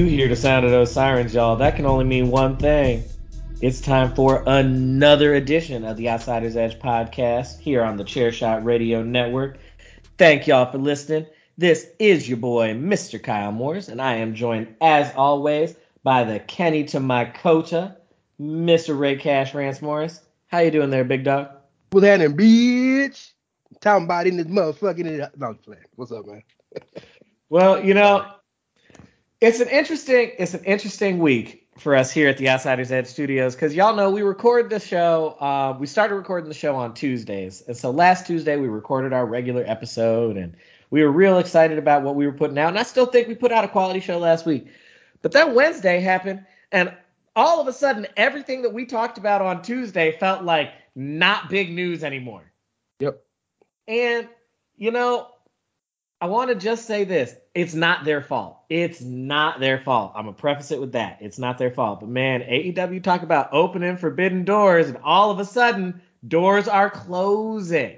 You hear the sound of those sirens, y'all. That can only mean one thing. It's time for another edition of the Outsiders Edge podcast here on the Chairshot Radio Network. Thank y'all for listening. This is your boy, Mr. Kyle Morris, and I am joined, as always, by the Kenny to my Kota, Mr. Rey Cash Rance Morris. How you doing there, big dog? What's happening, bitch? Talking about in this motherfucking. No, I'm playing. What's up, man? Well, you know, it's an interesting it's an interesting week for us here at the Outsiders Edge Studios because y'all know we record the show. Uh, we started recording the show on Tuesdays, and so last Tuesday we recorded our regular episode, and we were real excited about what we were putting out. And I still think we put out a quality show last week, but then Wednesday happened, and all of a sudden everything that we talked about on Tuesday felt like not big news anymore. Yep. And you know, I want to just say this. It's not their fault. It's not their fault. I'm to preface it with that. It's not their fault. But man, AEW talk about opening forbidden doors, and all of a sudden, doors are closing.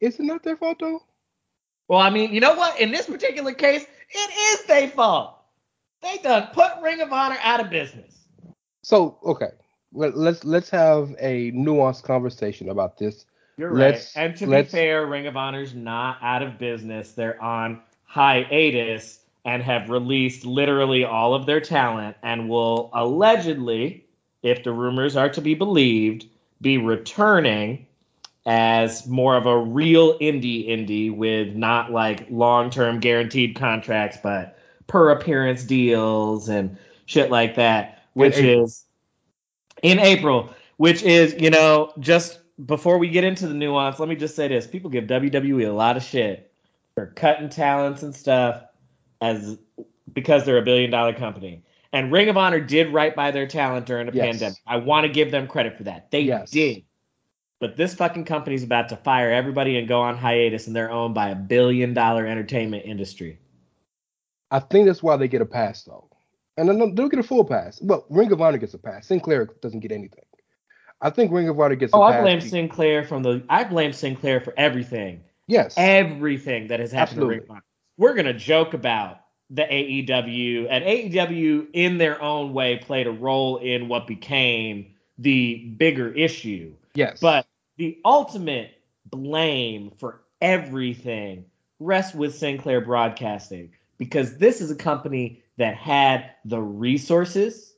Is it not their fault, though? Well, I mean, you know what? In this particular case, it is their fault. They done put Ring of Honor out of business. So, okay. Let, let's let's have a nuanced conversation about this. You're right. Let's- And to be fair, Ring of Honor's not out of business. They're on hiatus and have released literally all of their talent and will allegedly, if the rumors are to be believed, be returning as more of a real indie indie with not like long-term guaranteed contracts but per appearance deals and shit like that which April. is in April which is you know just before we get into the nuance let me just say this people give WWE a lot of shit for cutting talents and stuff as because they're a billion dollar company and Ring of Honor did right by their talent during the Yes. pandemic I want to give them credit for that they Yes. did but this fucking company's about to fire everybody and go on hiatus, and they're owned by a billion dollar entertainment industry. I think that's why they get a pass, though. And then they'll get a full pass. Well, Ring of Honor gets a pass. Sinclair doesn't get anything. I think Ring of Honor gets Oh, a I blame be- Sinclair from the. I blame Sinclair for everything, Yes. everything that has happened to Ring Absolutely. We're gonna joke about the AEW, and AEW in their own way played a role in what became the bigger issue. yes. But the ultimate blame for everything rests with Sinclair Broadcasting because this is a company that had the resources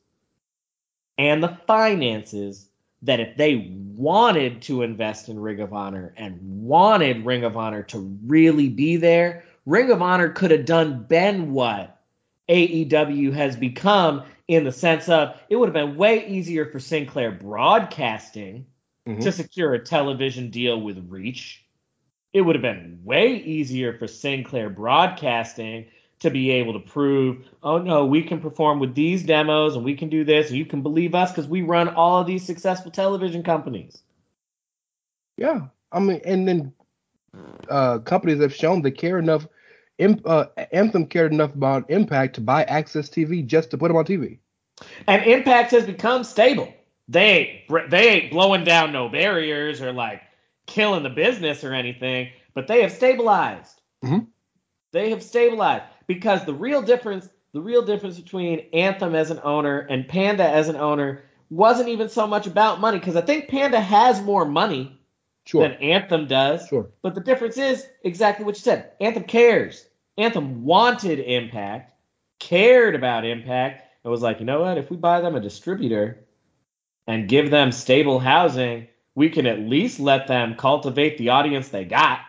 and the finances that if they wanted to invest in Ring of Honor and wanted Ring of Honor to really be there, Ring of Honor could have done been what AEW has become in the sense of it would have been way easier for Sinclair Broadcasting Mhm. to secure a television deal with Reach. It would have been way easier for Sinclair Broadcasting to be able to prove, oh no, we can perform with these demos and we can do this and you can believe us because we run all of these successful television companies. Yeah, I mean, and then uh, companies have shown they care enough. Uh, Anthem cared enough about Impact to buy AXS TV just to put them on TV. And Impact has become stable. They ain't they ain't blowing down no barriers or like killing the business or anything, but they have stabilized. Mhm. They have stabilized because the real difference, the real difference between Anthem as an owner and Panda as an owner wasn't even so much about money because I think Panda has more money Sure, than Anthem does. sure. But the difference is exactly what you said. Anthem cares. Anthem wanted Impact, cared about Impact, and was like, you know what? If we buy them a distributor and give them stable housing, we can at least let them cultivate the audience they got.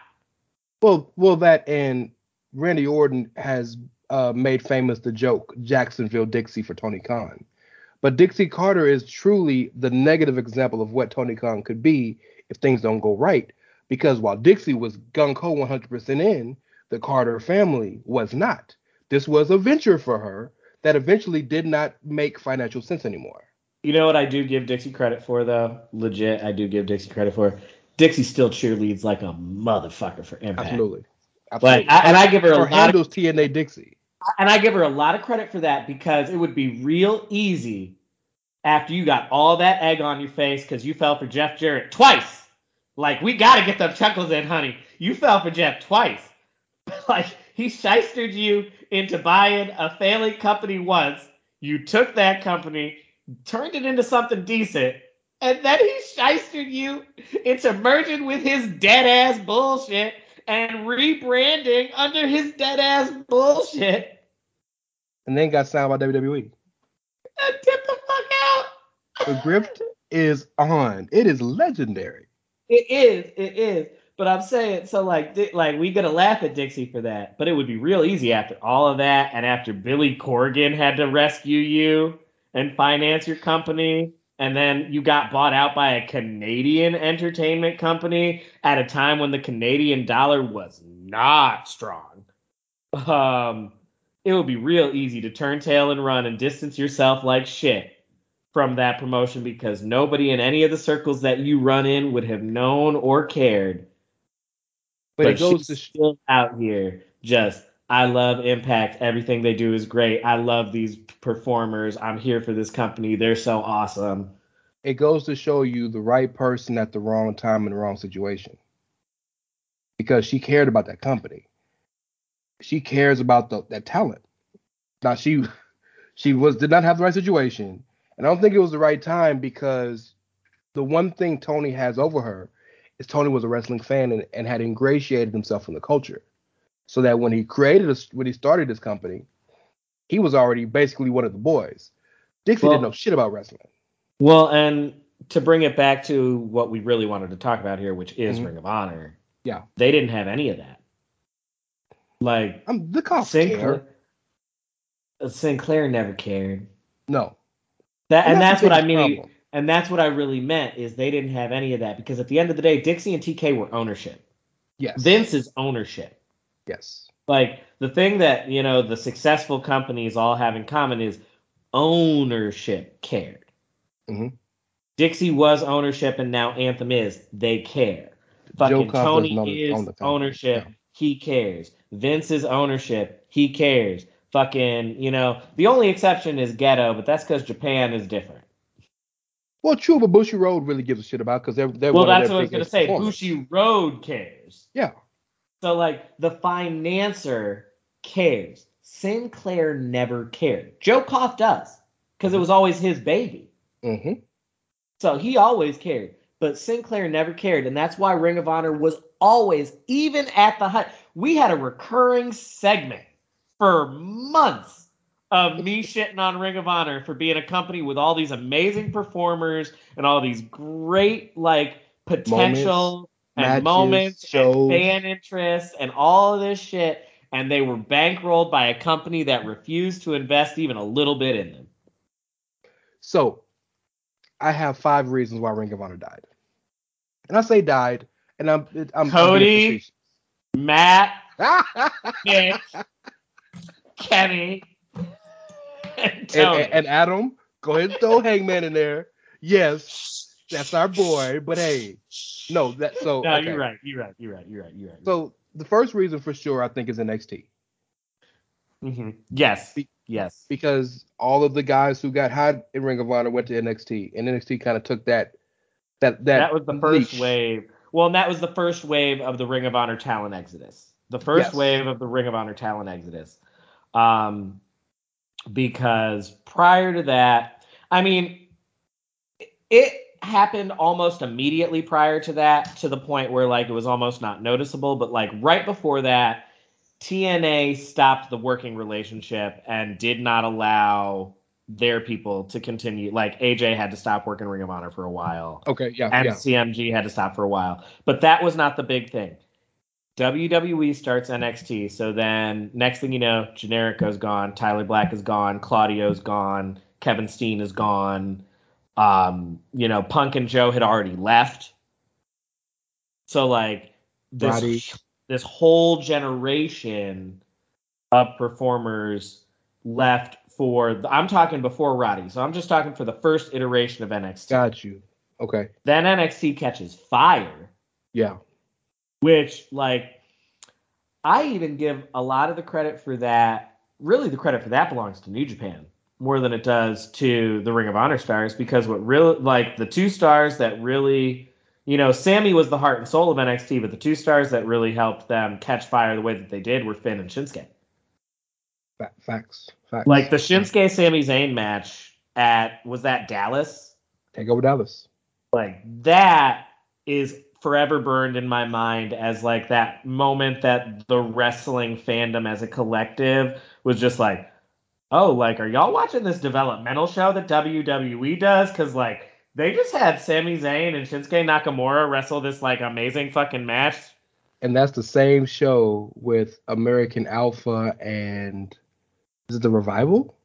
Well, well, that and Randy Orton has uh, made famous the joke Jacksonville Dixie for Tony Khan, but Dixie Carter is truly the negative example of what Tony Khan could be if things don't go right. Because while Dixie was gung ho 100% in, the Carter family was not. This was a venture for her that eventually did not make financial sense anymore. You know what I do give Dixie credit for though? Legit, I do give Dixie credit for. Dixie still cheerleads like a motherfucker for Impact. Absolutely. Like, I, and I give her a Or lot of handles TNA Dixie. and I give her a lot of credit for that because it would be real easy after you got all that egg on your face because you fell for Jeff Jarrett twice. Like, we got to get them chuckles in, honey. You fell for Jeff twice. like, he shystered you into buying a failing company once. You took that company, turned it into something decent, and then he shystered you into merging with his dead ass bullshit and rebranding under his dead ass bullshit. And then got signed by WWE. And get the fuck out. The grift is on. It is legendary. It is, it is. But I'm saying, so like, like we gonna laugh at Dixie for that, but it would be real easy after all of that, and after Billy Corgan had to rescue you and finance your company, and then you got bought out by a Canadian entertainment company at a time when the Canadian dollar was not strong. Um, it would be real easy to turn tail and run and distance yourself like shit from that promotion because nobody in any of the circles that you run in would have known or cared. But, it goes to still out here just I love Impact. Everything they do is great. I love these performers. I'm here for this company. They're so awesome. it goes to show you the right person at the wrong time in the wrong situation. Because she cared about that company. She cares about the, that talent. Now she she was did not have the right situation. And I don't think it was the right time because the one thing Tony has over her is Tony was a wrestling fan and, and had ingratiated himself in the culture. So that when he created a, when he started this company, he was already basically one of the boys. Dixie Well- didn't know shit about wrestling. Well, and to bring it back to what we really wanted to talk about here, which is Mhm. Ring of Honor. Yeah. They didn't have any of that. Like I'm the cops Sinclair, Sinclair never cared. No. That and, that's, the what I mean. problem. And that's what I really meant is they didn't have any of that because at the end of the day, Dixie and TK were ownership. Yes. Vince is ownership. Yes. Like the thing that you know the successful companies all have in common is ownership cared. Mhm. Dixie was ownership, and now Anthem is. They care. Fucking Tony is own ownership. yeah. He cares. Vince is ownership. He cares. Fucking, you know, the only exception is Ghetto, but that's because Japan is different. Well, true, but Bushiroad really gives a shit about because they're, they're well, that's what I was gonna say. Bushiroad cares. Yeah. So like the financer cares. Sinclair never cared. Joe Koff does because it was always his baby. hmm So he always cared. But Sinclair never cared, and that's why Ring of Honor was always, even at the height. We had a recurring segment for months of me shitting on Ring of Honor for being a company with all these amazing performers and all these great like potential and moments shows. and fan interest and all of this shit and they were bankrolled by a company that refused to invest even a little bit in them. So, I have five reasons why Ring of Honor died, and I say died, and I'm I'm I'm Cody. Matt. Nick, Kenny, and and, and Adam, go ahead and throw Hangman in there. Yes, that's our boy. But hey, no, that so no, okay. you're right. You're right. You're right. You're right. You're right. So the first reason for sure I think is NXT Mhm. yes, Be- yes. because all of the guys who got hot in Ring of Honor went to NXT, and NXT kind of took that that that That was the first leash. wave. Well, and that was the first wave of the Ring of Honor talent exodus. The first Yes. wave of the Ring of Honor talent exodus. Um, because prior to that, I mean, it happened almost immediately prior to that, to the point where like it was almost not noticeable. But like right before that, TNA stopped the working relationship and did not allow their people to continue. Like AJ had to stop working Ring of Honor for a while Okay, yeah, and yeah. CMG had to stop for a while. But that was not the big thing. WWE starts NXT, so then next thing you know, Generico's gone, Tyler Black is gone, Claudio's gone, Kevin Steen is gone. Um, you know, Punk and Joe had already left. So like this Roddy. this whole generation of performers left for I'm talking before Roddy. So I'm just talking for the first iteration of NXT. Got you. Okay, Then NXT catches fire, yeah. which like I even give a lot of the credit for that. Really, the credit for that belongs to New Japan more than it does to the Ring of Honor stars because what really like the two stars that really, you know, Sami was the heart and soul of NXT, but the two stars that really helped them catch fire the way that they did were Finn and Shinsuke. Facts, facts. Like the Shinsuke Sami Zayn match at was that Dallas? take over Dallas. like that is forever burned in my mind as like that moment that the wrestling fandom as a collective was just like oh like are y'all watching this developmental show that WWE does cuz like they just had Sami Zayn and Shinsuke Nakamura wrestle this like amazing fucking match And that's the same show with American Alpha and is it the Revival?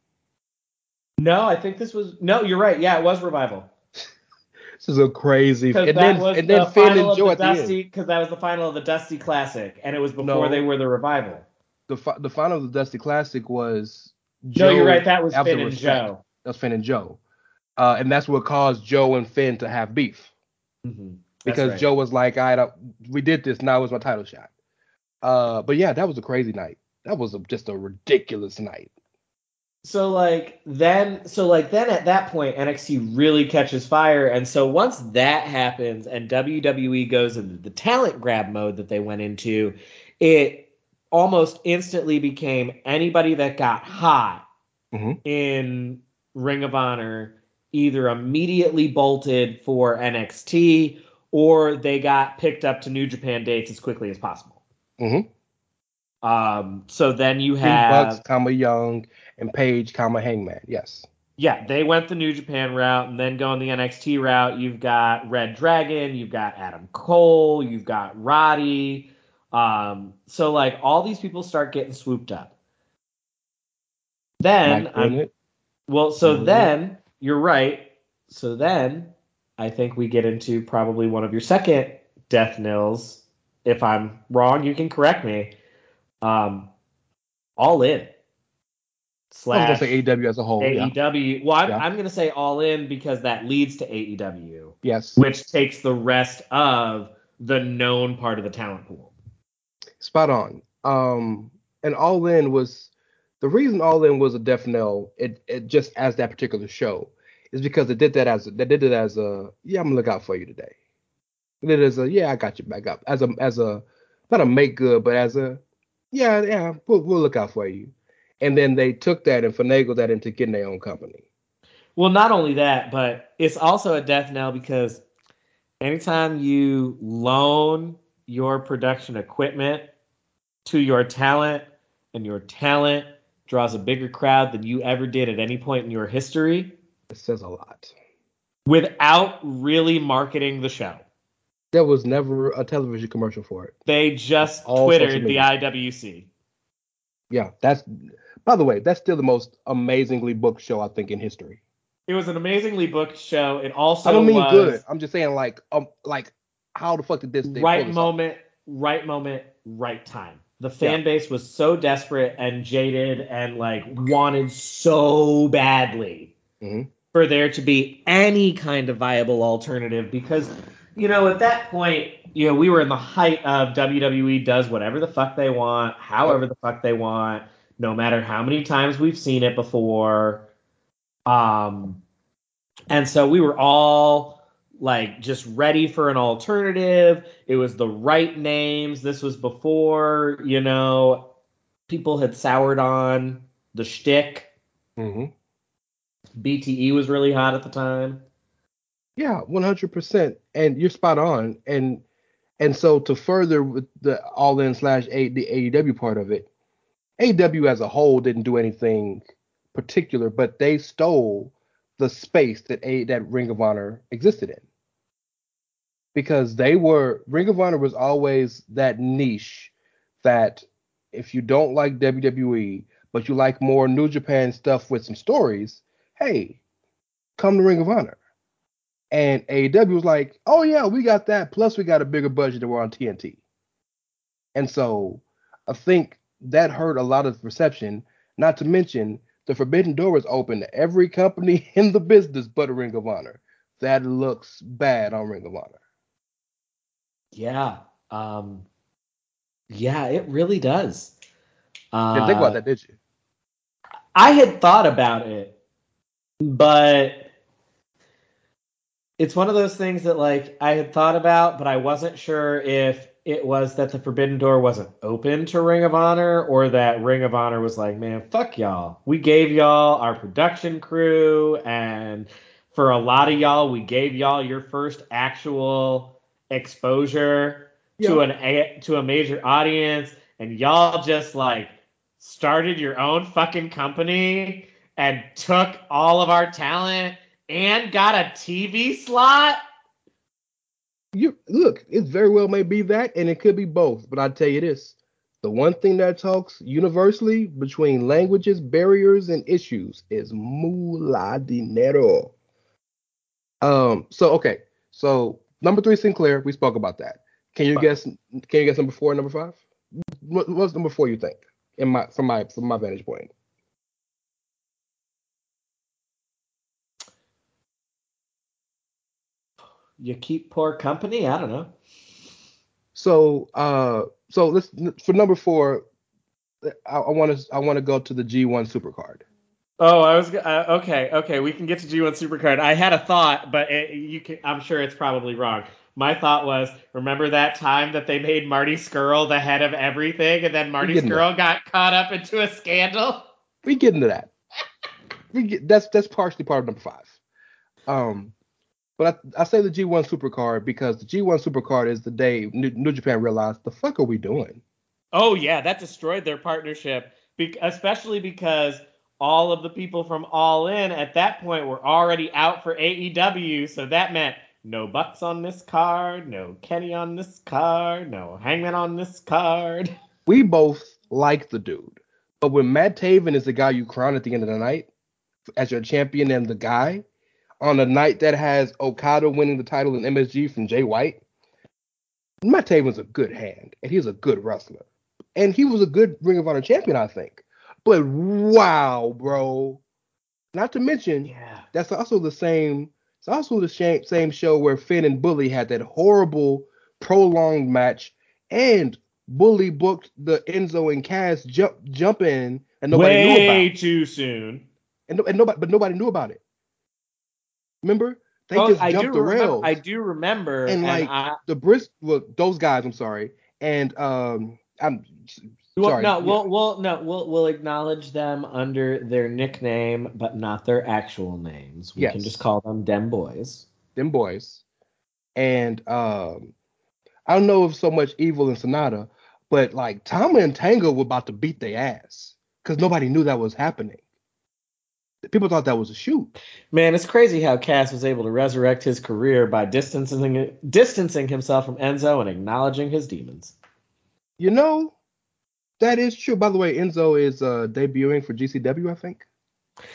no I think this was no you're right yeah it was revival This is a crazy. because And then and the then Finn final and Joe the at the end. Because that was the final of the Dusty Classic and it was before No. they were the revival The the final of the Dusty Classic was. No you're right that was Finn and. Joe That was Finn and Joe, uh, and that's what caused Joe and Finn to have beef Mhm. Because right. Joe was like, "I right, we did this. Now it's my title shot." Uh, but yeah, that was a crazy night. That was a, just a ridiculous night. So like then so like then at that point NXT really catches fire and so once that happens and WWE goes into the talent grab mode that they went into it almost instantly became anybody that got hot Mhm. in Ring of Honor either immediately bolted for NXT or they got picked up to New Japan dates as quickly as possible. Mhm. Um so then you have Bucks, comma Young, and Page, comma Hangman. Yes. Yeah, they went the New Japan route and then going the NXT route. You've got Red Dragon, you've got Adam Cole, you've got Roddy. Um, so like all these people start getting swooped up. Then I'm, well, so Mhm. then you're right. So then I think we get into probably one of your second death knells. If I'm wrong, you can correct me. Um, all in. Slash gonna say AEW as a whole. Yeah. AEW. Well, I'm, Yeah. I'm going to say all in because that leads to AEW, Yes. which takes the rest of the known part of the talent pool. Spot on. Um, and All In was the reason All In was a Death Knell. It, it just as that particular show is because it did that as they did it as a yeah I'm gonna look out for you today. Did it as a yeah I got you back up as a as a not a make good but as a yeah yeah we'll, we'll look out for you. And then they took that and finagled that into getting their own company. Well, not only that, but it's also a death knell because anytime you loan your production equipment to your talent and your talent draws a bigger crowd than you ever did at any point in your history It says a lot. without really marketing the show. There was never a television commercial for it. They just All twittered the. IWC. Yeah, that's. By the way, that's still the most amazingly booked show I think in history. It was an amazingly booked show. It also I don't mean was good. I'm just saying like um like how the fuck did this pull right moment, right moment, right time. The fan base was so desperate and jaded and like wanted so badly Mhm. for there to be any kind of viable alternative because you know at that point you know we were in the height of WWE does whatever the fuck they want, however the fuck they want, no matter how many times we've seen it before. Um and so we were all like just ready for an alternative. It was the right names. This was before, you know, people had soured on the shtick. Mhm. BTE was really hot at the time. Yeah, one hundred percent. And you're spot on. And and so to further with the all in slash A the AEW part of it, AEW as a whole didn't do anything particular, but they stole the space that a that Ring of Honor existed in. Because they were Ring of Honor was always that niche that if you don't like WWE, but you like more New Japan stuff with some stories, hey, come to Ring of Honor. And AEW was like, oh yeah, we got that. Plus we got a bigger budget than we're on TNT. And so I think that hurt a lot of reception. Not to mention the Forbidden Door is open to every company in the business but a Ring of Honor. That looks bad on Ring of Honor. Yeah. Um yeah, it really does. Uh, Didn't think about that, did you? I had thought about it, but it's one of those things that like I had thought about, but I wasn't sure if it was that the Forbidden Door wasn't open to Ring of Honor or that Ring of Honor was like, man, fuck y'all. We gave y'all our production crew and for a lot of y'all, we gave y'all your first actual exposure to an a, to a major audience and y'all just like started your own fucking company and took all of our talent and got a TV slot. You look, it very well may be that, and it could be both. But I tell you this: the one thing that talks universally between languages, barriers, and issues is moolah dinero. Um. So okay. So number three, Sinclair. We spoke about that. Can you Fine. guess? Can you guess number four and number five? What, what's number four? You think? In my from my from my vantage point. You keep poor company. I don't know. So uh. So let's for number four. I want to I want to go to the G1 Supercard. Oh, I was uh, okay. Okay, we can get to G1 Supercard. I had a thought, but it, you can. I'm sure it's probably wrong. My thought was, remember that time that they made Marty Scurll the head of everything, and then Marty getting Scurll got caught up into a scandal. we get into that. We get that's that's partially part of number five. Um, but I, I say the G1 Supercard because the G1 Supercard is the day New, New Japan realized the fuck are we doing? Oh yeah, that destroyed their partnership, be- especially because all of the people from All In at that point were already out for AEW, so that meant no Bucks on this card, no Kenny on this card, no Hangman on this card. We both like the dude, but when Matt Taven is the guy you crown at the end of the night as your champion and the guy on a night that has Okada winning the title in MSG from Jay White, Matt Taven's a good hand and he's a good wrestler. And he was a good Ring of Honor champion, I think. But wow, bro. Not to mention, Yeah. that's also the same. It's also the same, same show where Finn and Bully had that horrible prolonged match, and Bully booked the Enzo and Cass jump jump in, and nobody knew about. It. too soon. And, and nobody, but nobody knew about it. Remember, they Oh, just I jumped do the remember. rails. I do remember. And, And, like, I, The Brits, well, those guys. I'm sorry, and um, I'm well, sorry. no, yeah. we'll, we'll, no, we'll, we'll acknowledge them under their nickname, but not their actual names. We can just call them Dem Boys. them boys. And um, I don't know if so much evil in Sanada, but like Tama and Tango were about to beat their ass. because nobody knew that was happening. People thought that was a shoot. Man, it's crazy how Cass was able to resurrect his career by distancing distancing himself from Enzo and acknowledging his demons. You know, that is true. By the way, Enzo is uh, debuting for GCW, I think.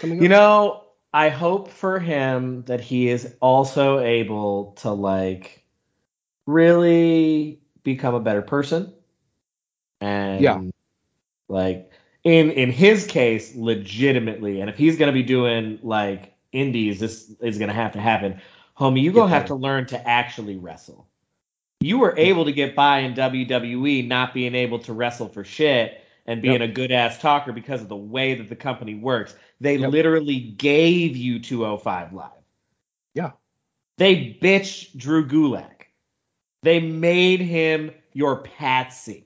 You know, I hope for him that he is also able to like really become a better person and Yeah. like in in his case legitimately and if he's going to be doing like indies this is going to have to happen homie you to have to learn to actually wrestle you were able to get by in WWE not being able to wrestle for shit and being Yep. a good ass talker because of the way that the company works they Yep. literally gave you 205 live Yeah. they bitch Drew Gulak. They made him your patsy.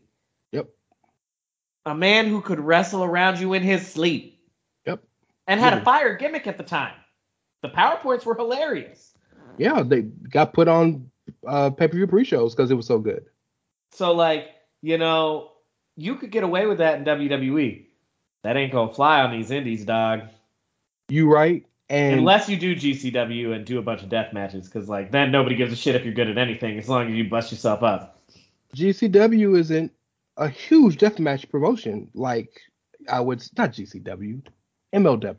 A man who could wrestle around you in his sleep. Yep. And had a fire gimmick at the time. The PowerPoints were hilarious. Yeah, they got put on uh, pay per view pre shows because it was so good. So, like, you know, you could get away with that in WWE. That ain't gonna fly on these indies, dog. You right? And Unless you do GCW and do a bunch of death matches, because like then nobody gives a shit if you're good at anything as long as you bust yourself up. GCW isn't a huge deathmatch promotion like I would not GCW, MLW.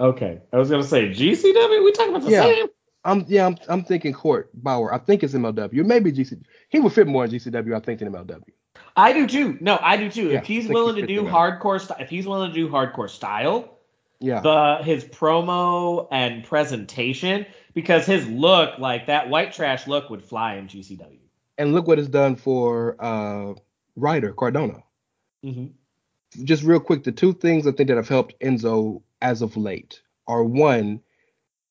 Okay, I was gonna say GCW. We talking about the Yeah. same? I'm yeah, I'm I'm thinking Court Bauer. I think it's MLW. Maybe GC. He would fit more in GCW, I think, than MLW. I do too. No, I do too. Yeah, if he's willing to do hardcore, st- if he's willing to do hardcore style, Yeah. the his promo and presentation, because his look, like that white trash look, would fly in GCW. and look what it's done for uh Ryder Cardona. Mm-hmm. Just real quick, the two things I think that have helped Enzo as of late are one,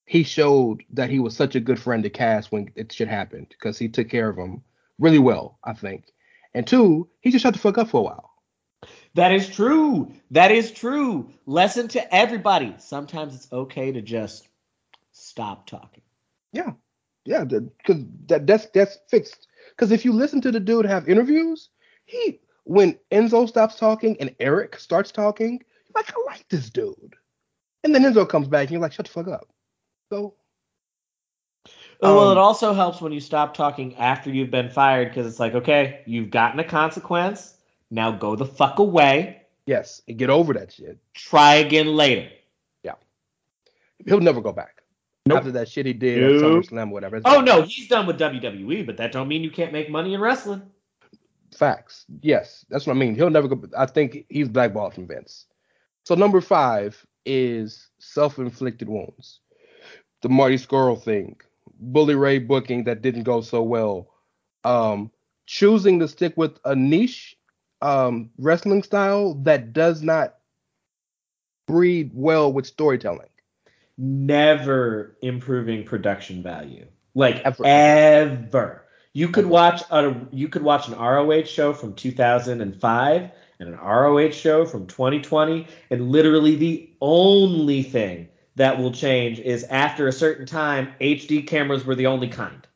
he showed that he was such a good friend to Cass when it should happen because he took care of him really well, I think. And two, he just shut the fuck up for a while. That is true. That is true. Lesson to everybody. Sometimes it's okay to just stop talking. Yeah, yeah, because that that's that's fixed. Because if you listen to the dude have interviews, he when Enzo stops talking and Eric starts talking, you're like, I like this dude. And then Enzo comes back and you're like, shut the fuck up. So Oh, well, Um, it also helps when you stop talking after you've been fired because it's like, okay, you've gotten a consequence. Now go the fuck away. yes, and get over that shit. Try again later. Yeah. He'll never go back. Nope. After that shit he did Nope. SummerSlam, whatever. Oh no, he's done with WWE, but that don't mean you can't make money in wrestling. Facts. Yes, that's what I mean. He'll never go. I think he's blackballed from Vince. So number five is self-inflicted wounds. The Marty Scurll thing, Bully Ray booking that didn't go so well. Um, choosing to stick with a niche um, wrestling style that does not breed well with storytelling. Never improving production value. Like Ever. ever. You could watch a you could watch an ROH show from 2005 and an ROH show from 2020 and literally the only thing that will change is after a certain time HD cameras were the only kind.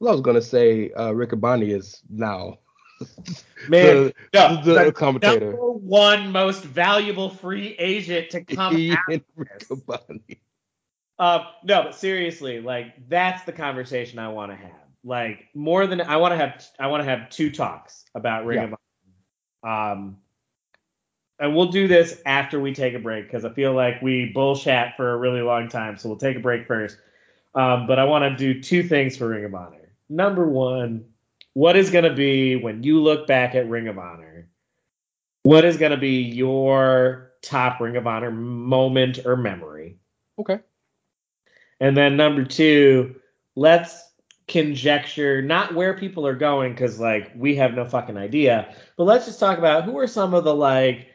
Well, I was gonna say uh, Riccaboni is now Man, the, no, the the commentator. number one most valuable free agent to come Ian out. Riccaboni. Uh, no, but seriously, like that's the conversation I want to have. Like more than I want to have, I want to have two talks about Ring Yeah. of Honor. Um, and we'll do this after we take a break because I feel like we bullshat for a really long time. So we'll take a break first. Um, but I want to do two things for Ring of Honor. Number one, what is going to be when you look back at Ring of Honor? What is going to be your top Ring of Honor moment or memory? Okay. And then number two, let's conjecture not where people are going because like we have no fucking idea, but let's just talk about who are some of the like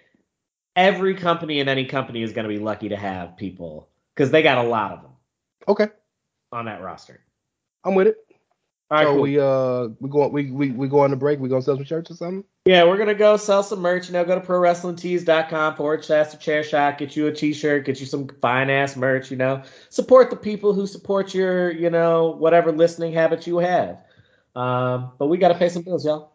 every company and any company is going to be lucky to have people because they got a lot of them Okay. on that roster. I'm with it. All right, so cool. we uh we go we we we go on the break. We gonna sell some shirts or something. yeah, we're gonna go sell some merch. You know, go to prowrestlingtees.com forward slash the chair shot. Get you a t-shirt. Get you some fine ass merch. You know, support the people who support your you know whatever listening habits you have. Um, but we got to pay some bills, y'all.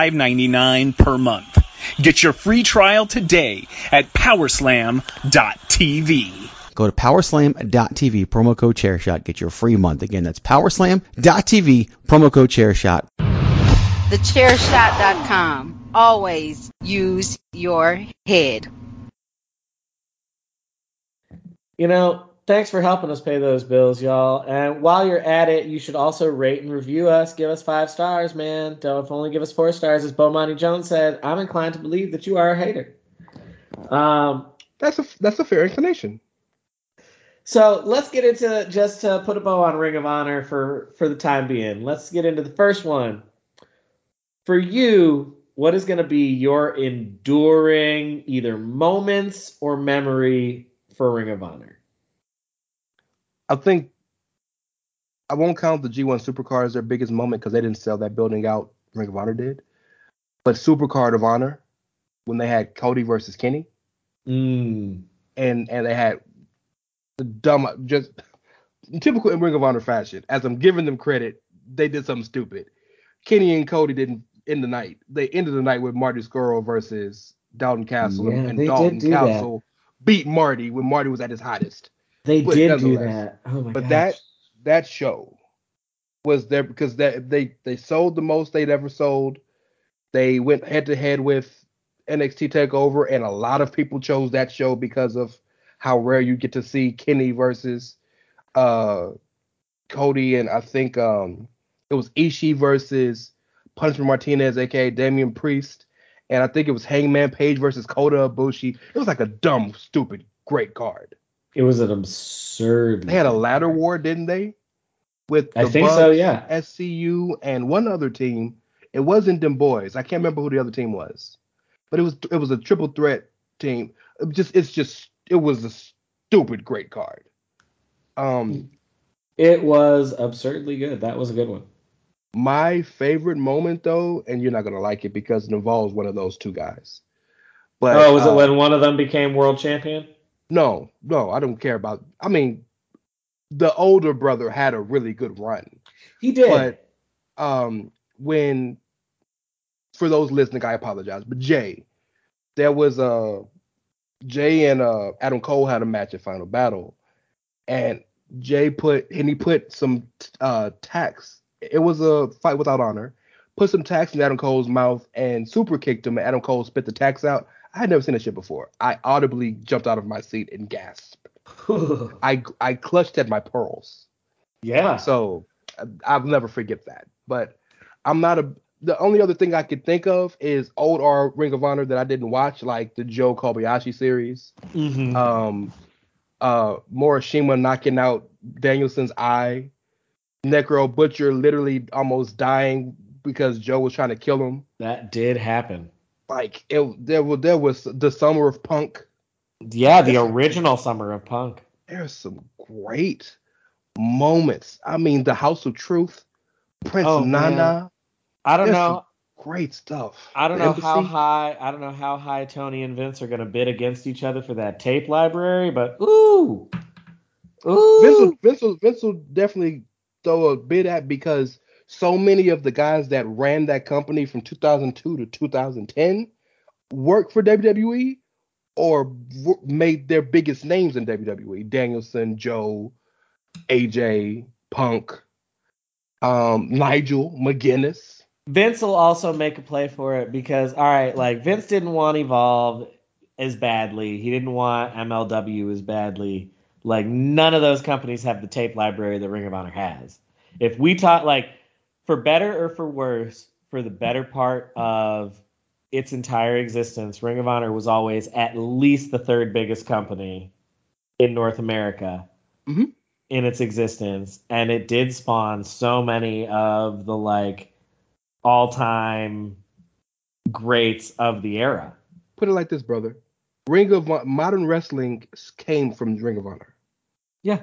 $5.99 per month. Get your free trial today at powerslam.tv. Go to powerslam.tv, promo code chairshot, get your free month. Again, that's powerslam.tv, promo code chairshot. Thechairshot.com. Always use your head. You know, thanks for helping us pay those bills, y'all. And while you're at it, you should also rate and review us. Give us five stars, man. Don't only give us four stars, as Bomani Jones said. I'm inclined to believe that you are a hater. Um, That's a that's a fair inclination. so let's get into just to put a bow on Ring of Honor for for the time being. Let's get into the first one. For you, what is going to be your enduring either moments or memory for Ring of Honor? I think I won't count the G1 Supercard as their biggest moment because they didn't sell that building out. Ring of Honor did, but Supercard of Honor when they had Cody versus Kenny, Mm. and and they had the dumb just typical in Ring of Honor fashion. As I'm giving them credit, they did something stupid. Kenny and Cody didn't end the night. They ended the night with Marty Scurll versus Dalton Castle, Yeah, and Dalton do that. Castle beat Marty when Marty was at his hottest. They But did do that. Oh my but gosh. that that show was there because that they they sold the most they'd ever sold. They went head to head with NXT Takeover, and a lot of people chose that show because of how rare you get to see Kenny versus uh Cody, and I think um it was Ishii versus Punishment Martinez, aka Damian Priest, and I think it was Hangman Page versus Kota Ibushi. It was like a dumb, stupid, great card. It was an absurd. They had a ladder war, didn't they? With I the think so, yeah. SCU and one other team. It wasn't them boys. I can't remember who the other team was, but it was it was a triple threat team. It just it's just it was a stupid great card. Um, It was absurdly good. That was a good one. my favorite moment though, and you're not gonna like it because it involves one of those two guys. But oh, was uh, it when one of them became world champion? No, no, I don't care about. I mean, the older brother had a really good run. He did. But um, when for those listening, I apologize. But Jay, there was a Jay and uh, Adam Cole had a match at Final Battle, and Jay put and he put some uh, tacks. It was a fight without honor. Put some tacks in Adam Cole's mouth and super kicked him. And Adam Cole spit the tacks out. I had never seen that shit before. I audibly jumped out of my seat and gasped. I I clutched at my pearls. yeah. So I'll never forget that. But I'm not a. The only other thing I could think of is old R Ring of Honor that I didn't watch, like the Joe Kobashi series. Mhm. Um, uh, Morishima knocking out Danielson's eye. Necro Butcher literally almost dying because Joe was trying to kill him. that did happen. Like it, there was there was the Summer of Punk. Yeah, the original Summer of Punk. There's some great moments. I mean, the House of Truth, Prince Oh, Nana. man. I don't There's know. great stuff. I don't The know how high. I don't know how high Tony and Vince are going to bid against each other for that tape library, but ooh, ooh, Vince will, Vince, will, Vince will definitely throw a bid at because so many of the guys that ran that company from 2002 to 2010 worked for WWE or made their biggest names in WWE. Danielson, Joe, AJ, Punk, um, Nigel, McGuinness. Vince will also make a play for it because all right, like Vince didn't want Evolve, as badly. He didn't want MLW as badly. Like none of those companies have the tape library that Ring of Honor has. If we talk like for better or for worse, for the better part of its entire existence, Ring of Honor was always at least the third biggest company in North America Mhm. in its existence, and it did spawn so many of the like all-time greats of the era. Put it like this, brother. Ring of modern wrestling came from Ring of Honor. Yeah.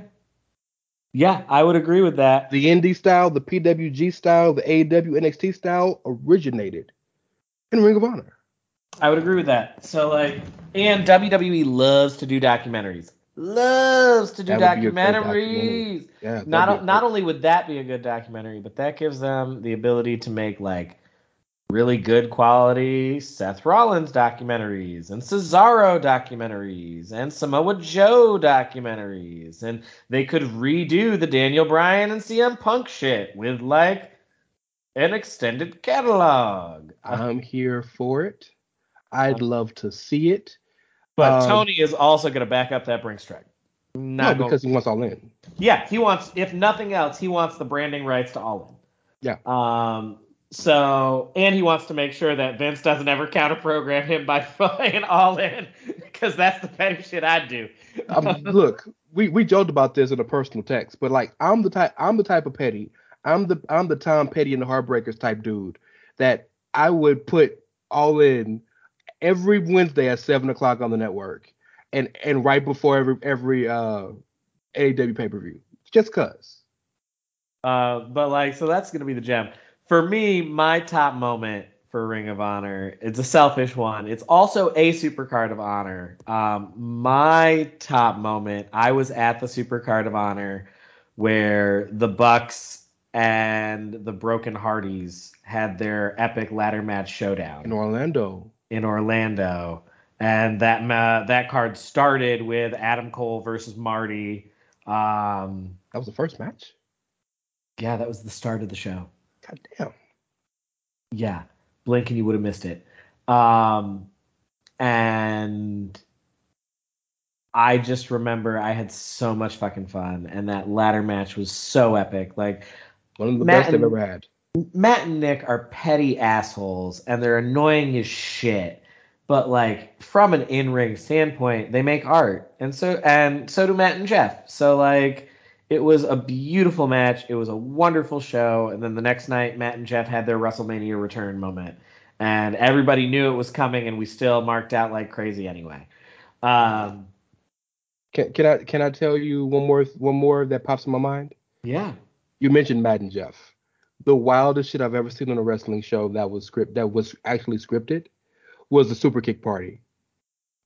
Yeah, I would agree with that. The indie style, the PWG style, the AEW NXT style originated in Ring of Honor. I would agree with that. So like, and WWE loves to do documentaries. Loves to do That would be a great documentary. documentaries. Yeah, Not not only would that be a good documentary, but that gives them the ability to make like really good quality Seth Rollins documentaries and Cesaro documentaries and Samoa Joe documentaries, and they could redo the Daniel Bryan and CM Punk shit with like an extended catalog. I'm here for it. I'd love to see it. But Um, Tony is also going to back up that Brinks track. No, because he wants all in. yeah, he wants, if nothing else, he wants the branding rights to All In. Yeah. Um. So, and he wants to make sure that Vince doesn't ever counter program him by playing All In, because that's the petty shit I'd do. um, look, we, we joked about this in a personal text, but like I'm the type I'm the type of petty. I'm the I'm the Tom Petty and the Heartbreakers type dude that I would put all in every Wednesday at seven o'clock on the network, and and right before every every uh AEW pay per view, just cause. Uh, but like, so that's gonna be the gem for me. My top moment for Ring of Honor. It's a selfish one. It's also a Supercard of Honor. Um, my top moment. I was at the Supercard of Honor where the Bucks and the Broken Hardys had their epic ladder match showdown in Orlando. In Orlando, and that ma- that card started with Adam Cole versus Marty. Um, that was the first match. Yeah, that was the start of the show. God damn. Yeah, blink and you would have missed it. Um, and I just remember I had so much fucking fun, and that ladder match was so epic. Like one of the Matt best I've ever had. Matt and Nick are petty assholes, and they're annoying as shit. But like from an in-ring standpoint, they make art, and so and so do Matt and Jeff. So like it was a beautiful match. It was a wonderful show, and then the next night, Matt and Jeff had their WrestleMania return moment, and everybody knew it was coming, and we still marked out like crazy anyway. Um, Can, can I can I tell you one more one more that pops in my mind? Yeah. You mentioned Matt and Jeff. The wildest shit I've ever seen on a wrestling show that was script that was actually scripted was the Super Kick Party.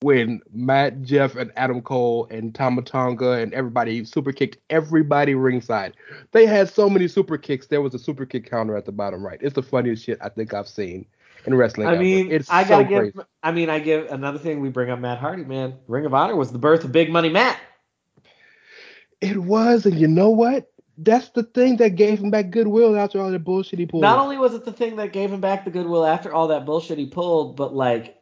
When Matt, Jeff, and Adam Cole and Tama Tonga and everybody super kicked everybody ringside. They had so many super kicks. There was a super kick counter at the bottom right. It's the funniest shit I think I've seen in wrestling. I ever. mean, it's I gotta crazy. give. I mean, I give another thing. We bring up Matt Hardy, man. Ring of Honor was the birth of Big Money Matt. It was, and you know what? That's the thing that gave him back goodwill after all the bullshit he pulled. Not only was it the thing that gave him back the goodwill after all that bullshit he pulled, but like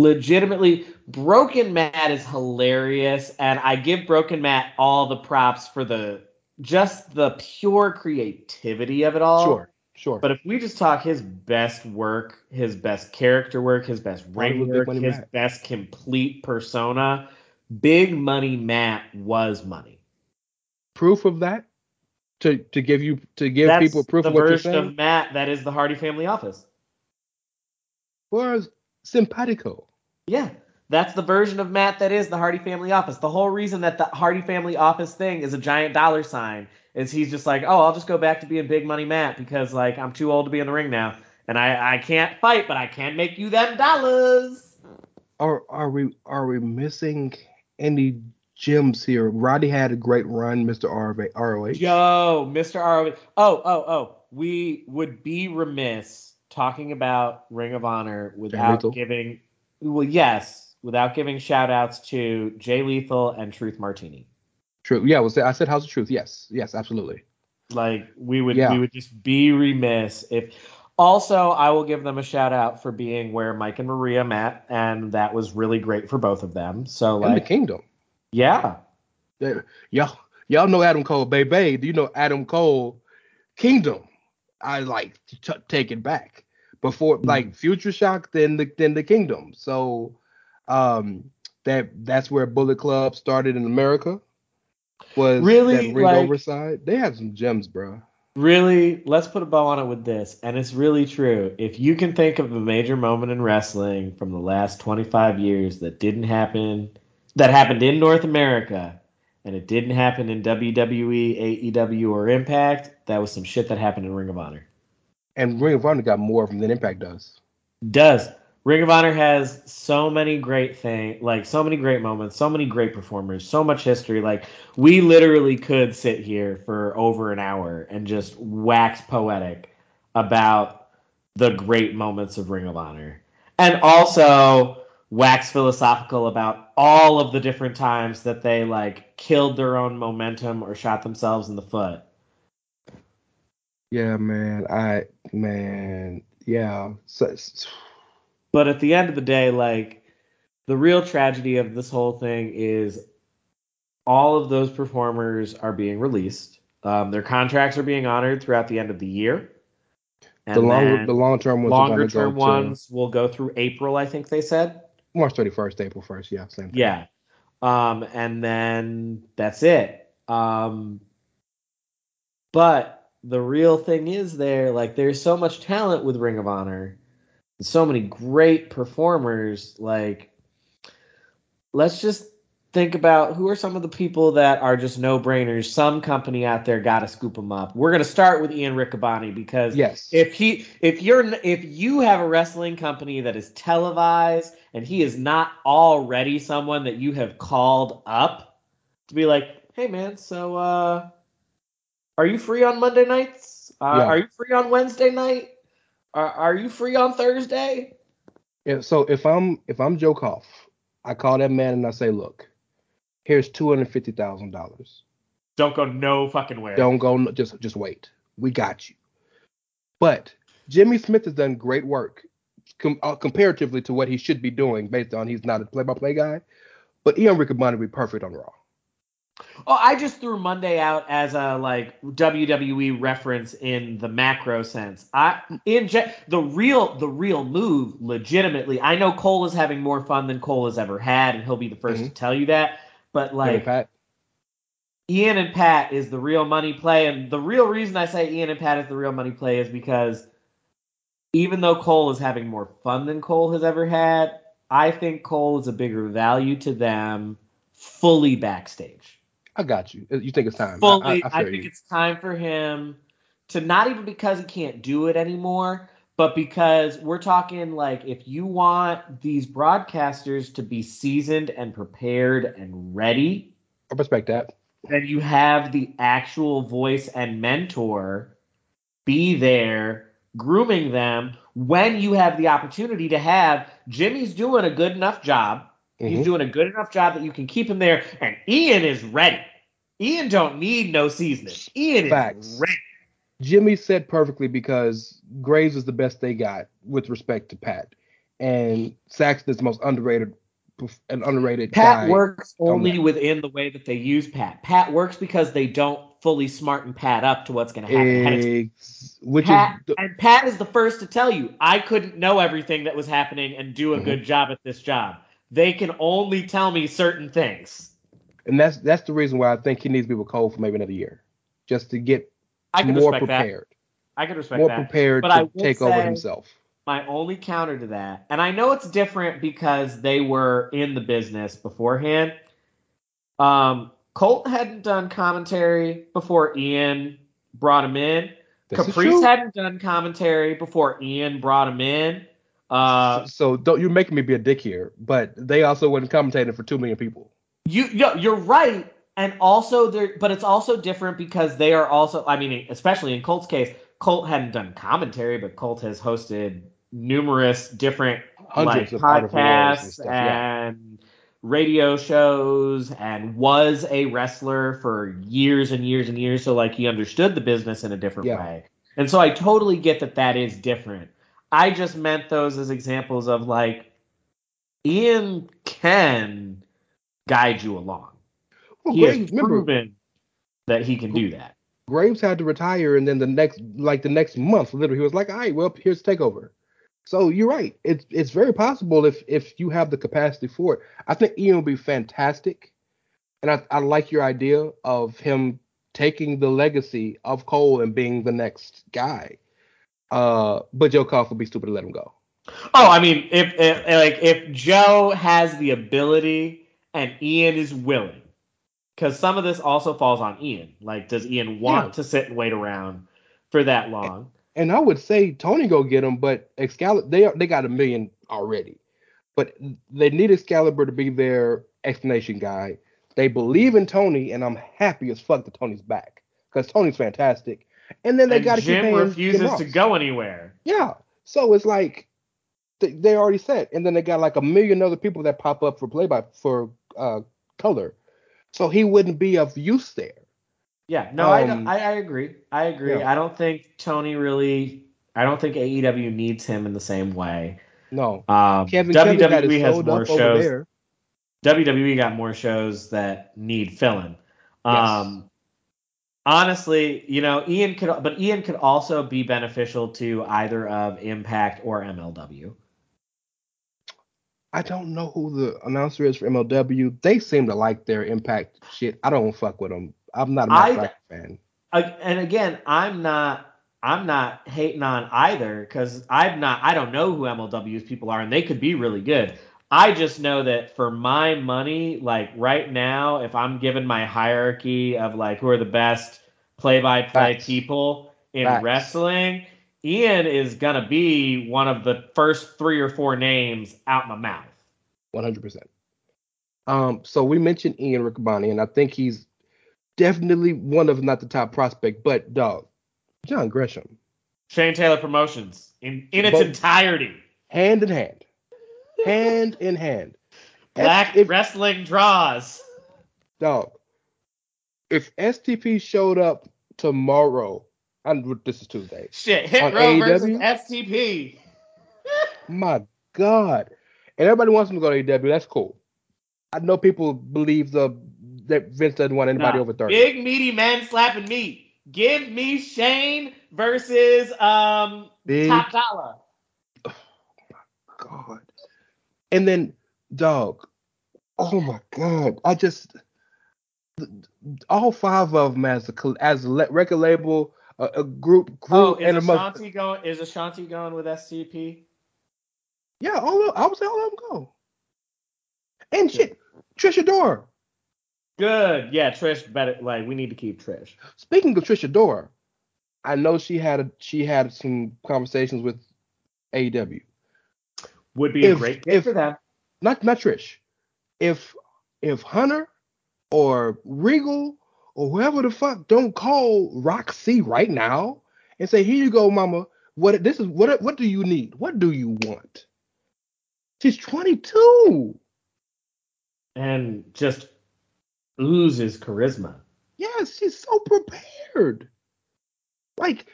legitimately, Broken Matt is hilarious, and I give Broken Matt all the props for the just the pure creativity of it all. Sure, sure. But if we just talk his best work, his best character work, his best ring work, his Matt. best complete persona, Big Money Matt was money. proof of that to to give you to give That's people proof the of what you're version saying of Matt that is the Hardy family office. was simpatico. Yeah, that's the version of Matt that is the Hardy family office. The whole reason that the Hardy family office thing is a giant dollar sign is he's just like, oh, I'll just go back to being Big Money Matt because like I'm too old to be in the ring now, and I I can't fight, but I can make you them dollars. Are are we are we missing any gems here? Roddy had a great run, Mr. RV, ROH. Yo, Mr. ROH. Oh, oh, oh. We would be remiss talking about Ring of Honor without giving, well, yes, without giving shout outs to Jay Lethal and Truth Martini. True. Yeah, was I said House of Truth. Yes, yes, absolutely. Like we would, Yeah. we would just be remiss if Also, I will give them a shout out for being where Mike and Maria met, and that was really great for both of them. So, In the kingdom. yeah, They- Y'all, y'all know Adam Cole, baby. Do you know Adam Cole Kingdom? I like t- take it back before Mm-hmm. like Future Shock, then the then the Kingdom. So, um, that that's where Bullet Club started in America. Was Really, that ring like-? They have some gems, bro. really, let's put a bow on it with this, and it's really true. If you can think of a major moment in wrestling from the last 25 years that didn't happen, that happened in North America, and it didn't happen in WWE, AEW, or Impact, that was some shit that happened in Ring of Honor. And Ring of Honor got more of them than Impact does. Does. Ring of Honor has so many great things, like so many great moments, so many great performers, so much history. Like we literally could sit here for over an hour and just wax poetic about the great moments of Ring of Honor. And also wax philosophical about all of the different times that they like killed their own momentum or shot themselves in the foot. Yeah, man. I man, yeah. So, But at the end of the day, like the real tragedy of this whole thing is all of those performers are being released. Um, their contracts are being honored throughout the end of the year. the long the long term ones longer term ones will go through April, I think they said. March thirty first, April first. Yeah, same thing. Yeah. Um, and then that's it. Um, but the real thing is there, like, there's so much talent with Ring of Honor, and so many great performers. Like, let's just think about who are some of the people that are just no brainers. Some company out there got to scoop them up. We're gonna start with Ian Riccaboni because Yes. if he if you're if you have a wrestling company that is televised and he is not already someone that you have called up to be like hey man so uh are you free on monday nights uh, Yeah. are you free on wednesday night are, are you free on thursday Yeah, so if I'm if I'm Joe Koff, I call that man and I say, look, here's two hundred fifty thousand dollars. don't go no fucking where Don't go. no- Just just wait. We got you. But Jimmy Smith has done great work com- uh, comparatively to what he should be doing, based on he's not a play-by-play guy. But Ian Riccaboni would be perfect on Raw. Oh, I just threw Monday out as a like WWE reference in the macro sense. I in ge- the real the real move, legitimately. I know Cole is having more fun than Cole has ever had, and he'll be the 1st to mm-hmm. tell you that. But Hey, like Pat. Ian and Pat is the real money play, and the real reason I say Ian and Pat is the real money play is because even though Cole is having more fun than Cole has ever had, I think Cole is a bigger value to them fully backstage. I got you. You think it's time? I- Fully, I, I, I, think you. it's time for him to not even because he can't do it anymore, but because we're talking like if you want these broadcasters to be seasoned and prepared and ready, I respect that. then you have the actual voice and mentor be there grooming them when you have the opportunity to have Jimmy's doing a good enough job. He's Mhm. doing a good enough job that you can keep him there, and Ian is ready. Ian don't need no seasoning. Ian Facts. is ready. Jimmy said perfectly because Graves is the best they got with respect to Pat, and Saxton is the most underrated, an underrated Pat works only that. within the way that they use Pat. Pat works because they don't fully smarten Pat up to what's going to happen. ahead of time. Ex- which Pat, is and Pat is the first to tell you, I couldn't know everything that was happening and do a Mhm. good job at this job. They can only tell me certain things. and that's that's the reason why I think he needs to be with Cole for maybe another year, just to get more respect that. prepared, I can respect more that. prepared But to take over himself. My only counter to that, and I know it's different because they were in the business beforehand. Um, Colt hadn't done commentary before Ian brought him in. This Caprice hadn't done commentary before Ian brought him in. Uh, so don't you're making me be a dick here, but they also wasn't commentating for two million people. You no, you're right, and also there, but it's also different because they are also. I mean, especially in Colt's case, Colt hadn't done commentary, but Colt has hosted numerous different Hundreds like of art of wars and podcasts stuff, yeah. and radio shows, and was a wrestler for years and years and years. So like he understood the business in a different Yeah. way. And so I totally get that that is different. I just meant those as examples of like Ian can guide you along. Well, he Graves, has remember, proven that he can do that. Graves had to retire, and then the next, like the next month, literally, he was like, "All right, well, here's takeover." So you're right. It's it's very possible if if you have the capacity for it. I think Ian would be fantastic, and I I like your idea of him taking the legacy of Cole and being the next guy. Uh, but Joe Koff would be stupid to let him go. Oh, I mean, if, if like if Joe has the ability and Ian is willing, because some of this also falls on Ian. Like, does Ian want Yeah. to sit and wait around for that long? And I would say Tony go get him, but Excalibur they they got a million already, but they need Excalibur to be their explanation guy. They believe in Tony, and I'm happy as fuck that Tony's back because Tony's fantastic. And then they got to keep Jim paying Jim refuses to go anywhere. Yeah, so it's like they, they already said, and then they got like a million other people that pop up for play by for uh color, so he wouldn't be of use there. Yeah, no, I, Um, I I agree. I agree. yeah. I don't think Tony really. I don't think AEW needs him in the same way. No, Um, Kevin WWE it has more shows. WWE got more shows that need filling. Yes. Honestly, you know, Ian could, but Ian could also be beneficial to either of Impact or MLW. I don't know who the announcer is for MLW. They seem to like their Impact shit. I don't fuck with them. I'm not a I- Fraction fan. Ag- And again, I'm not, I'm not hating on either because I'm not, I don't know who MLW's people are, and they could be really good. I just know that for my money, like right now, if I'm given my hierarchy of like who are the best play-by-play people in Facts. wrestling, Ian is gonna be one of the first three or four names out my mouth. 100%. Um, so we mentioned Ian Riccaboni, and I think he's definitely one of not the top prospect, but dog, John Gresham, Shane Taylor Promotions in in its Both- entirety. hand in hand, hand in hand. Black if, wrestling draws. dog, if STP showed up tomorrow, and this is Tuesday, Shit, Hit Row versus STP. My God. And everybody wants him to go to AW. That's cool. I know people believe the that Vince doesn't want anybody Nah, over 30. Big meaty men slapping meat. Give me Shane versus um Big Top Dolla. God. And then, dog. Oh my God. I just all five of them as a as a record label, a, a group group, Oh, and a is month. Ashanti going? Is Ashanti going with STP? Yeah, all of, I would say all of them go. And shit, Trish Adora. Good. Yeah, Trish better. Like we need to keep Trish. Speaking of Trish Adora, I know she had a, she had some conversations with AEW. Would be a great fit if- for them. Not not Trish. If if Hunter or Regal or whoever the fuck don't call Rok-C right now and say, "Here you go, Mama. What this is? What what do you need? What do you want?" She's 22. and just oozes charisma. Yes, she's so prepared. Like,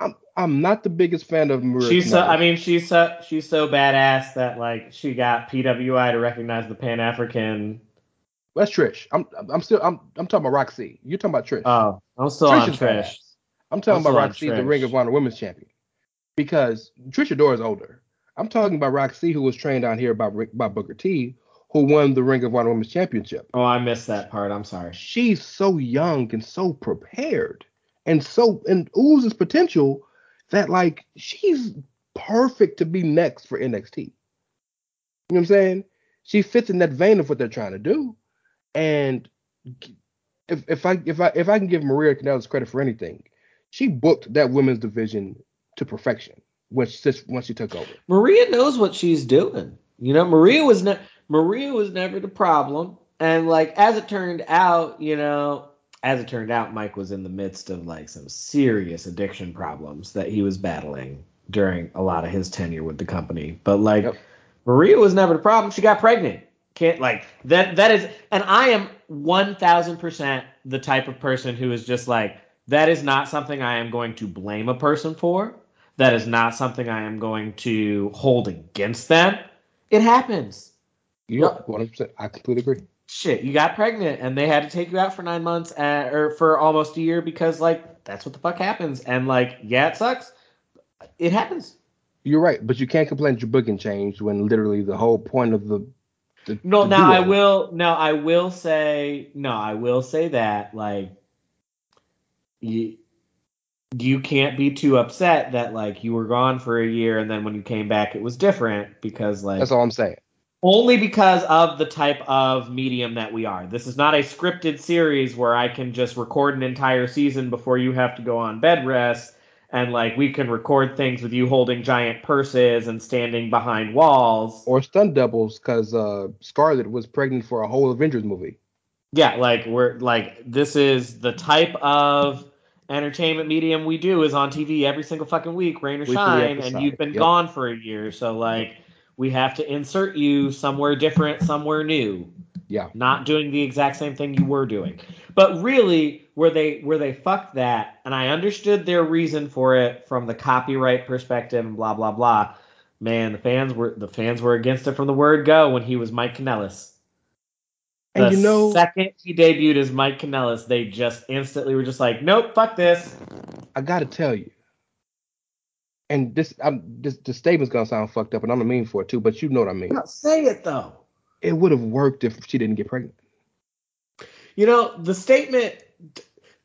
I'm I'm not the biggest fan of Maria. She's so. I mean, she's so. She's so badass that like she got PWI to recognize the Pan African. that's Trish. I'm I'm still I'm I'm talking about Rok-C. You're talking about Trish. Oh, I'm still Trish on Trish. badass. I'm talking I'm about Rok-C, the Ring of Honor Women's Champion, because Trish Adora is older. I'm talking about Rok-C, who was trained down here by by Booker T, who won the Ring of Honor Women's Championship. Oh, I missed that part. I'm sorry. She's so young and so prepared, and so and oozes potential that like she's perfect to be next for NXT. You know what I'm saying? She fits in that vein of what they're trying to do, and if if I if I if I can give Maria Kanellis credit for anything, she booked that women's division to perfection when she once she took over. Maria knows what she's doing. You know, Maria was ne- Maria was never the problem. And like as it turned out, you know, as it turned out, Mike was in the midst of like some serious addiction problems that he was battling during a lot of his tenure with the company. But like Yep. Maria was never the problem. She got pregnant. Can't like that that is and I am one thousand percent the type of person who is just like That is not something I am going to blame a person for. That is not something I am going to hold against them. It happens. Yeah, 100%. I completely agree. Shit, you got pregnant and they had to take you out for nine months uh, or for almost a year because, like, that's what the fuck happens. And, like, yeah, it sucks. It happens. You're right, but you can't complain that your booking changed when literally the whole point of the. the No, the now I will. No, I will say. No, I will say that like you you can't be too upset that like you were gone for a year and then when you came back it was different because like That's all I'm saying. Only because of the type of medium that we are. This is not a scripted series where I can just record an entire season before you have to go on bed rest and like we can record things with you holding giant purses and standing behind walls. Or stunt doubles because uh, Scarlett was pregnant for a whole Avengers movie. Yeah, like we're like this is the type of entertainment medium we do is on TV every single fucking week, rain or Weekly shine, and you've been yep. gone for a year, so like we have to insert you somewhere different, somewhere new. Yeah. Not doing the exact same thing you were doing. But really, where they where they fucked that, and I understood their reason for it from the copyright perspective and blah blah blah. Man, the fans were the fans were against it from the word go when he was Mike Kanellis. And The you know- second he debuted as Mike Kanellis, they just instantly were just like, nope, fuck this. I got to tell you, and this, I'm, this, the statement's gonna sound fucked up, and I'm the mean for it too. But you know what I mean. No, say it though. It would have worked if she didn't get pregnant. You know, the statement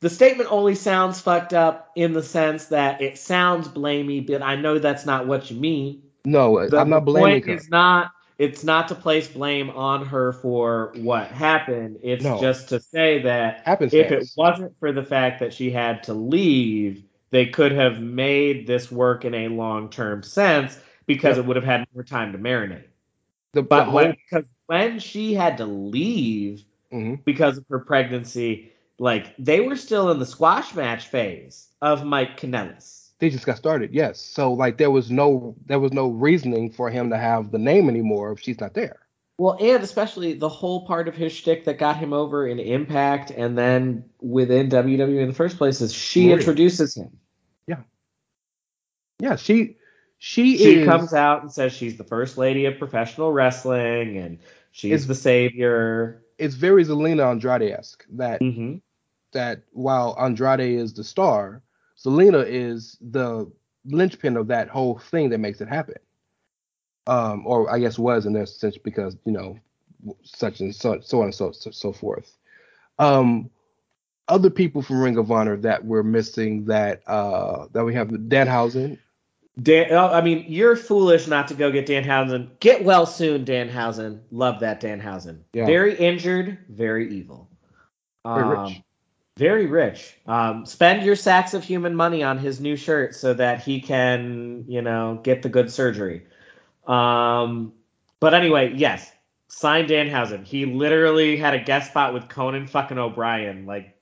the statement only sounds fucked up in the sense that it sounds blamey, but I know that's not what you mean. No, The, I'm not the blaming point her. is not it's not to place blame on her for what happened. It's No. just to say that if it wasn't for the fact that she had to leave, they could have made this work in a long term sense because Yeah. it would have had more time to marinate. The, But the when, whole- because when she had to leave Mhm. because of her pregnancy, like they were still in the squash match phase of Mike Kanellis. they just got started. Yes, so like there was no there was no reasoning for him to have the name anymore if she's not there. Well, and especially the whole part of his shtick that got him over in Impact and then within WWE in the first place is she Maria. introduces him. Yeah, she she, She is comes out and says she's the first lady of professional wrestling and she's the savior. it's very Zelina Andrade esque that hmm that while Andrade is the star, Zelina is the linchpin of that whole thing that makes it happen. Um, or I guess was in this sense because you know such and so so on and so so, so forth. Um, other people from Ring of Honor that we're missing that uh that we have Danhausen. Dan, oh, I mean, you're foolish not to go get Danhausen. Get well soon, Danhausen. Love that Danhausen. Yeah. Very injured, very evil. Very Um, rich. Very rich. Um, spend your sacks of human money on his new shirt so that he can, you know, get the good surgery. Um, but anyway, yes, sign Danhausen. He literally had a guest spot with Conan fucking O'Brien. Like,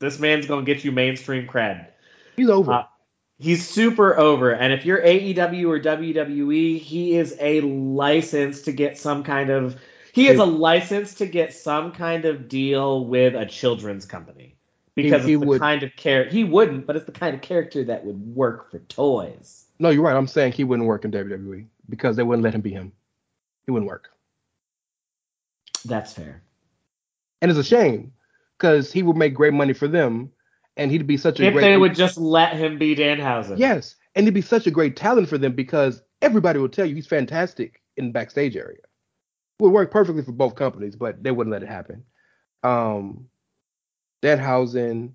this man's gonna get you mainstream cred. He's over. Uh, He's super over, and if you're AEW or WWE, he is a license to get some kind of he is a license to get some kind of deal with a children's company because he it's the would- kind of character he wouldn't, but it's the kind of character that would work for toys. no, you're right. I'm saying he wouldn't work in WWE because they wouldn't let him be him. He wouldn't work. That's fair. And it's a shame because he would make great money for them, and he'd be such a If great. they would just let him be Danhausen. Yes, and he'd be such a great talent for them because everybody will tell you he's fantastic in the backstage area. Would work perfectly for both companies, but they wouldn't let it happen. Um, Danhausen,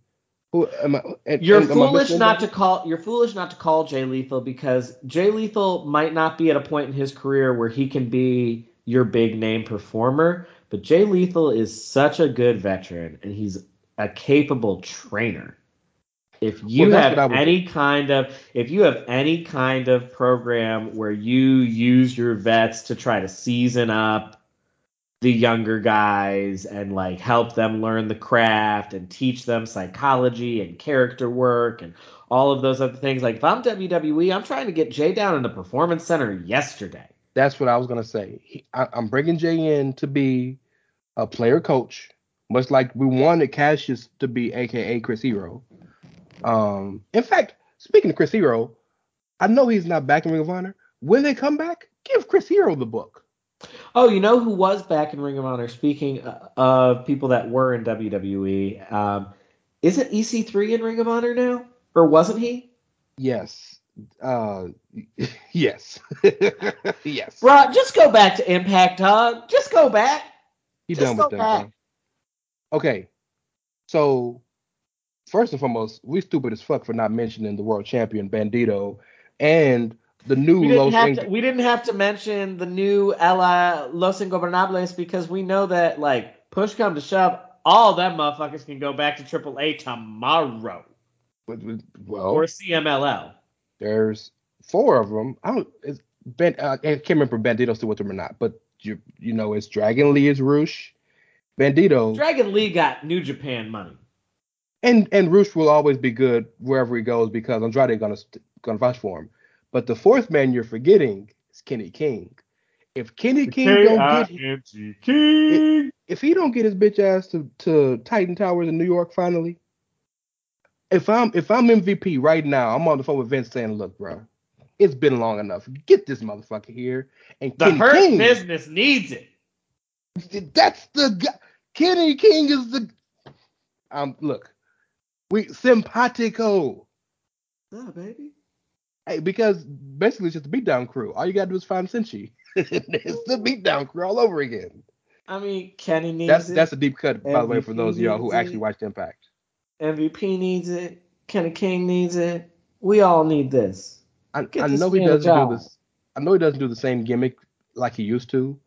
who am I? and- You're and am foolish not to call. You're foolish not to call Jay Lethal because Jay Lethal might not be at a point in his career where he can be your big name performer, but Jay Lethal is such a good veteran and he's a capable trainer. If you Well, that's what I have any kind of if you have any kind of program where you use your vets to try to season up the younger guys and like help them learn the craft and teach them psychology and character work and all of those other things. Like if I'm WWE, I'm trying to get Jay down in the performance center yesterday. That's what I was gonna say. He, I, I'm bringing Jay in to be a player coach, much like we wanted Kassius to be, aka Chris Hero. Um, in fact, speaking of Chris Hero, I know he's not back in Ring of Honor. When they come back, give Chris Hero the book. Oh, you know who was back in Ring of Honor? Speaking of people that were in WWE, um, isn't EC3 in Ring of Honor now, or wasn't he? Yes. Uh, yes. yes. Bro, just go back to Impact, huh? Just go back. You just done with that? Okay. So, first and foremost, we stupid as fuck for not mentioning the world champion Bandido and the new We didn't, Los to, we didn't have to mention the new Ella Los Ingobernables because we know that, like, push come to shove, all them motherfuckers can go back to AAA tomorrow well, or CMLL. there's four of them. I don't. It's ben, uh, I can't remember Bandido still with them or not, but you you know it's Dragon Lee is Rush, Bandido, Dragon Lee got New Japan money. and and Rush will always be good wherever he goes because Andrade gonna gonna vouch for him. But the fourth man you're forgetting is Kenny King. If Kenny King don't get King. if he don't get his bitch ass to, to Titan Towers in New York finally, if I'm if I'm MVP right now, I'm on the phone with Vince saying, "Look, bro, it's been long enough. Get this motherfucker here." And The Kenny Hurt King, business needs it. that's the guy. Kenny King is the. Um, look, we simpatico. Yeah, baby. Hey, because basically it's just a beatdown crew. All you gotta do is find Senshi. it's the beatdown crew all over again. I mean, Kenny needs That's it. that's a deep cut, by the way, for those of y'all who actually it. watched Impact. MVP needs it. Kenny King needs it. We all need this. I, I know he doesn't do this. I know he doesn't do the same gimmick like he used to.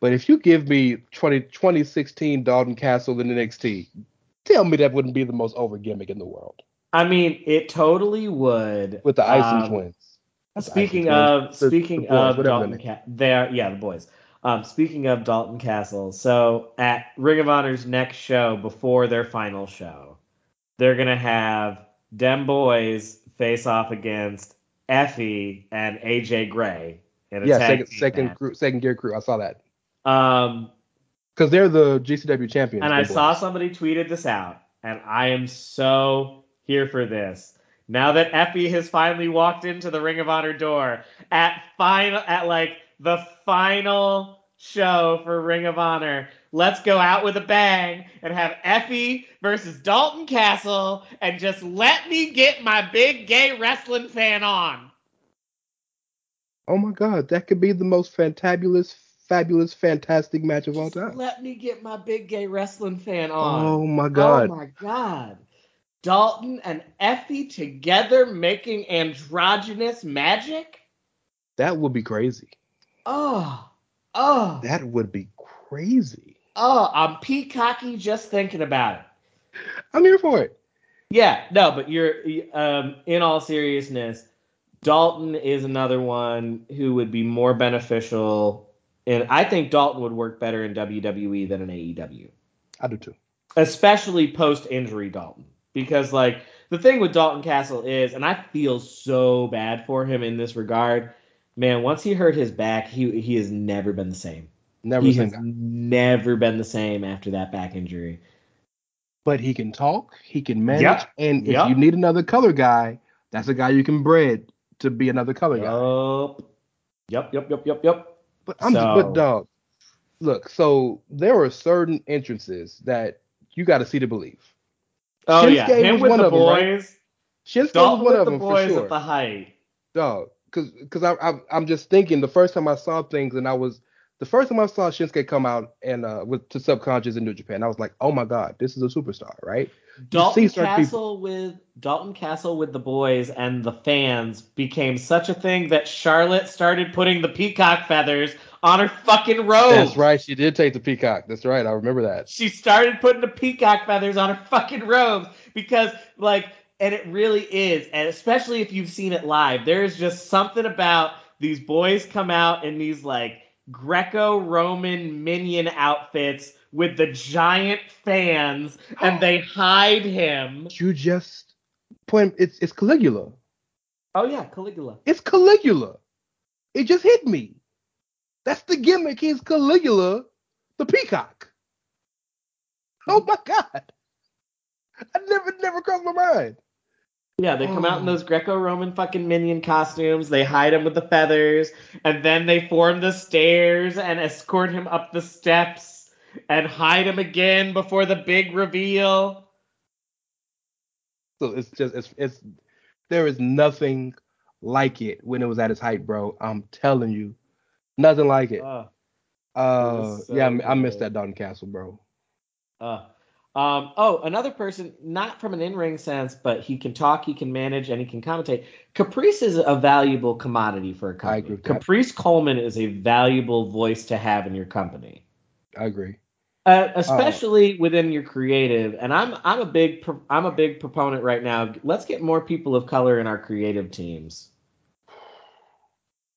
But if you give me 20, 2016 Dalton Castle in the NXT, tell me that wouldn't be the most over gimmick in the world I mean, it totally would. with the Ison Um, twins. The Speaking Ison of twins, speaking the boys, of Dalton. Ca- there yeah the boys. Um, speaking of Dalton Castle, so at Ring of Honor's next show before their final show, they're gonna have them boys face off against Effy and AJ Gray in a Yeah, tag second team second crew, second gear crew. I saw that Um, because they're the GCW champions. and I boys. saw somebody tweeted this out, and I am so here for this. Now that Effy has finally walked into the Ring of Honor door at final at like the final show for Ring of Honor, let's go out with a bang and have Effy versus Dalton Castle and just let me get my big gay wrestling fan on. Oh my god, that could be the most fantabulous, fabulous, fantastic match of all time. Let me get my big gay wrestling fan on. Oh my god. Oh my god. Dalton and Effy together making androgynous magic? That would be crazy. Oh. Oh. That would be crazy. Oh, I'm peacocky just thinking about it. I'm here for it. Yeah, no, but you're um in all seriousness, Dalton is another one who would be more beneficial and I think Dalton would work better in WWE than in AEW. I do too. especially post injury Dalton. Because like the thing with Dalton Castle is, and I feel so bad for him in this regard, man, once he hurt his back, he he has never been the same. Never he has that. never been the same after that back injury. But he can talk, he can manage, Yep. and if Yep. you need another color guy, that's a guy you can bread to be another color guy. Yup. Yep, yep, yep, yep, yep. But I'm So- but dog, look, so there are certain entrances that you got to see to believe. Oh yeah, Shinsuke him with one the of them, right? boys. Shinsuke was one of the them for boys sure. at the height. dog because because I, I i'm just thinking the first time i saw things and i was the first time i saw shinsuke come out and uh with to subconscious in new japan i was like oh my god this is a superstar right Dalton see certain Castle with Dalton Castle with the boys and the fans became such a thing that Charlotte started putting the peacock feathers on her fucking robe. that's right. She did take the peacock. That's right. I remember that. She started putting the peacock feathers on her fucking robes because like and it really is. And especially if you've seen it live there's just something about these boys come out in these like Greco-Roman minion outfits with the giant fans and they hide him. you just point it's it's caligula. Oh yeah, Caligula. it's caligula. It just hit me. That's the gimmick. He's caligula the peacock. Hmm. Oh my god. I never never crossed my mind. Yeah, they come out in Oh. those Greco-Roman fucking minion costumes. They hide him with the feathers, and then they form the stairs and escort him up the steps and hide him again before the big reveal. So it's just it's it's there is nothing like it when it was at its height, bro. I'm telling you, nothing like it. Uh, Uh, was so yeah, I, I missed that Dalton Castle, bro. uh. Um, oh, another person, not from an in-ring sense, but he can talk, he can manage, and he can commentate. Caprice is a valuable commodity for a company. agree with that. Caprice Coleman is a valuable voice to have in your company. I agree. Uh, especially within your creative, and I'm I'm a big pro- I'm a big proponent right now. Let's get more people of color in our creative teams.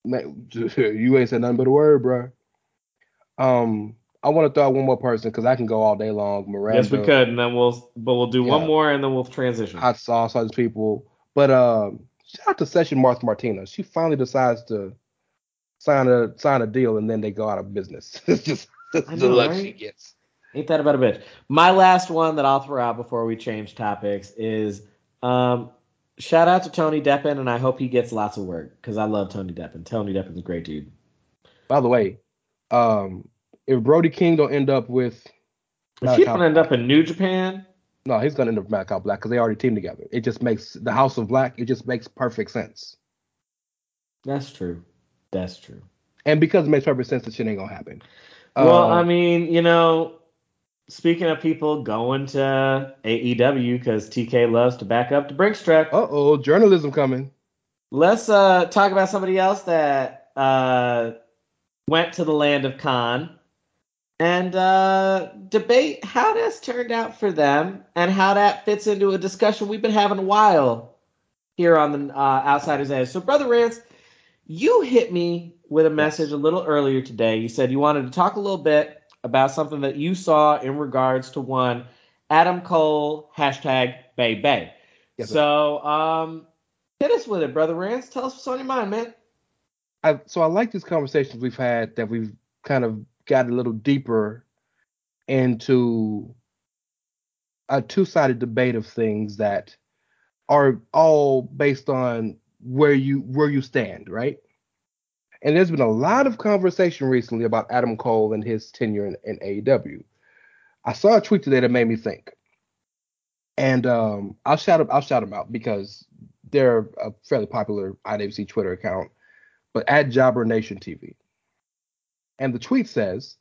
Man, you ain't said nothing but a word, bro. Um, I want to throw out one more person because I can go all day long. Miranda, yes, we could, and then we'll but we'll do one more, and then we'll transition. hot sauce, all these people. But um, shout out to Session Moth Martina. She finally decides to sign a sign a deal, and then they go out of business. it's just it's I the know, luck right? she gets. Ain't that about a bitch? My last one that I'll throw out before we change topics is um, shout out to Tony Deppen, and I hope he gets lots of work because I love Tony Deppen. Tony Deppen's a great dude. By the way, um, if Brody King don't end up with If he don't end up in New Japan, no, he's gonna end up with Malakai Black because they already teamed together. It just makes the House of Black. It just makes perfect sense. that's true. That's true. And because it makes perfect sense, the shit ain't gonna happen. Well, Uh, I mean, you know, speaking of people going to AEW because TK loves to back up to Brink's truck, uh oh, journalism coming. let's uh, talk about somebody else that uh, went to the land of Khan and uh, debate how this turned out for them and how that fits into a discussion we've been having a while here on the uh, Outsiders Edge. So, Brother Rance, you hit me with a message a little earlier today. You said you wanted to talk a little bit about something that you saw in regards to one Adam Cole hashtag Bay Bay. Yes, so, um, hit us with it, Brother Rance. Tell us what's on your mind, man. I, so I like these conversations we've had that we've kind of got a little deeper into a two-sided debate of things that are all based on where you where you stand, right? And there's been a lot of conversation recently about Adam Cole and his tenure in, in AEW. I saw a tweet today that made me think, and um, I'll shout I'll shout them out because they're a fairly popular IWC Twitter account but at Jobber Nation TV. And the tweet says,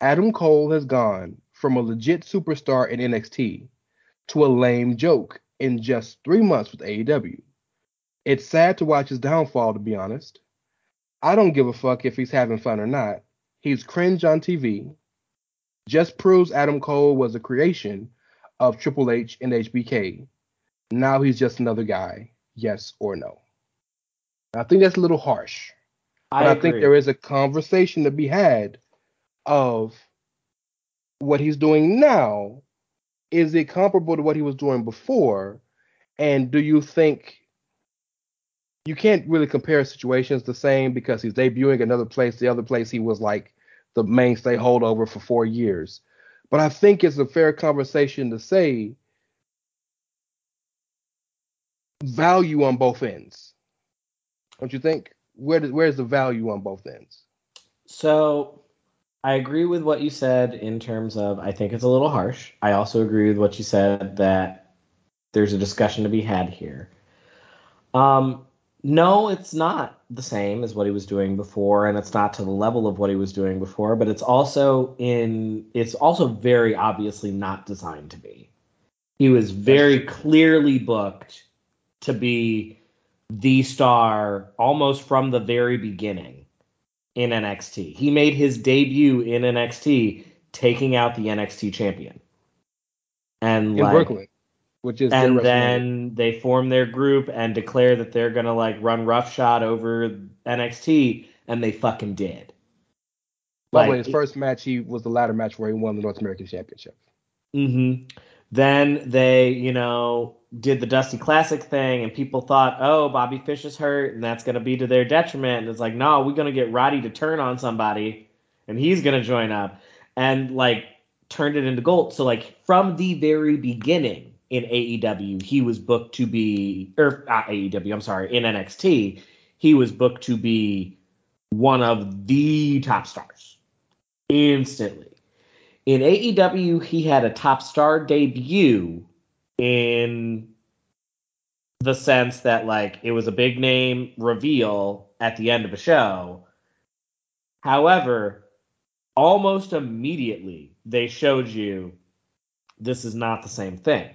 Adam Cole has gone from a legit superstar in NXT to a lame joke in just three months with AEW. It's sad to watch his downfall, to be honest. I don't give a fuck if he's having fun or not. He's cringe on TV. Just proves Adam Cole was a creation of Triple H and HBK. Now he's just another guy, yes or no. I think that's a little harsh. But I, think there is a conversation to be had of what he's doing now. Is it comparable to what he was doing before? And do you think you can't really compare situations the same because he's debuting another place, the other place he was like the mainstay holdover for four years. But I think it's a fair conversation to say value on both ends. Don't you think? Where does where's the value on both ends? So I agree with what you said in terms of I think it's a little harsh. I also agree with what you said that there's a discussion to be had here. Um, no, it's not the same as what he was doing before, and it's not to the level of what he was doing before, but it's also in it's also very obviously not designed to be. He was very clearly booked to be the star almost from the very beginning in NXT. He made his debut in NXT taking out the NXT champion. And In like Brooklyn, which is and then they form their group and declare that they're gonna like run roughshod over NXT, and they fucking did. By the way, his first match, he was the ladder match where he won the North American Championship. Mm-hmm. Then they, you know, did the Dusty Classic thing, and people thought, oh, Bobby Fish is hurt, and that's going to be to their detriment. And it's like, no, we're going to get Roddy to turn on somebody, and he's going to join up. And, like, turned it into gold. So, like, from the very beginning, in AEW, he was booked to be, or AEW, I'm sorry, in NXT, he was booked to be one of the top stars instantly. In AEW, he had a top star debut in the sense that like it was a big name reveal at the end of a show. However, almost immediately they showed you this is not the same thing.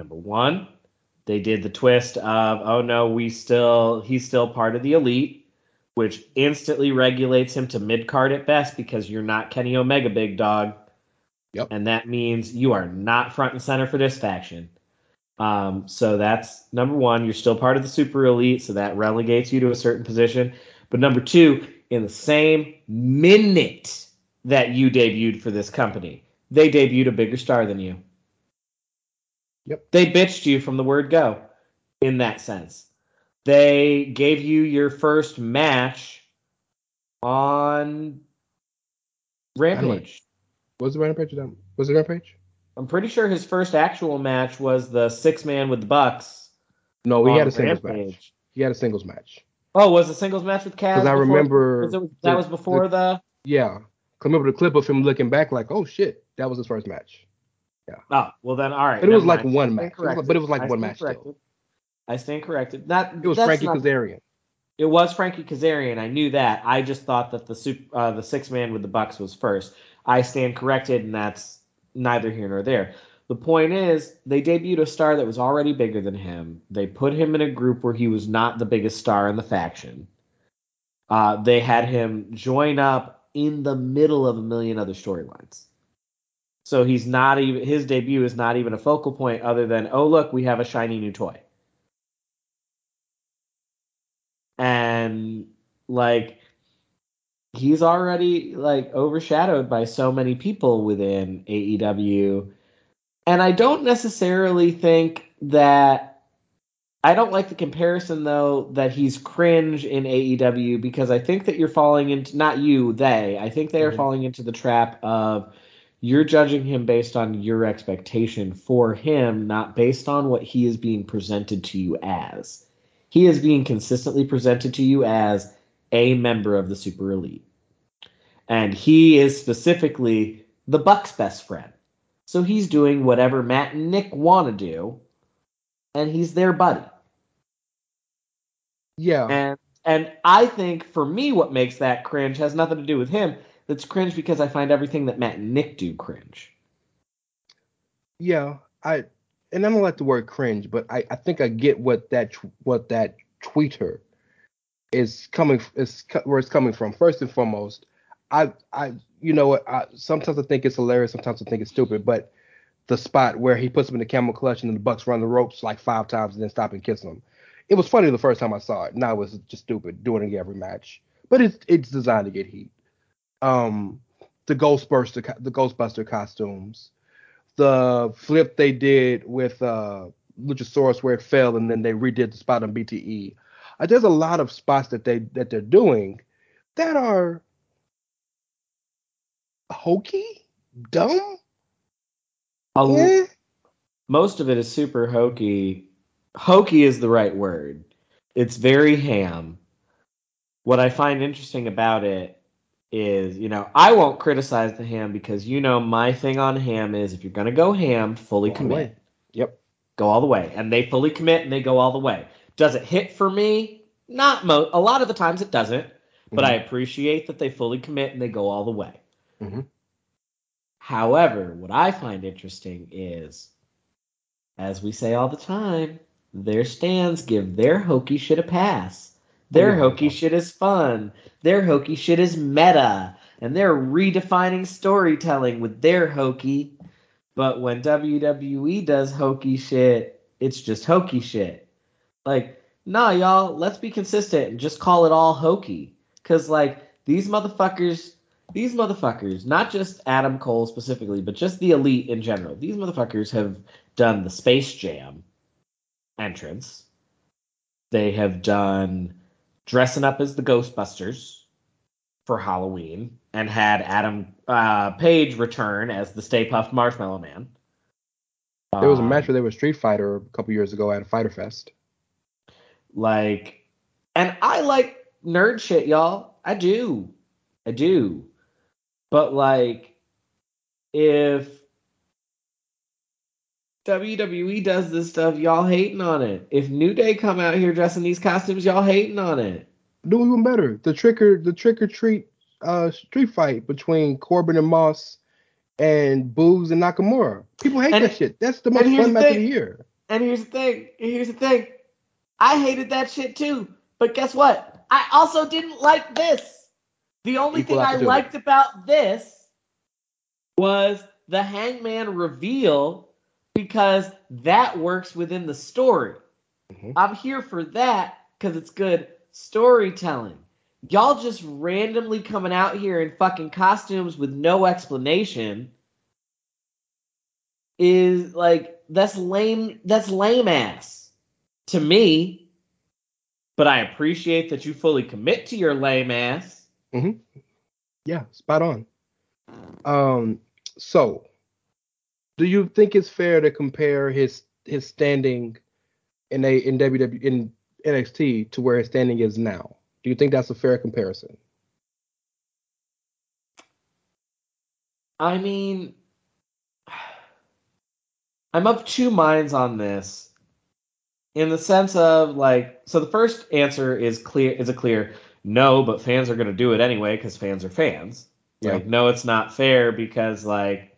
Number one, they did the twist of, oh no, we still he's still part of the elite, which instantly regulates him to mid card at best because you're not Kenny Omega big dog. Yep. And that means you are not front and center for this faction. Um, so that's number one. You're still part of the super elite, so that relegates you to a certain position. But number two, in the same minute that you debuted for this company, they debuted a bigger star than you. Yep. They bitched you from the word go in that sense. They gave you your first match on Rampage. Was it Rampage? Was it Rampage? I'm pretty sure his first actual match was the six man with the Bucks. No, he had a singles Rampage. match. He had a singles match. Oh, was a singles match with Kaz? Because I remember was it- that the- was before the. Yeah, I remember the clip of him looking back like, oh shit, that was his first match. Oh, well then, all right. But it was never like one match. It was corrected. but it was like I one stand match still. I stand corrected. That It was Frankie not- Kazarian. It was Frankie Kazarian. I knew that. I just thought that the super, uh, the six man with the Bucks was first. I stand corrected, and that's neither here nor there. The point is, they debuted a star that was already bigger than him. They put him in a group where he was not the biggest star in the faction. Uh, they had him join up in the middle of a million other storylines. So he's not even his debut is not even a focal point other than oh look we have a shiny new toy. And like he's already like overshadowed by so many people within AEW. And I don't necessarily think that I don't like the comparison though that he's cringe in AEW because I think that you're falling into not you, they. I think they are Mhm. falling into the trap of you're judging him based on your expectation for him, not based on what he is being presented to you as. He is being consistently presented to you as a member of the super elite. And he is specifically the Buck's best friend. So he's doing whatever Matt and Nick want to do, and he's their buddy. Yeah. And and I think for me, what makes that cringe has nothing to do with him. That's cringe because I find everything that Matt and Nick do cringe. Yeah, I and I don't like the word cringe, but I, I think I get what that what that tweeter is coming is where it's coming from. First and foremost, I I you know what I, sometimes I think it's hilarious, sometimes I think it's stupid, but the spot where he puts him in the camel clutch and the Bucks run the ropes like five times and then stop and kiss him. It was funny the first time I saw it. Now it was just stupid doing it every match, but it's it's designed to get heat. Um, the Ghostbuster the Ghostbuster costumes the flip they did with uh Luchasaurus where it fell and then they redid the spot on BTE. Uh, there's a lot of spots that they that they're doing that are hokey, dumb. Eh? Most of it is super hokey. Hokey is the right word. It's very ham. What I find interesting about it is, you know, I won't criticize the ham because you know my thing on ham is if you're gonna go ham, fully the commit. Yep. Go all the way. And they fully commit and they go all the way. Does it hit for me? Not mo a lot of the times it doesn't, but I appreciate that they fully commit and they go all the way. Mhm. However, what I find interesting is, as we say all the time, their stands give their hokey shit a pass. Their oh, Yeah. hokey shit is fun. Their hokey shit is meta. And they're redefining storytelling with their hokey. But when WWE does hokey shit, it's just hokey shit. Like, nah, y'all, let's be consistent and just call it all hokey. Cause like these motherfuckers, these motherfuckers, not just Adam Cole specifically, but just the elite in general, these motherfuckers have done the Space Jam entrance. They have done dressing up as the Ghostbusters for Halloween and had Adam uh, Page return as the Stay Puft Marshmallow Man. There was a Um, match where they were Street Fighter a couple years ago at a Fyter Fest. Like, and I like nerd shit, y'all. I do. I do. But like, if WWE does this stuff, y'all hating on it. If New Day come out here dressing these costumes, y'all hating on it. Do even better. The trick or the trick or treat uh street fight between Corbin and Moss and Boogs and Nakamura. People hate And- that shit. That's the most fun the match of the year. And here's the thing. Here's the thing. I hated that shit too. But guess what? I also didn't like this. The only Equal thing I liked about this was the hangman reveal because that works within the story. Mhm. I'm here for that because it's good storytelling. Y'all just randomly coming out here in fucking costumes with no explanation is like that's lame that's lame ass to me. But I appreciate that you fully commit to your lame ass. Yeah, spot on. Um, so do you think it's fair to compare his his standing in a in WWE in NXT to where his standing is now? Do you think that's a fair comparison? I mean, I'm of two minds on this. In the sense of like, so the first answer is clear is a clear no, but fans are going to do it anyway because fans are fans. Yeah. Like, no, it's not fair because like,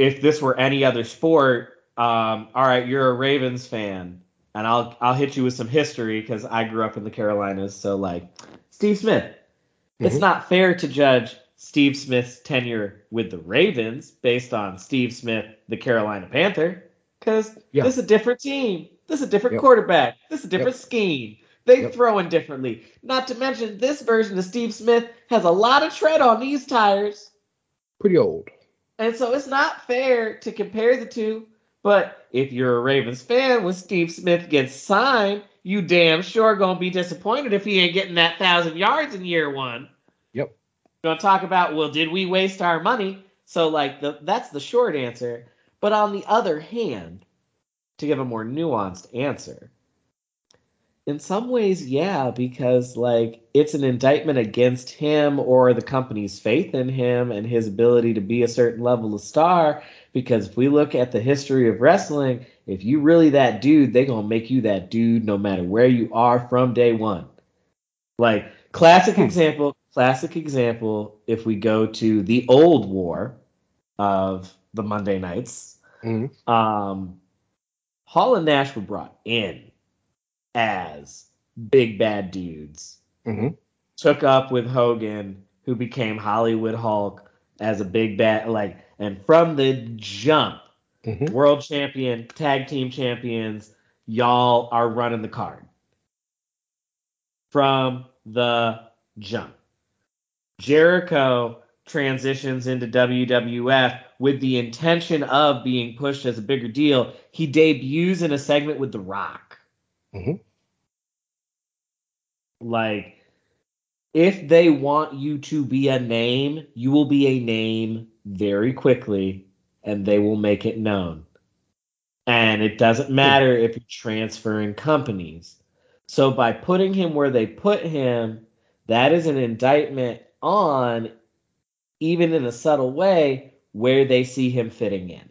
if this were any other sport, um, all right, you're a Ravens fan, and I'll I'll hit you with some history because I grew up in the Carolinas. So like, Steve Smith, it's Mhm. not fair to judge Steve Smith's tenure with the Ravens based on Steve Smith, the Carolina Panther, because Yeah. this is a different team. This is a different Yep. quarterback. This is a different Yep. scheme. They Yep. throw in differently. Not to mention, this version of Steve Smith has a lot of tread on these tires. Pretty old. And so it's not fair to compare the two. But if you're a Ravens fan, when Steve Smith gets signed, you damn sure gonna be disappointed if he ain't getting that thousand yards in year one. Yep. Gonna talk about, well, did we waste our money? So like the that's the short answer. But on the other hand, to give a more nuanced answer, in some ways, yeah, because like it's an indictment against him or the company's faith in him and his ability to be a certain level of star. Because if we look at the history of wrestling, if you really that dude, they're gonna make you that dude no matter where you are from day one. Like classic example, classic example. If we go to the old war of the Monday nights, Mhm. um, Hall and Nash were brought in as big bad dudes. Mhm. Took up with Hogan, who became Hollywood Hulk as a big bad like, and from the jump, Mhm. world champion, tag team champions, y'all are running the card. From the jump. Jericho transitions into WWF with the intention of being pushed as a bigger deal. He debuts in a segment with The Rock. Mhm. Like, if they want you to be a name, you will be a name very quickly and they will make it known. And it doesn't matter if you're transferring companies. So by putting him where they put him, that is an indictment on, even in a subtle way, where they see him fitting in.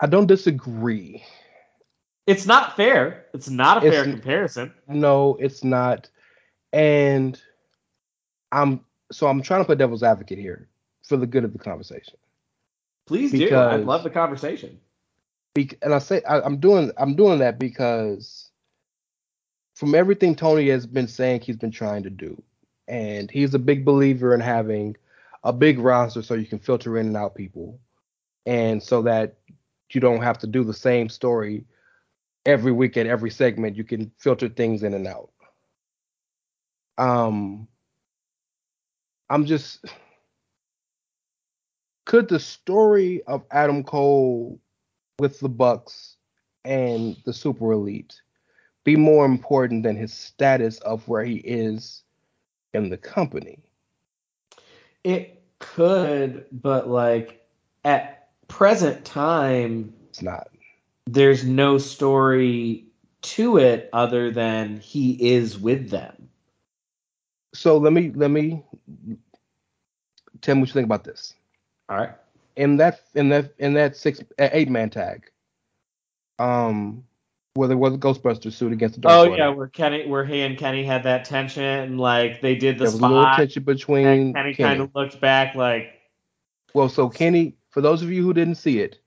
I don't disagree. It's not fair. It's not a It's- fair comparison. No, it's not. And I'm so I'm trying to play devil's advocate here for the good of the conversation. Please do. I Because- love the conversation. Bec- and I say I, I'm doing I'm doing that because from everything Tony has been saying he's been trying to do, and he's a big believer in having a big roster so you can filter in and out people, and so that you don't have to do the same story every week at every segment. You can filter things in and out. Um, I'm just could the story of Adam Cole with the Bucks and the Super Elite be more important than his status of where he is in the company? It could, but like at present time, It's not. there's no story to it other than he is with them. So let me let me tell me what you think about this. All right. In that in that in that six eight man tag, um, where there was a Ghostbuster suit against the Dark Oh Order, yeah, where Kenny, where he and Kenny had that tension, and like they did the there was a little spot, tension between and Kenny, Kenny. kind of looked back like, Well, so Kenny, for those of you who didn't see it,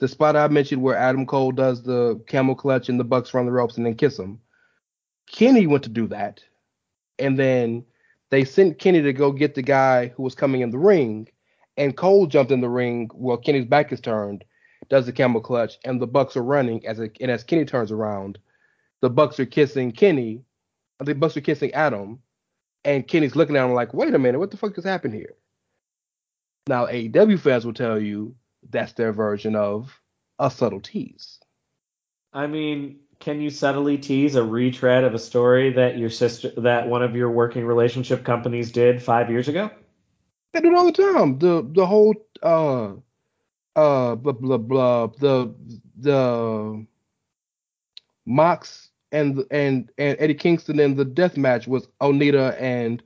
the spot I mentioned where Adam Cole does the camel clutch and the Bucks run the ropes and then kiss him, Kenny went to do that, and then they sent Kenny to go get the guy who was coming in the ring, and Cole jumped in the ring while Kenny's back is turned, does the camel clutch, and the Bucks are running as it, and as Kenny turns around, the Bucks are kissing Kenny, the Bucks are kissing Adam, and Kenny's looking at him like, wait a minute, what the fuck has happened here? Now, AEW fans will tell you that's their version of a subtle tease. I mean, can you subtly tease a retread of a story that your sister, that one of your working relationship companies did five years ago? They do it all the time. The the whole uh uh blah blah blah the the Mox and and and Eddie Kingston in the death match was Onita and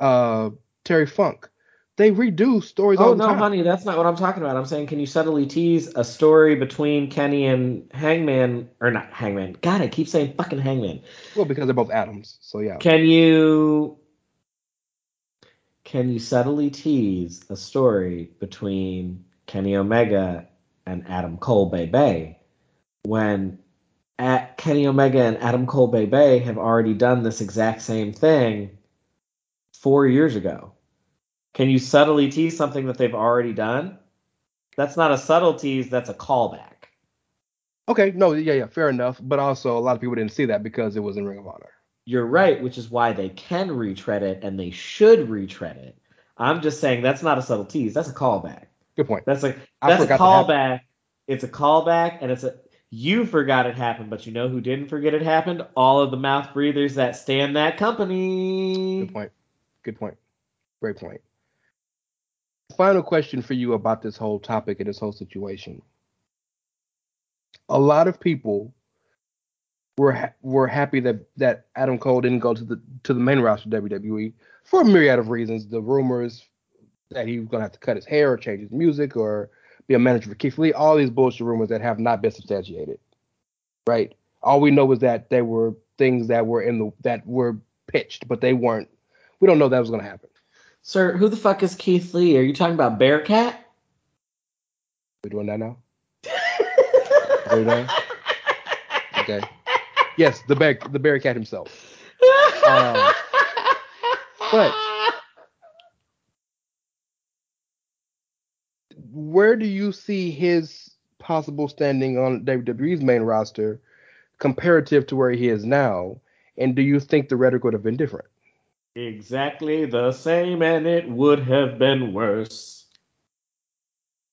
uh Terry Funk. They redo stories Oh all the no, time. honey, that's not what I'm talking about. I'm saying, can you subtly tease a story between Kenny and Hangman, or not Hangman? God, I keep saying fucking Hangman. Well, because they're both Adams. So yeah. Can you can you subtly tease a story between Kenny Omega and Adam Cole Bay Bay when at Kenny Omega and Adam Cole Bay Bay have already done this exact same thing four years ago? Can you subtly tease something that they've already done? That's not a subtle tease, that's a callback. Okay, no, yeah, yeah, fair enough. But also a lot of people didn't see that because it was in Ring of Honor. You're right, which is why they can retread it and they should retread it. I'm just saying that's not a subtle tease. That's a callback. Good point. That's a I that's a callback. It's a callback, and it's a you forgot it happened, but you know who didn't forget it happened? All of the mouth breathers that stand that company. Good point. Good point. Great point. Final question for you about this whole topic and this whole situation. A lot of people were ha- were happy that that Adam Cole didn't go to the to the main roster WWE for a myriad of reasons. The rumors that he was going to have to cut his hair or change his music or be a manager for Keith Lee, all these bullshit rumors that have not been substantiated. Right? All we know is that they were things that were in the that were pitched, but they weren't. We don't know that was going to happen. Sir, who the fuck is Keith Lee? Are you talking about Bearcat? We're doing that now. Okay. Yes, the bear, the bear cat himself. Um, but where do you see his possible standing on WWE's main roster comparative to where he is now? And do you think the rhetoric would have been different? Exactly the same, and it would have been worse.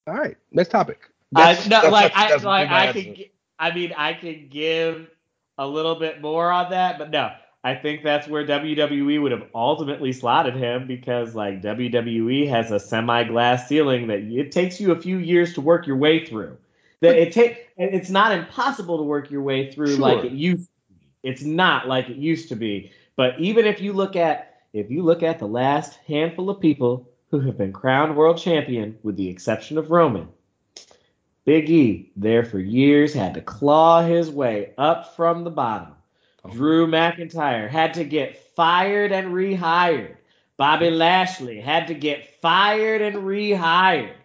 All right, next topic. I no, that's- like I like I answer. could. I mean, I could give a little bit more on that, but no, I think that's where WWE would have ultimately slotted him because like WWE has a semi-glass ceiling that it takes you a few years to work your way through. That it take it's not impossible to work your way through like it used. To be. It's not like it used to be. But even if you look at if you look at the last handful of people who have been crowned world champion, with the exception of Roman, Big E, there for years, had to claw his way up from the bottom. Oh. Drew McIntyre had to get fired and rehired. Bobby Lashley had to get fired and rehired.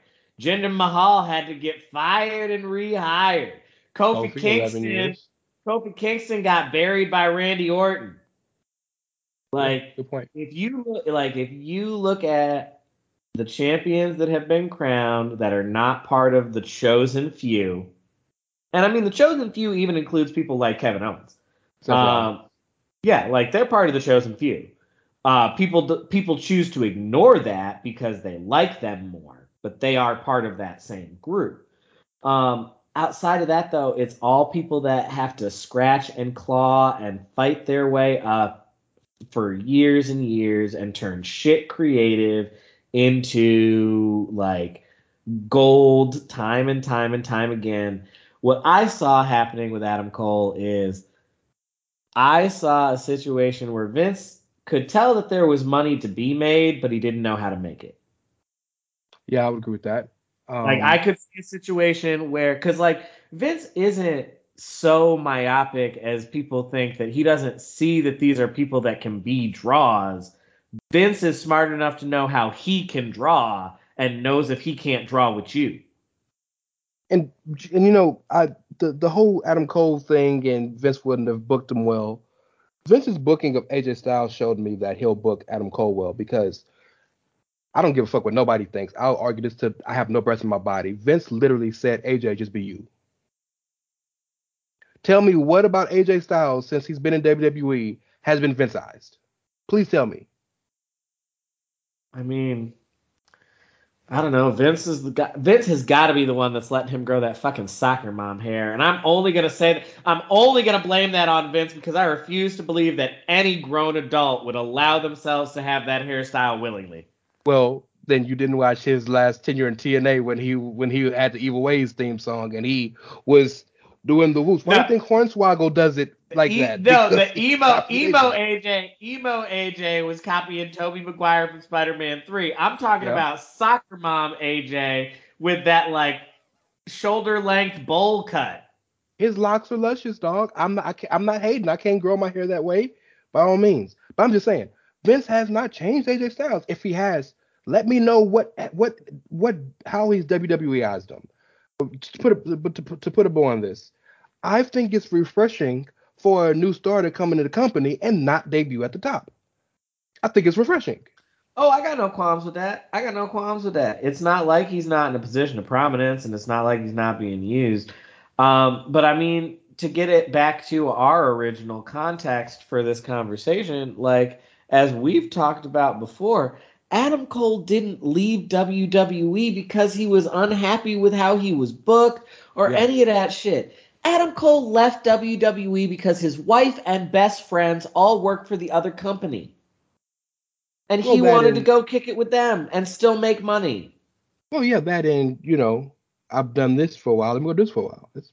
Jinder Mahal had to get fired and rehired. Kofi, Kofi, Kingston. Kofi Kingston got buried by Randy Orton. Like Good point. if you look like if you look at the champions that have been crowned that are not part of the chosen few, and I mean the chosen few even includes people like Kevin Owens. Rollins. Um, yeah, like they're part of the chosen few. Uh, people people choose to ignore that because they like them more, but they are part of that same group. Um, outside of that, though, it's all people that have to scratch and claw and fight their way up for years and years and turn shit creative into like gold time and time and time again. What I saw happening with Adam Cole is I saw a situation where Vince could tell that there was money to be made, but he didn't know how to make it. Yeah, I would agree with that. Um, like I could see a situation where, because like Vince isn't so myopic as people think that he doesn't see that these are people that can be draws. Vince is smart enough to know how he can draw and knows if he can't draw with you. and and you know, I the the whole Adam Cole thing and Vince wouldn't have booked him well. Vince's booking of AJ Styles showed me that he'll book Adam Cole well because I don't give a fuck what nobody thinks. I'll argue this to I have no breath in my body. Vince literally said, AJ, just be you. Tell me what about AJ Styles since he's been in WWE has been Vinceized? Please tell me. I mean, I don't know. Vince is the guy. Vince has got to be the one that's letting him grow that fucking soccer mom hair. And I'm only gonna say that I'm only gonna blame that on Vince because I refuse to believe that any grown adult would allow themselves to have that hairstyle willingly. Well, then you didn't watch his last tenure in TNA when he when he had the Evil Ways theme song and he was doing the whoops. Why No. do you think Hornswoggle does it like E- that? No, the emo emo. AJ emo AJ was copying Tobey Maguire from Spider-Man 3. I'm talking about soccer mom AJ with that like shoulder length bowl cut. His locks are luscious, dog. I'm not. I can't, I'm not hating. I can't grow my hair that way, by all means. But I'm just saying, Vince has not changed AJ Styles. If he has, let me know what what what how he's WWEized him. To put a, but to, put- to put a bow on this, I think it's refreshing for a new star to come into the company and not debut at the top. I think it's refreshing. Oh, I got no qualms with that. I got no qualms with that. It's not like he's not in a position of prominence, and it's not like he's not being used. Um, but I mean, to get it back to our original context for this conversation, like as we've talked about before, Adam Cole didn't leave WWE because he was unhappy with how he was booked or Yeah. any of that shit. Adam Cole left WWE because his wife and best friends all worked for the other company. And he Well, that wanted to go kick it with them and still make money. Well, yeah, that and you know, I've done this for a while. I'm gonna do this for a while. It's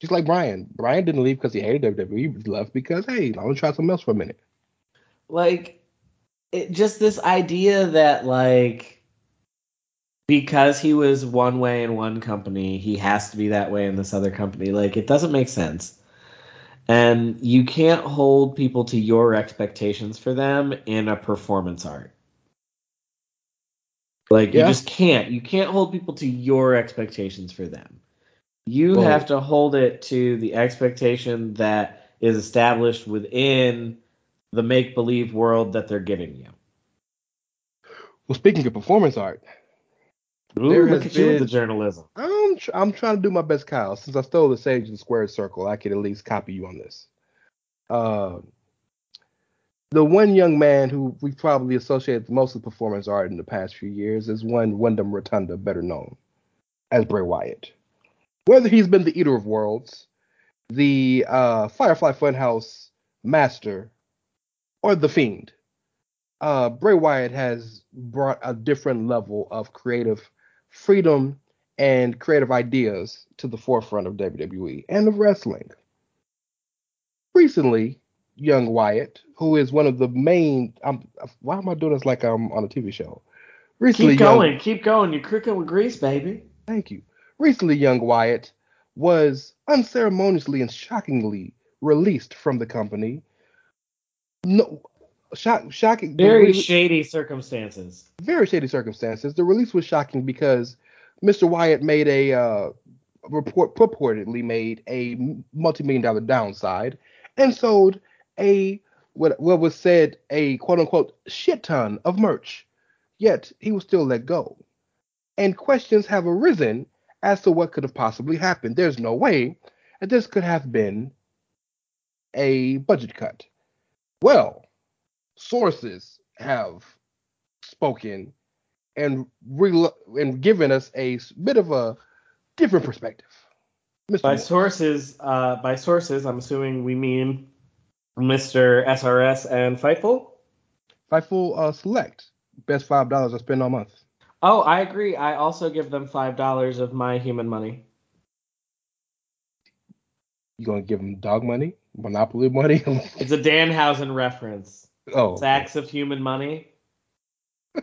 just like Brian. Brian didn't leave because he hated WWE. He left because hey, I want to try something else for a minute. Like it just this idea that like because he was one way in one company, he has to be that way in this other company. Like it doesn't make sense. And you can't hold people to your expectations for them in a performance art. Like you just can't. You can't hold people to your expectations for them. You Well- have to hold it to the expectation that is established within the make believe world that they're giving you. Well, speaking of performance art, Ooh, There look has at you with been- the journalism. I'm tr- I'm trying to do my best, Kyle. Since I stole the sage the squared circle, I could at least copy you on this. Uh, the one young man who we probably associated most with performance art in the past few years is one Wyndham Rotunda, better known as Bray Wyatt. Whether he's been the Eater of Worlds, the uh, Firefly Funhouse Master, or the Fiend, uh, Bray Wyatt has brought a different level of creative freedom and creative ideas to the forefront of WWE and of wrestling. Recently, young Wyatt, who is one of the main, why am I doing this like I'm on a TV show? Recently, Keep young- going, keep going. You're cooking with grease, baby. Thank you. Recently, young Wyatt was unceremoniously and shockingly released from the company. No, shock, shocking. Very shady circumstances. very shady circumstances. The release was shocking because Mr. Wyatt made a uh, report, purportedly made a multi-million dollar downside, and sold a what what was said a quote unquote shit ton of merch. Yet he was still let go, and questions have arisen as to what could have possibly happened. There's no way that this could have been a budget cut. Well, sources have spoken and re- and given us a bit of a different perspective. Mr. By Moore. sources, uh, by sources, I'm assuming we mean Mr. SRS and Fightful. Fightful uh, Select, best five dollars I spend all month. Oh, I agree. I also give them five dollars of my human money. You gonna give them dog money, monopoly money? It's a Danhausen reference. oh, Sacks of human money. all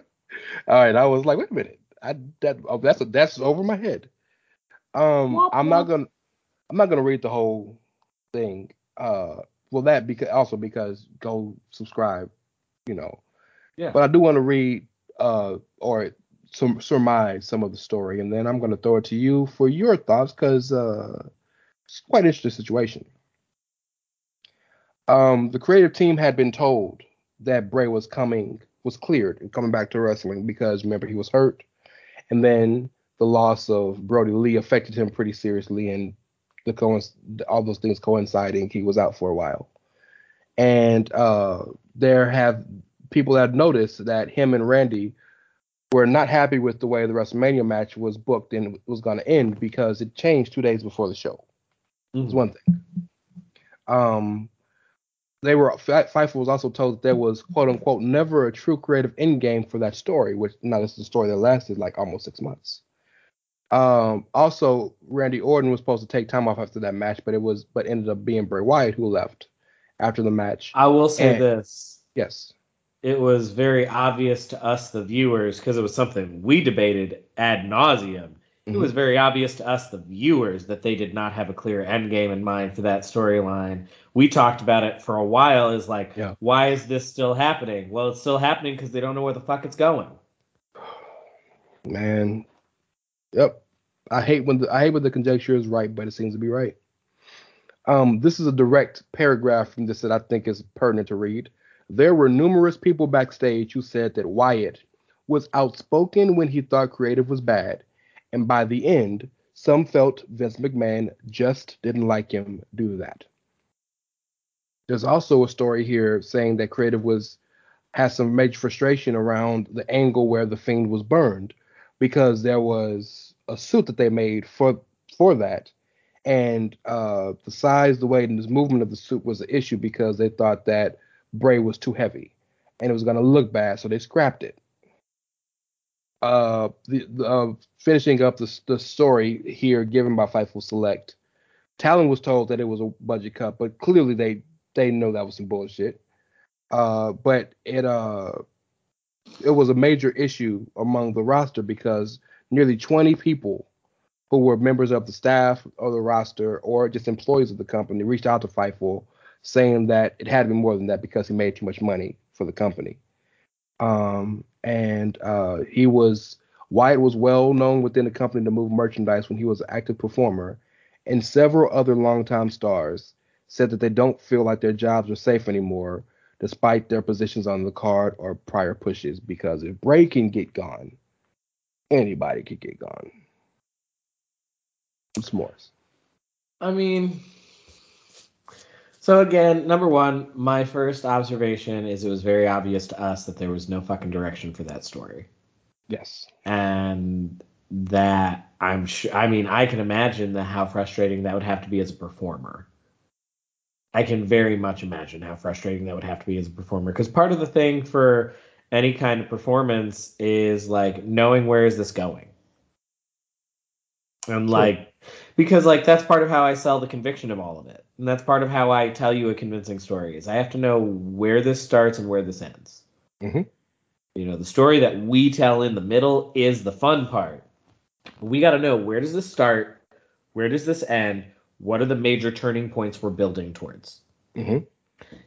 right. I was like, wait a minute. I that oh, that's that's over my head. Um, Womp I'm not gonna I'm not gonna read the whole thing. Uh, well, that because also because go subscribe, you know. Yeah. But I do want to read uh or some surmise some of the story, and then I'm gonna throw it to you for your thoughts because uh, it's quite an interesting situation. Um, the creative team had been told that Bray was coming, was cleared and coming back to wrestling because remember he was hurt, and then the loss of Brodie Lee affected him pretty seriously, and the coinc- all those things coinciding, he was out for a while. And uh, there have people that noticed that him and Randy were not happy with the way the WrestleMania match was booked and was going to end because it changed two days before the show. It's one thing. Um, they were Fi- Fightful was also told that there was quote unquote never a true creative end game for that story, which now this is a story that lasted like almost six months. Um, also, Randy Orton was supposed to take time off after that match, but it was but ended up being Bray Wyatt who left after the match. I will say And- this. Yes. It was very obvious to us, the viewers, because it was something we debated ad nauseum. It Mhm. was very obvious to us, the viewers, that they did not have a clear end game in mind for that storyline. We talked about it for a while. Is like, Yeah. why is this still happening? Well, it's still happening because they don't know where the fuck it's going. Man. Yep. I hate when the I hate when the conjecture is right, but it seems to be right. Um, this is a direct paragraph from this that I think is pertinent to read. There were numerous people backstage who said that Wyatt was outspoken when he thought creative was bad, and by the end, some felt Vince McMahon just didn't like him due to that. There's also a story here saying that creative was has some major frustration around the angle where the fiend was burned because there was a suit that they made for for that and uh, the size the weight and the movement of the suit was an issue because they thought that bray was too heavy and it was going to look bad so they scrapped it uh, the, uh, finishing up the, the story here given by Fightful Select, Talon was told that it was a budget cut, but clearly they they know that was some bullshit. Uh, but it uh it was a major issue among the roster because nearly 20 people who were members of the staff or the roster or just employees of the company reached out to Fightful saying that it had to be more than that because he made too much money for the company. Um, and uh, he was Wyatt was well known within the company to move merchandise when he was an active performer, and several other longtime stars said that they don't feel like their jobs are safe anymore, despite their positions on the card or prior pushes. Because if Bray can get gone, anybody could get gone. S'mores. I mean, so again, number one, my first observation is it was very obvious to us that there was no fucking direction for that story. Yes. and that I'm sure. I mean, I can imagine that how frustrating that would have to be as a performer. I can very much imagine how frustrating that would have to be as a performer because part of the thing for any kind of performance is like knowing where is this going, and like because like that's part of how I sell the conviction of all of it, and that's part of how I tell you a convincing story is I have to know where this starts and where this ends. Mhm. You know, the story that we tell in the middle is the fun part. We got to know where does this start, where does this end, what are the major turning points we're building towards. Mhm.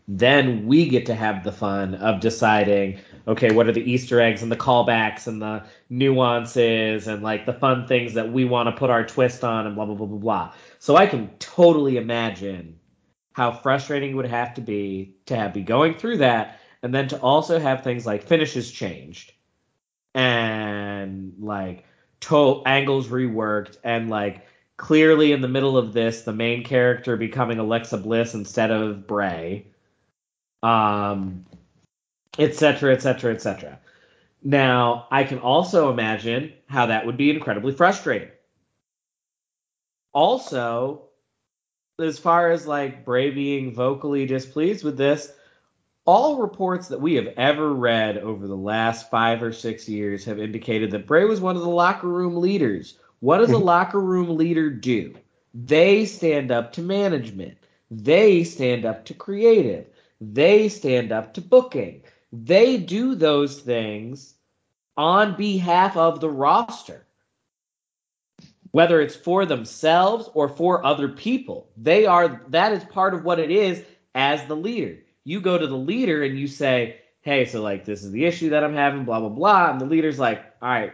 Then we get to have the fun of deciding, okay, what are the Easter eggs and the callbacks and the nuances and like the fun things that we want to put our twist on and blah blah blah blah blah. So I can totally imagine how frustrating it would have to be to have be going through that and then to also have things like finishes changed and like to angles reworked and like clearly in the middle of this the main character becoming Alexa Bliss instead of Bray um etc etc etc now I can also imagine how that would be incredibly frustrating also as far as like Bray being vocally displeased with this all reports that we have ever read over the last five or six years have indicated that Bray was one of the locker room leaders. What does a locker room leader do? They stand up to management. They stand up to creative. They stand up to booking. They do those things on behalf of the roster. Whether it's for themselves or for other people, they are that is part of what it is as the leader. You go to the leader and you say, Hey, so like this is the issue that I'm having, blah, blah, blah. And the leader's like, All right,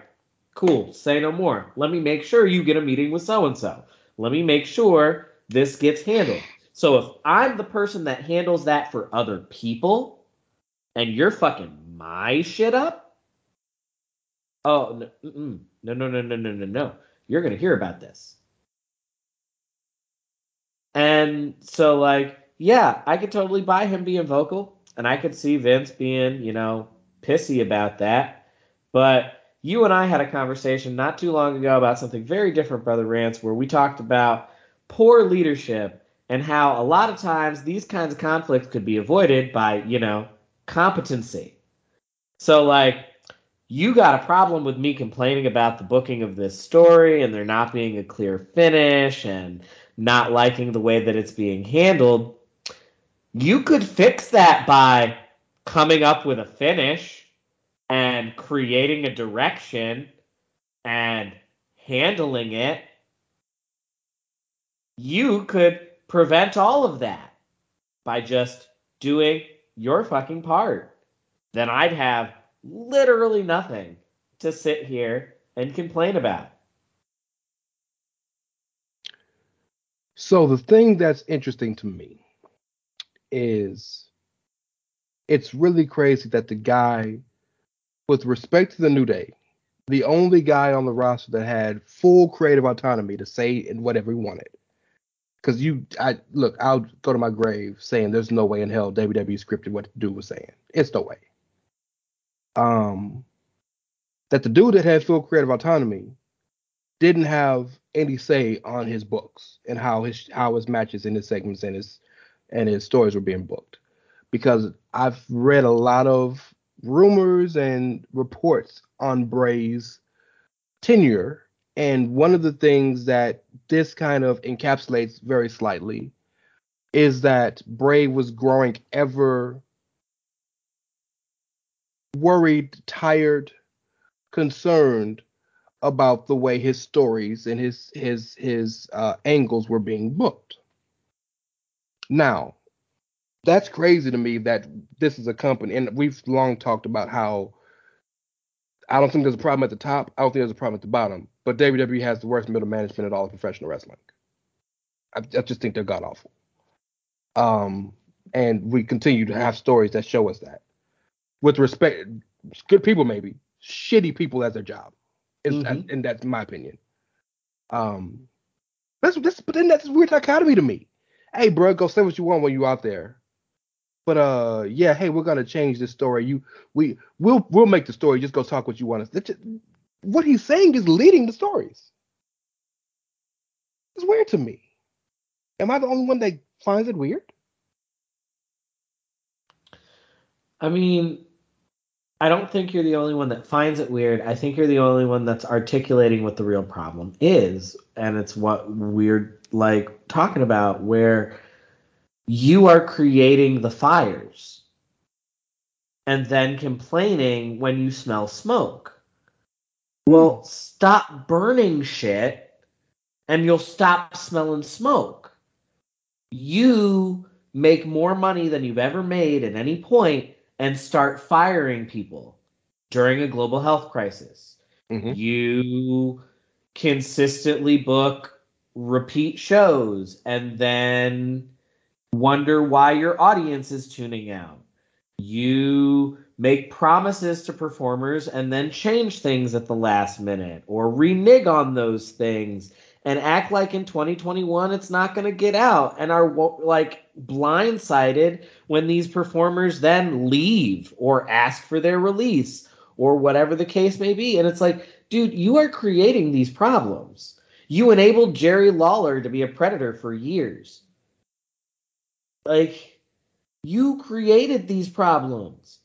cool, say no more. Let me make sure you get a meeting with so and so. Let me make sure this gets handled. So if I'm the person that handles that for other people and you're fucking my shit up, oh, no, no, no, no, no, no, no. You're to hear about this. And so, like, yeah, I could totally buy him being vocal, and I could see Vince being, you know, pissy about that. But you and I had a conversation not too long ago about something very different, Brother Rance, where we talked about poor leadership and how a lot of times these kinds of conflicts could be avoided by, you know, competency. So, like, you got a problem with me complaining about the booking of this story and there not being a clear finish and not liking the way that it's being handled. You could fix that by coming up with a finish and creating a direction and handling it. You could prevent all of that by just doing your fucking part. Then I'd have literally nothing to sit here and complain about. So the thing that's interesting to me is it's really crazy that the guy, with respect to the New Day, the only guy on the roster that had full creative autonomy to say and whatever he wanted. Because you, I look, I'll go to my grave saying there's no way in hell WWE scripted what the dude was saying. It's no way um, that the dude that had full creative autonomy didn't have any say on his books and how his how his matches and his segments and his and his stories were being booked. Because I've read a lot of rumors and reports on Bray's tenure, and one of the things that this kind of encapsulates very slightly is that Bray was growing ever worried, tired, concerned about the way his stories and his his his uh, angles were being booked. Now, that's crazy to me that this is a company, and we've long talked about how I don't think there's a problem at the top. I don't think there's a problem at the bottom. But WWE has the worst middle management in all of professional wrestling. I, I just think they're god awful. Um, and we continue to have stories that show us that with respect, good people maybe, shitty people as their job, mm-hmm. and that's my opinion. Um, that's that's but then that's a weird dichotomy to me. Hey, bro, go say what you want when you out there. But uh, yeah, hey, we're gonna change this story. You, we, we'll, we'll make the story. Just go talk what you want us. What he's saying is leading the stories. It's weird to me. Am I the only one that finds it weird? I mean, I don't think you're the only one that finds it weird. I think you're the only one that's articulating what the real problem is. And it's what we're like talking about, where you are creating the fires and then complaining when you smell smoke. Well, stop burning shit and you'll stop smelling smoke. You make more money than you've ever made at any point and start firing people during a global health crisis. Mm-hmm. You consistently book repeat shows and then wonder why your audience is tuning out. You make promises to performers and then change things at the last minute or renege on those things and act like in 2021 it's not going to get out and are like blindsided when these performers then leave or ask for their release or whatever the case may be. And it's like dude you are creating these problems. You enabled Jerry Lawler to be a predator for years like You created these problems.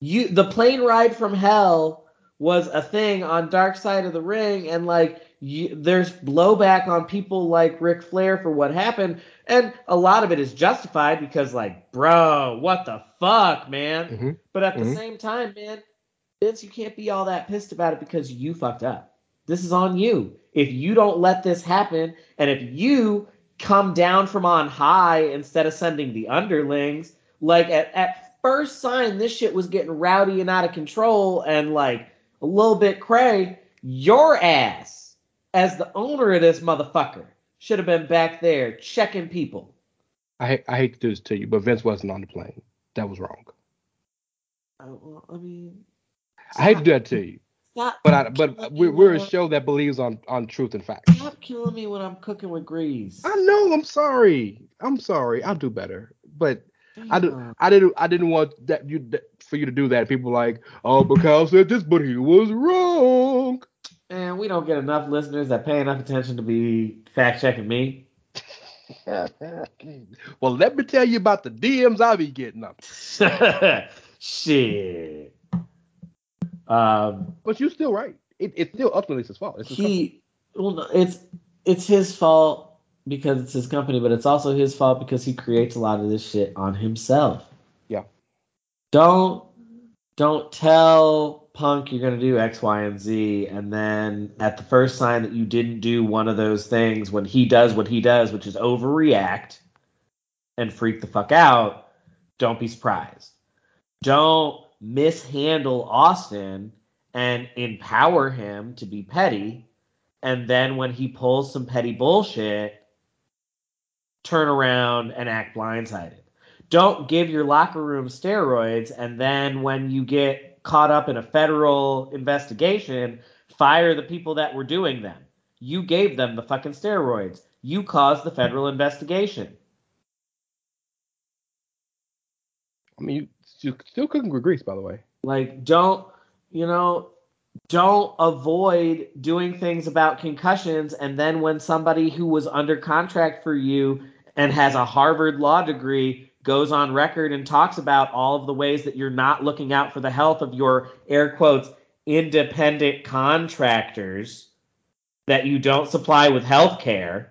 You the plane ride from hell was a thing on Dark Side of the Ring, and like you, there's blowback on people like Ric Flair for what happened, and a lot of it is justified because like, bro, what the fuck, man? Mhm. But at the Mhm. same time, man, Vince, you can't be all that pissed about it because you fucked up. This is on you. If you don't let this happen, and if you come down from on high instead of sending the underlings, like at, at first sign this shit was getting rowdy and out of control and like a little bit cray, your ass, as the owner of this motherfucker, should have been back there checking people. I hate- I hate to do this to you, but Vince wasn't on the plane. That was wrong. Uh, well, I mean, I hate to do that to you, stop, but I, but we're, we're a show that believes on on truth and facts. stop killing me when I'm cooking with grease. I know. I'm sorry. I'm sorry. I'll do better. But I do. I didn't. I didn't want that you that, for you to do that. People like, oh, Mikhail said this, but he was wrong. And we don't get enough listeners that pay enough attention to be fact checking me. well, let me tell you about the DMs I be getting up. Shit. Um, But you're still right. It, it's still ultimately his fault. It's his he, well, it's it's his fault because it's his company, but it's also his fault because he creates a lot of this shit on himself. Yeah. Don't don't tell Punk you're gonna do X, Y, and Z, and then at the first sign that you didn't do one of those things, when he does what he does, which is overreact and freak the fuck out, don't be surprised. Don't mishandle Austin and empower him to be petty, and then when he pulls some petty bullshit, turn around and act blindsided. Don't give your locker room steroids, and then when you get caught up in a federal investigation, fire the people that were doing them. You gave them the fucking steroids. You caused the federal investigation. I mean, you, you still cooking with grease, by the way. Like, don't, you know, don't avoid doing things about concussions. And then when somebody who was under contract for you and has a Harvard law degree goes on record and talks about all of the ways that you're not looking out for the health of your air quotes independent contractors that you don't supply with health care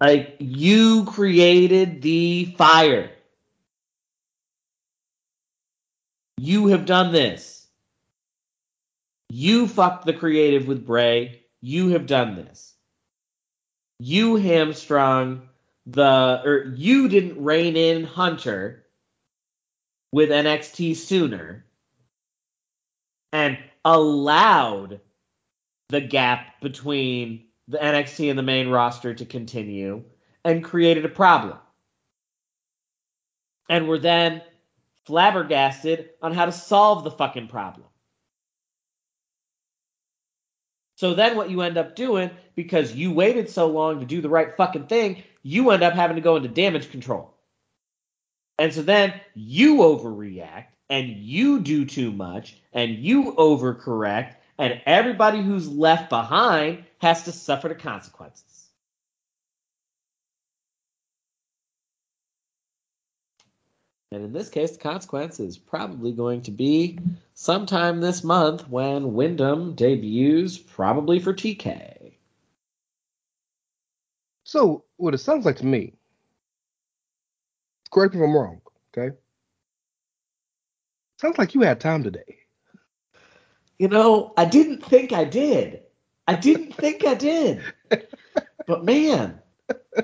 like you created the fire you have done this. You fucked the creative with bray. You have done this. You hamstrung the or you didn't rein in Hunter with NXT sooner and allowed the gap between the NXT and the main roster to continue and created a problem. And were then flabbergasted on how to solve the fucking problem. So then what you end up doing, because you waited so long to do the right fucking thing, you end up having to go into damage control. And so then you overreact and you do too much and you overcorrect and everybody who's left behind has to suffer the consequences. And in this case, the consequence is probably going to be sometime this month when Wyndham debuts, probably for TK. So, what it sounds like to me, correct me if I'm wrong, okay? Sounds like you had time today. You know, I didn't think I did. I didn't think I did. But man,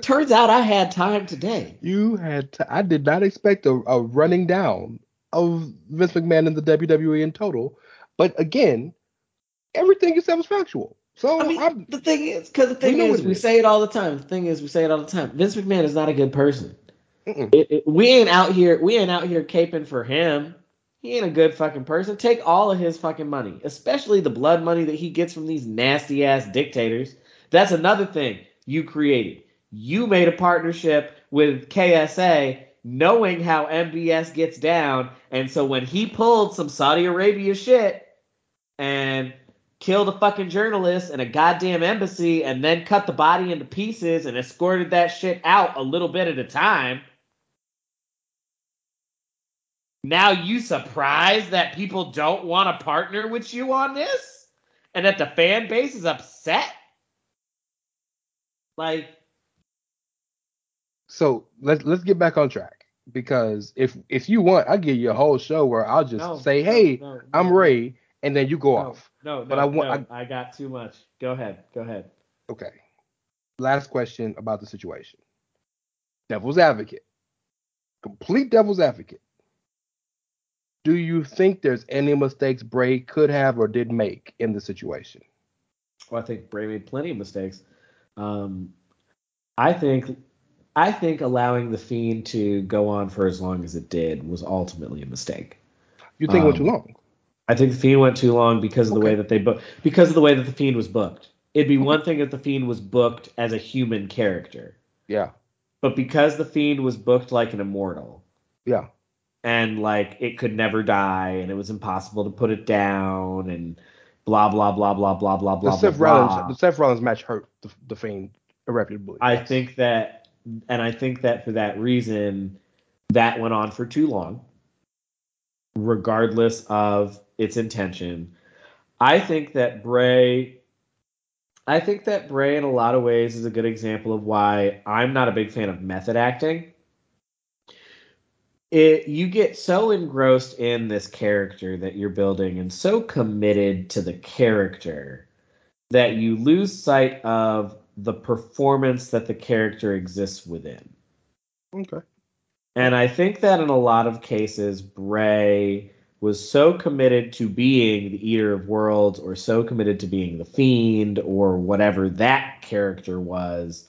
turns out I had time today. You had. T- I did not expect a, a running down of Vince McMahon and the WWE in total, but again, everything you said was factual. So I mean, I'm, the thing is, because the thing is, we is. say it all the time. The thing is, we say it all the time. Vince McMahon is not a good person. It, it, we ain't out here. We ain't out here caping for him. He ain't a good fucking person. Take all of his fucking money, especially the blood money that he gets from these nasty ass dictators. That's another thing you created. You made a partnership with KSA, knowing how MBS gets down, and so when he pulled some Saudi Arabia shit and killed a fucking journalist in a goddamn embassy and then cut the body into pieces and escorted that shit out a little bit at a time. Now you surprised that people don't want to partner with you on this? And that the fan base is upset? Like So let's let's get back on track because if if you want, I'll give you a whole show where I'll just No, say, "Hey, no, I'm no. Ray," and then you go off. no, no, But I want- no, I got too much. Go ahead. Go ahead. Okay. Last question about the situation. Devil's advocate. Complete devil's advocate. Do you think there's any mistakes Bray could have or did make in the situation? Well, I think Bray made plenty of mistakes. Um, I think I think allowing the Fiend to go on for as long as it did was ultimately a mistake. You think it went Um, too long? I think the Fiend went too long because of the way that they booked because of the way that the Fiend was booked. It'd be one thing if the Fiend was booked as a human character, Yeah. but because the Fiend was booked like an immortal Yeah. and like it could never die and it was impossible to put it down and blah blah blah blah blah blah The blah Seth blah. Rollins blah. the Seth Rollins match hurt the, the Fiend irreparably. I Yes. think that, and I think that for that reason, that went on for too long, regardless of its intention. I think that Bray, I think that Bray, in a lot of ways, is a good example of why I'm not a big fan of method acting. It, you get so engrossed in this character that you're building and so committed to the character that you lose sight of the performance that the character exists within. Okay. And I think that in a lot of cases, Bray was so committed to being the Eater of Worlds or so committed to being the Fiend or whatever that character was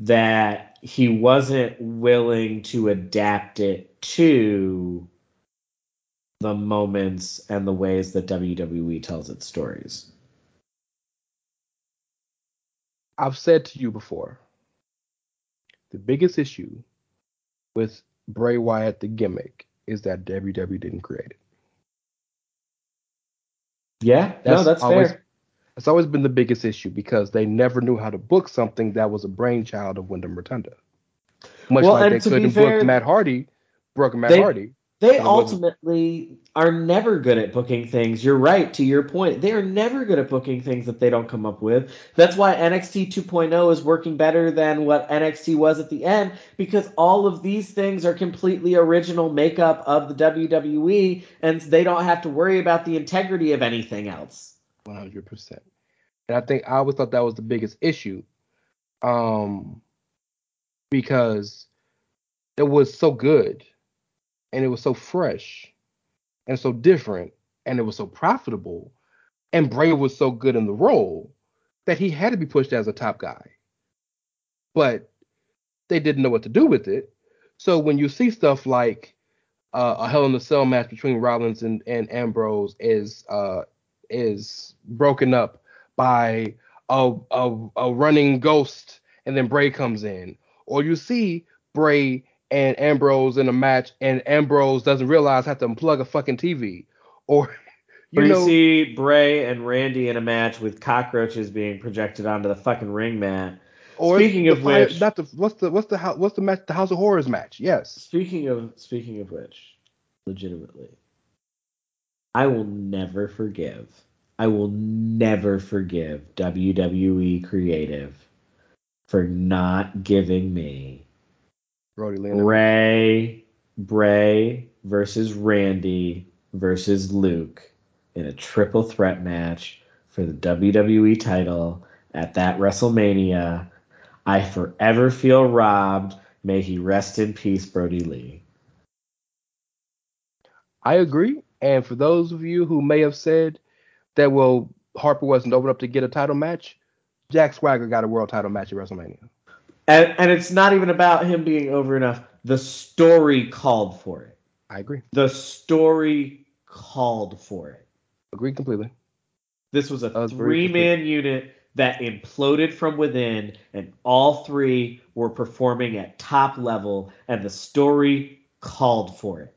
that he wasn't willing to adapt it to the moments and the ways that WWE tells its stories. I've said to you before, the biggest issue with Bray Wyatt the gimmick is that WWE didn't create it. Yeah, no, that's always, fair. It's always been the biggest issue because they never knew how to book something that was a brainchild of Wyndham Rotunda. Much Well, like they couldn't fair, book Matt Hardy, broke Matt they- Hardy. They ultimately are never good at booking things. You're right to your point. They are never good at booking things that they don't come up with. That's why NXT 2.0 is working better than what NXT was at the end because all of these things are completely original makeup of the WWE and they don't have to worry about the integrity of anything else. One hundred percent. And I think I always thought that was the biggest issue, um, because it was so good, and it was so fresh, and so different, and it was so profitable, and Bray was so good in the role that he had to be pushed as a top guy. But they didn't know what to do with it. So when you see stuff like uh, a Hell in a Cell match between Rollins and, and Ambrose is uh, is broken up by a, a a running ghost, and then Bray comes in, or you see Bray and Ambrose in a match, and Ambrose doesn't realize how to unplug a fucking TV, or you Or you know, see Bray and Randy in a match with cockroaches being projected onto the fucking ring mat. or speaking of fire- which- not the what's the what's the what's the match the House of Horrors match? Yes, Speaking of speaking of which, legitimately, I will never forgive. I will never forgive WWE Creative for not giving me Brodie Lee. Ray Bray versus Randy versus Luke in a triple threat match for the WWE title at that WrestleMania. I forever feel robbed. May he rest in peace, Brodie Lee. I agree. And for those of you who may have said that well Harper wasn't open up to get a title match, Jack Swagger got a world title match at WrestleMania. And, and it's not even about him being over enough. The story called for it. I agree. The story called for it. Agree completely. This was a three man unit that imploded from within, and all three were performing at top level, and the story called for it.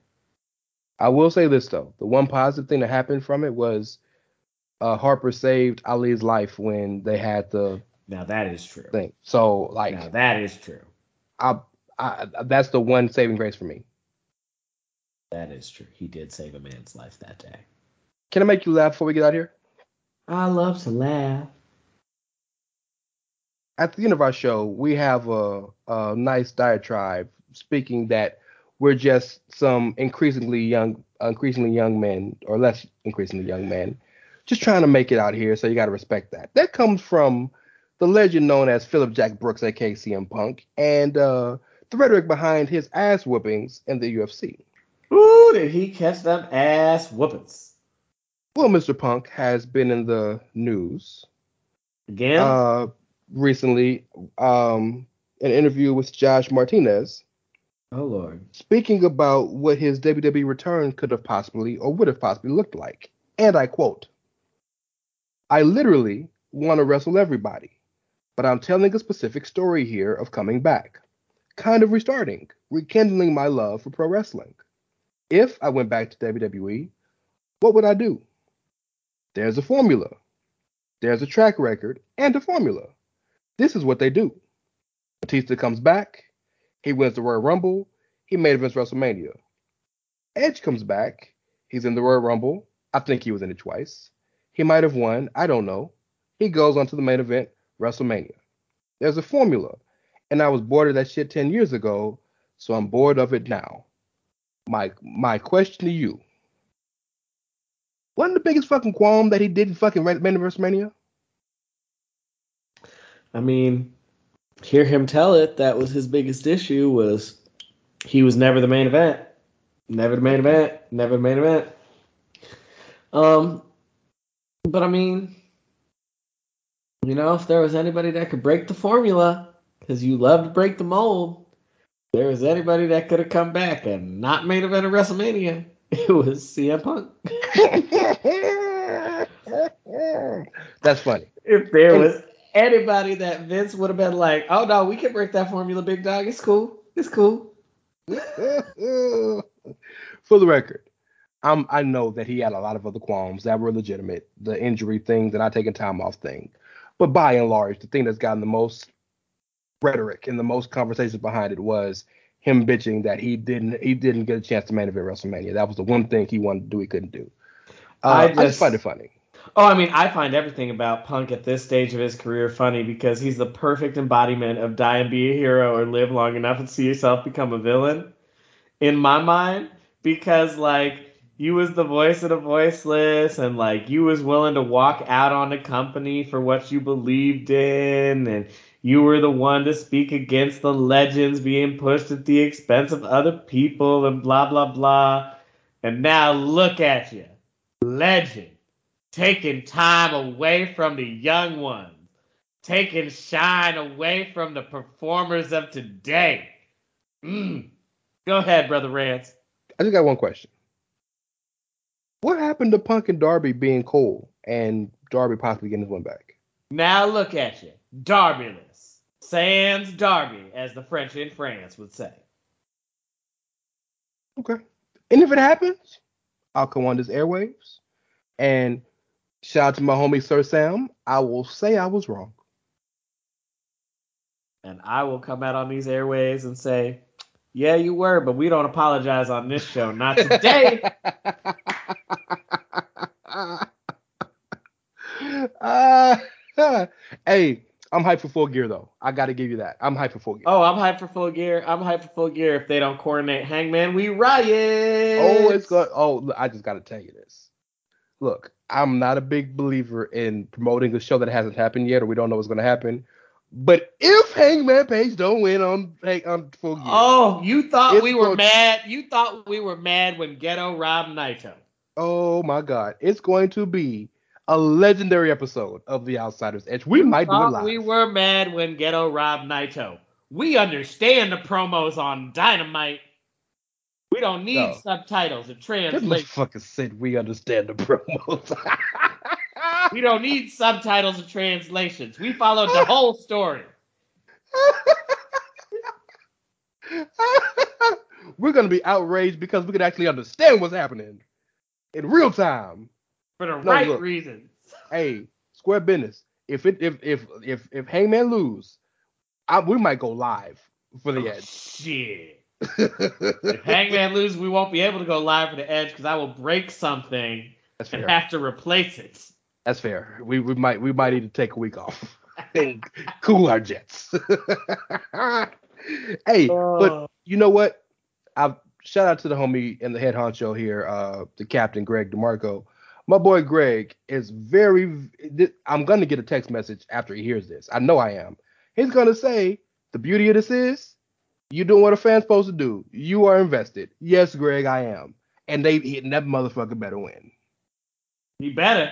I will say this though, the one positive thing that happened from it was uh, Harper saved Ali's life when they had the Now that is true. thing. So like, Now that is true. I, I, that's the one saving grace for me. That is true. He did save a man's life that day. Can I make you laugh before we get out of here? I love to laugh. At the end of our show, we have a, a nice diatribe speaking that we're just some increasingly young, increasingly young men, or less increasingly young men, just trying to make it out here. So you got to respect that. That comes from the legend known as Phillip Jack Brooks, aka CM Punk, and uh, the rhetoric behind his ass whoopings in the UFC. Ooh, did he catch them ass whoopings Well, Mr. Punk has been in the news again? uh, recently. Um, an interview with Josh Martinez, oh lord. speaking about what his WWE return could have possibly or would have possibly looked like. And I quote, I literally want to wrestle everybody, but I'm telling a specific story here of coming back, kind of restarting, rekindling my love for pro wrestling. If I went back to WWE, what would I do? There's a formula. There's a track record and a formula. This is what they do. Batista comes back, he wins the Royal Rumble, he made events WrestleMania. Edge comes back, he's in the Royal Rumble. I think he was in it twice. He might have won, I don't know. He goes on to the main event, WrestleMania. There's a formula, and I was bored of that shit 10 years ago, so I'm bored of it now. My my question to you. Wasn't the biggest fucking qualm that he didn't fucking event WrestleMania? I mean, hear him tell it. That was his biggest issue. Was he was never the main event, never the main event, never the main event. Um, but I mean, you know, if there was anybody that could break the formula, because you love to break the mold, if there was anybody that could have come back and not made event of WrestleMania. It was CM Punk. That's funny. If there was anybody that Vince would have been like, "Oh no, we can break that formula, big dog. It's cool. It's cool." For the record, I'm I know that he had a lot of other qualms that were legitimate, the injury thing, the not taking time off thing. But by and large, the thing that's gotten the most rhetoric and the most conversations behind it was him bitching that he didn't he didn't get a chance to main event WrestleMania. That was the one thing he wanted to do he couldn't do. Uh, I I, just, just- find it funny. Oh, I mean, I find everything about Punk at this stage of his career funny because he's the perfect embodiment of die and be a hero or live long enough and see yourself become a villain. In my mind, because like you was the voice of the voiceless and like you was willing to walk out on the company for what you believed in and you were the one to speak against the legends being pushed at the expense of other people and blah blah blah. And now look at you. Legend taking time away from the young ones, taking shine away from the performers of today. Mm. Go ahead, brother Rance. I just got one question. What happened to Punk and Darby being cool and Darby possibly getting his one back? Now look at you, Darbyless, sans Darby, as the French in France would say. Okay. And if it happens, I'll come on this airwaves and shout out to my homie Sir Sam. I will say I was wrong. And I will come out on these airways and say, "Yeah, you were, but we don't apologize on this show, not today." Uh, hey, I'm hyped for full gear though. I got to give you that. I'm hyped for full gear. oh, I'm hyped for full gear. I'm hyped for full gear. If they don't coordinate, Hangman, we riot. Oh, it's good. Oh, I just got to tell you this. Look, I'm not a big believer in promoting a show that hasn't happened yet or we don't know what's going to happen. But if Hangman Page don't win on on full gear, Oh, you thought we were going- mad? You thought we were mad when Gedo robbed Naito? Oh my God, it's going to be a legendary episode of The Outsiders Edge. We might do it live. we were mad when Gedo robbed Naito. We understand the promos on Dynamite. We don't need No. subtitles or This translation. motherfucker said we understand the promos. We don't need subtitles and translations. We followed the whole story. We're gonna be outraged because we can actually understand what's happening in real time. For the No, right look. reasons. hey, square business. If it if if if if Hangman lose, I, we might go live for the oh, edge. Shit. if Hangman loses, we won't be able to go live for the Edge because I will break something That's and fair. have to replace it. That's fair. We we might we might need to take a week off and cool our jets. hey, but oh. you know what? I shout out to the homie and the head honcho here, uh, the captain Greg DeMarco. My boy Greg is very. I'm gonna get a text message after he hears this. I know I am. He's gonna say the beauty of this is you doing what a fan's supposed to do. You are invested. Yes, Greg, I am. And they and that motherfucker better win. He better.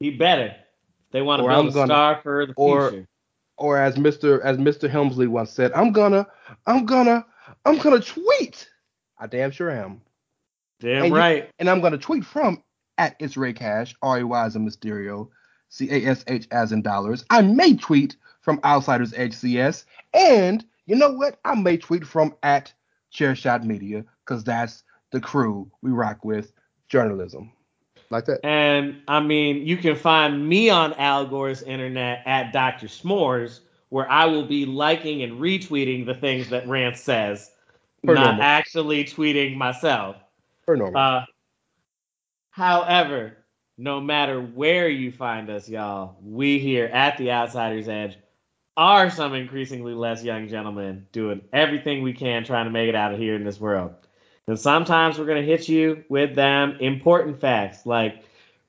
He better. They want to Or build I'm a gonna- star for the or- future. or as Mr. as Mr. Helmsley once said, I'm gonna, I'm gonna, I'm gonna tweet. I damn sure am. Damn and you- right. and I'm gonna tweet from at it's Rey Cash, R A Y as in Mysterio, C A S H as in dollars. I may tweet from Outsiders Edge CS, and you know what? I may tweet from at Chairshot Media, because that's the crew we rock with, journalism. Like that. And I mean, you can find me on Al Gore's internet at Dr. S'mores, where I will be liking and retweeting the things that Rance says, Per not normal. actually tweeting myself. Per normal. Uh, however, no matter where you find us, y'all, we here at the Outsiders Edge are some increasingly less young gentlemen doing everything we can trying to make it out of here in this world. And sometimes we're going to hit you with them important facts like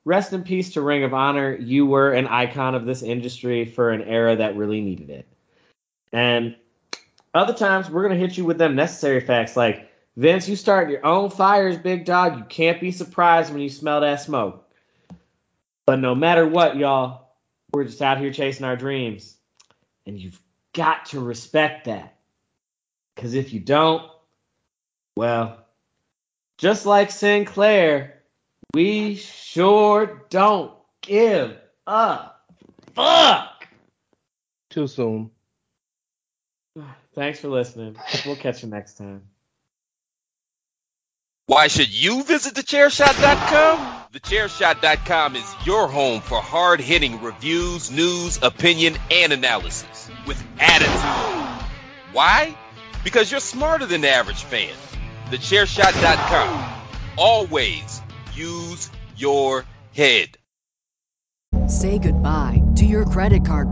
rest in peace to Ring of Honor. You were an icon of this industry for an era that really needed it. And other times we're going to hit you with them necessary facts like Vince, you start your own fires, big dog. You can't be surprised when you smell that smoke. But no matter what, y'all, we're just out here chasing our dreams. And you've got to respect that. Because if you don't, well, just like Sinclair, we sure don't give a fuck. Too soon. Thanks for listening. We'll catch you next time. Why should you visit thechairshot.com? Thechairshot.com is your home for hard hitting reviews, news, opinion, and analysis with attitude. Why? Because you're smarter than the average fan. Thechairshot.com. Always use your head. Say goodbye to your credit card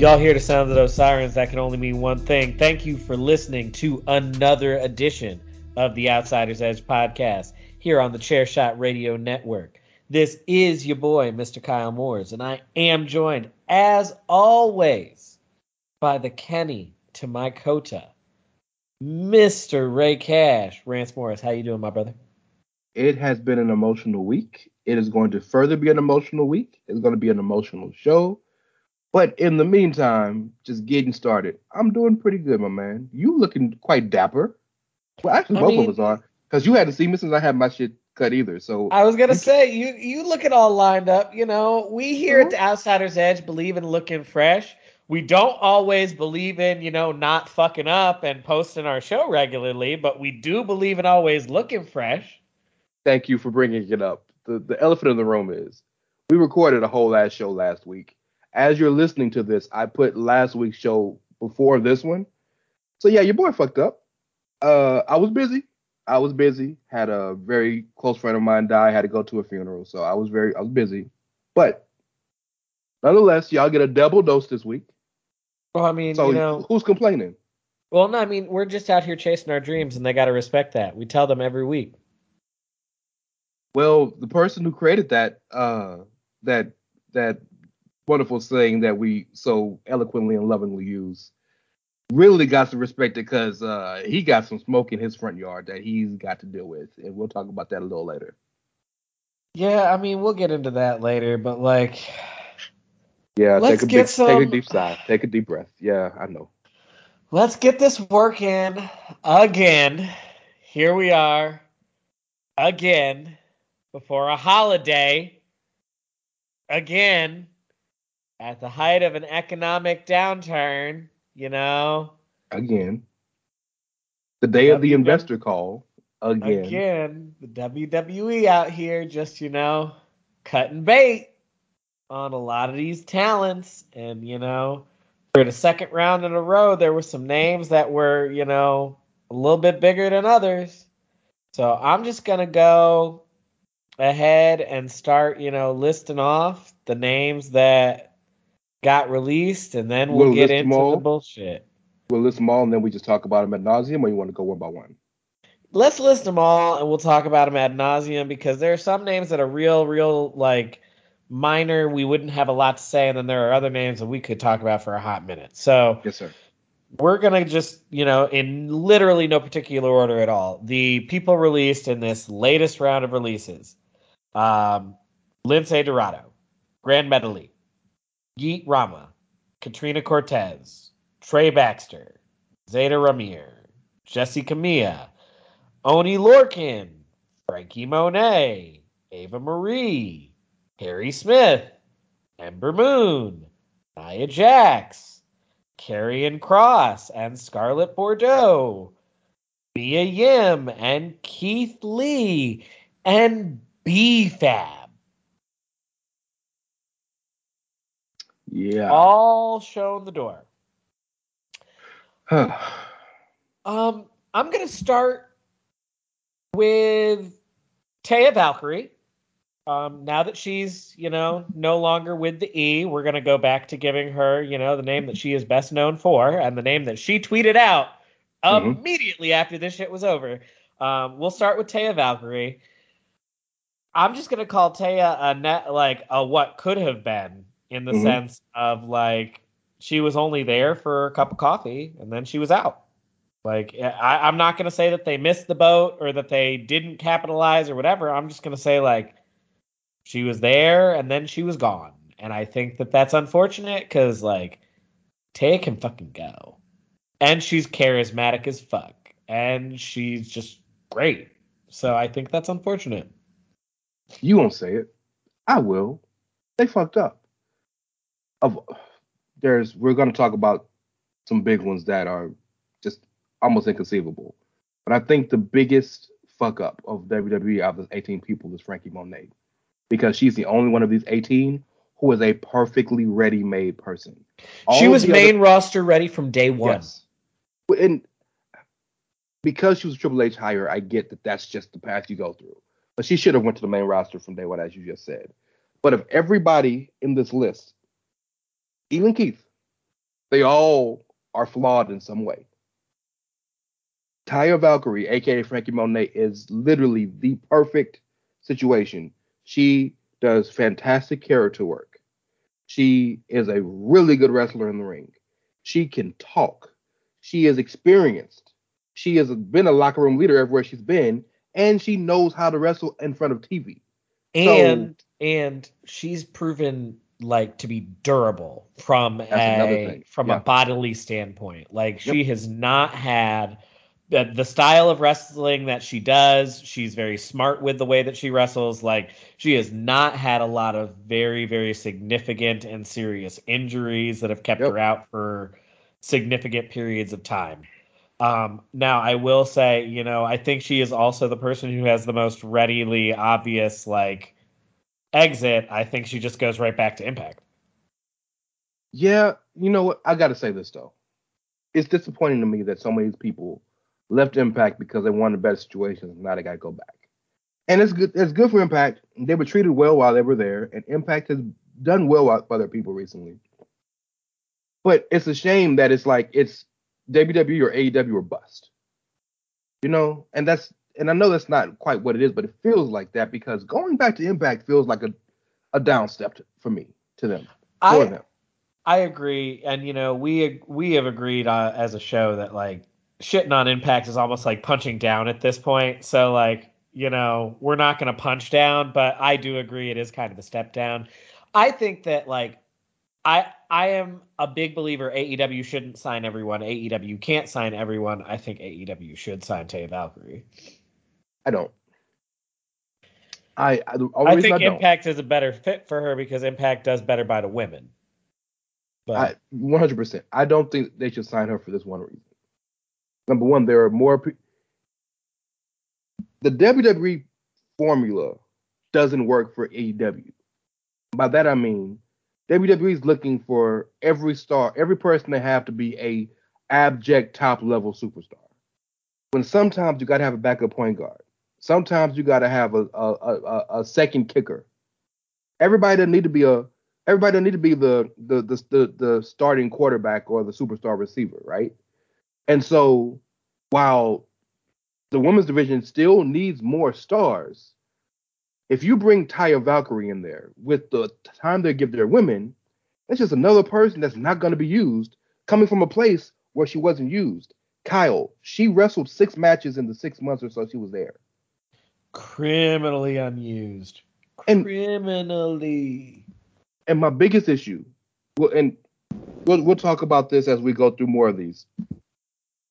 Y'all hear the sounds of those sirens, that can only mean one thing. Thank you for listening to another edition of the Outsiders Edge podcast here on the Chairshot Radio Network. This is your boy, Mr. Kyle Moores, and I am joined, as always, by the Kenny to my Kota, Mr. Rey Cash. Rance Morris, how you doing, my brother? It has been an emotional week. It is going to further be an emotional week. It's going to be an emotional show. But in the meantime, just getting started. I'm doing pretty good, my man. You looking quite dapper. Well, actually, I both mean- of us are because you hadn't seen me since I had my shit cut either. So I was gonna say you you looking all lined up. You know, we here at uh-huh. the Outsiders Edge believe in looking fresh. We don't always believe in you know not fucking up and posting our show regularly, but we do believe in always looking fresh. thank you for bringing it up. The the elephant in the room is we recorded a whole last show last week. As you're listening to this, I put last week's show before this one. So yeah, your boy fucked up. Uh, I was busy. I was busy. Had a very close friend of mine die. Had to go to a funeral, so I was very I was busy. But nonetheless, y'all get a double dose this week. Well, I mean, So you know, who's complaining? well, no, I mean, we're just out here chasing our dreams, and they got to respect that. We tell them every week. Well, the person who created that uh that that wonderful saying that we so eloquently and lovingly use really got to respect it because uh he got some smoke in his front yard that he's got to deal with, and we'll talk about that a little later. Yeah, I mean, we'll get into that later, but like, Yeah, Let's take a get big, take a deep sigh, take a deep breath. Yeah, I know. let's get this work in again. Here we are again before a holiday again at the height of an economic downturn, you know. Again, the day of the investor call. Again, Again, the WWE out here just, you know, cutting bait on a lot of these talents. And, you know, for the second round in a row, there were some names that were, you know, a little bit bigger than others. So I'm just going to go ahead and start, you know, listing off the names that got released, and then we'll, We'll get into the bullshit. we'll list them all, and then we just talk about them at nauseum, or you want to go one by one? let's list them all and we'll talk about them ad nauseum because there are some names that are real, real like minor. We wouldn't have a lot to say, and then there are other names that we could talk about for a hot minute. So Yes, sir. we're gonna just, you know, in literally no particular order at all. The people released in this latest round of releases: um, Lince Dorado, Gran Metalik, Jeet Rama, Katrina Cortez, Trey Baxter, Zayda Ramier, Jessi Kamea, Oney Lorcan, Franky Monet, Eva Marie, Harry Smith, Ember Moon, Nia Jax, Karrion Kross and Scarlett Bordeaux, Mia Yim and Keith Lee and B-Fab. Yeah. All shown the door. Um, I'm gonna start with Taya Valkyrie. Um, now that she's, you know, no longer with the E, we're gonna go back to giving her, you know, the name that she is best known for, and the name that she tweeted out Mhm. immediately after this shit was over. Um, we'll start with Taya Valkyrie. I'm just gonna call Taya a net like a what could have been in the Mhm. sense of like she was only there for a cup of coffee and then she was out. Like I, I'm not gonna say that they missed the boat or that they didn't capitalize or whatever. I'm just gonna say like she was there and then she was gone, and I think that that's unfortunate because like Taya can fucking go, and she's charismatic as fuck, and she's just great. So I think that's unfortunate. You won't say it. I will. They fucked up. Of there's we're gonna talk about some big ones that are just almost inconceivable. But I think the biggest fuck up of WWE out of the 18 people is Franky Monet. Because she's the only one of these 18 who is a perfectly ready-made person. she was main other- roster ready from day one. Yes. And because she was a Triple H hire, I get that that's just the path you go through. But she should have went to the main roster from day one, as you just said. But of everybody in this list, even Keith, they all are flawed in some way. Taya Valkyrie, aka Franky Monet, is literally the perfect situation. She does fantastic character work. She is a really good wrestler in the ring. She can talk. She is experienced. She has been a locker room leader everywhere she's been, and she knows how to wrestle in front of TV. and and she's proven like to be durable from That's a from Yeah. a bodily standpoint. Like she has not had the, the style of wrestling that she does. She's very smart with the way that she wrestles. Like she has not had a lot of very very significant and serious injuries that have kept Yep. her out for significant periods of time. Um, now I will say, you know, I think she is also the person who has the most readily obvious like exit. I think she just goes right back to Impact. Yeah, you know what? I got to say this though. It's disappointing to me that so many people left Impact because they wanted better situations. Now they got to go back. And it's good. It's good for Impact. They were treated well while they were there, and Impact has done well by other people recently. But it's a shame that it's like it's WWE or AEW or bust. You know, and that's and I know that's not quite what it is, but it feels like that because going back to Impact feels like a a down step to, for me to them. For I them. I agree, and you know we we have agreed uh, as a show that like shitting on Impact is almost like punching down at this point. So like you know we're not going to punch down, but I do agree it is kind of a step down. I think that like I I am a big believer AEW shouldn't sign everyone. AEW can't sign everyone. I think AEW should sign Taya Valkyrie. I don't. I I, I think I. Impact is a better fit for her because Impact does better by the women. But 100%. I don't think they should sign her for this one reason. Number one, there are more. Pe- the WWE formula doesn't work for AEW. By that I mean WWE is looking for every star, every person they have to be a abject top level superstar. When sometimes you got to have a backup point guard. Sometimes you got to have a a, a a- second kicker. Everybody doesn't need to be a everybody doesn't need to be the the the the, the starting quarterback or the superstar receiver, right? And so while the women's division still needs more stars, if you bring Taya Valkyrie in there with the time they give their women, that's just another person that's not going to be used coming from a place where she wasn't used. Kyle, she wrestled six matches in the six months or so she was there. Criminally unused. And- criminally. And my biggest issue, well, and we'll, we'll talk about this as we go through more of these.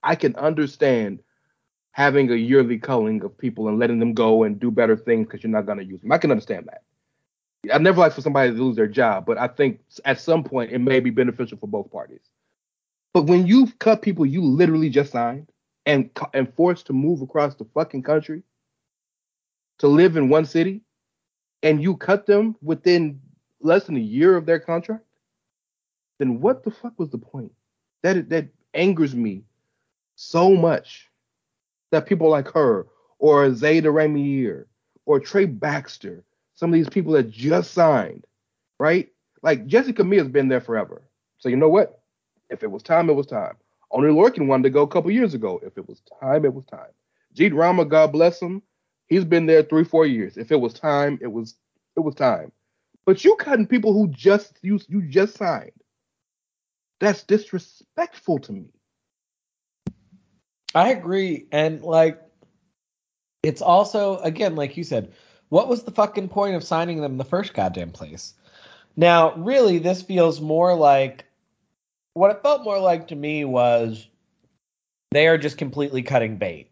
I can understand having a yearly culling of people and letting them go and do better things because you're not going to use them. I can understand that. I'd never like for somebody to lose their job, but I think at some point it may be beneficial for both parties. But when you've cut people you literally just signed and and forced to move across the fucking country to live in one city, and you cut them within less than a year of their contract, then what the fuck was the point? That that angers me so much that people like her or Zayda Ramier or Trey Baxter, some of these people that just signed, right? Like Jessi Kamea's been there forever. So you know what? If it was time, it was time. Oney Lorcan wanted to go a couple years ago. If it was time, it was time. Jeet Rama, God bless him, he's been there three, four years. If it was time, it was it was time. But you cutting people who just you you just signed. That's disrespectful to me. I agree. And like it's also again, like you said, what was the fucking point of signing them in the first goddamn place? Now, really, this feels more like what it felt more like to me was they are just completely cutting bait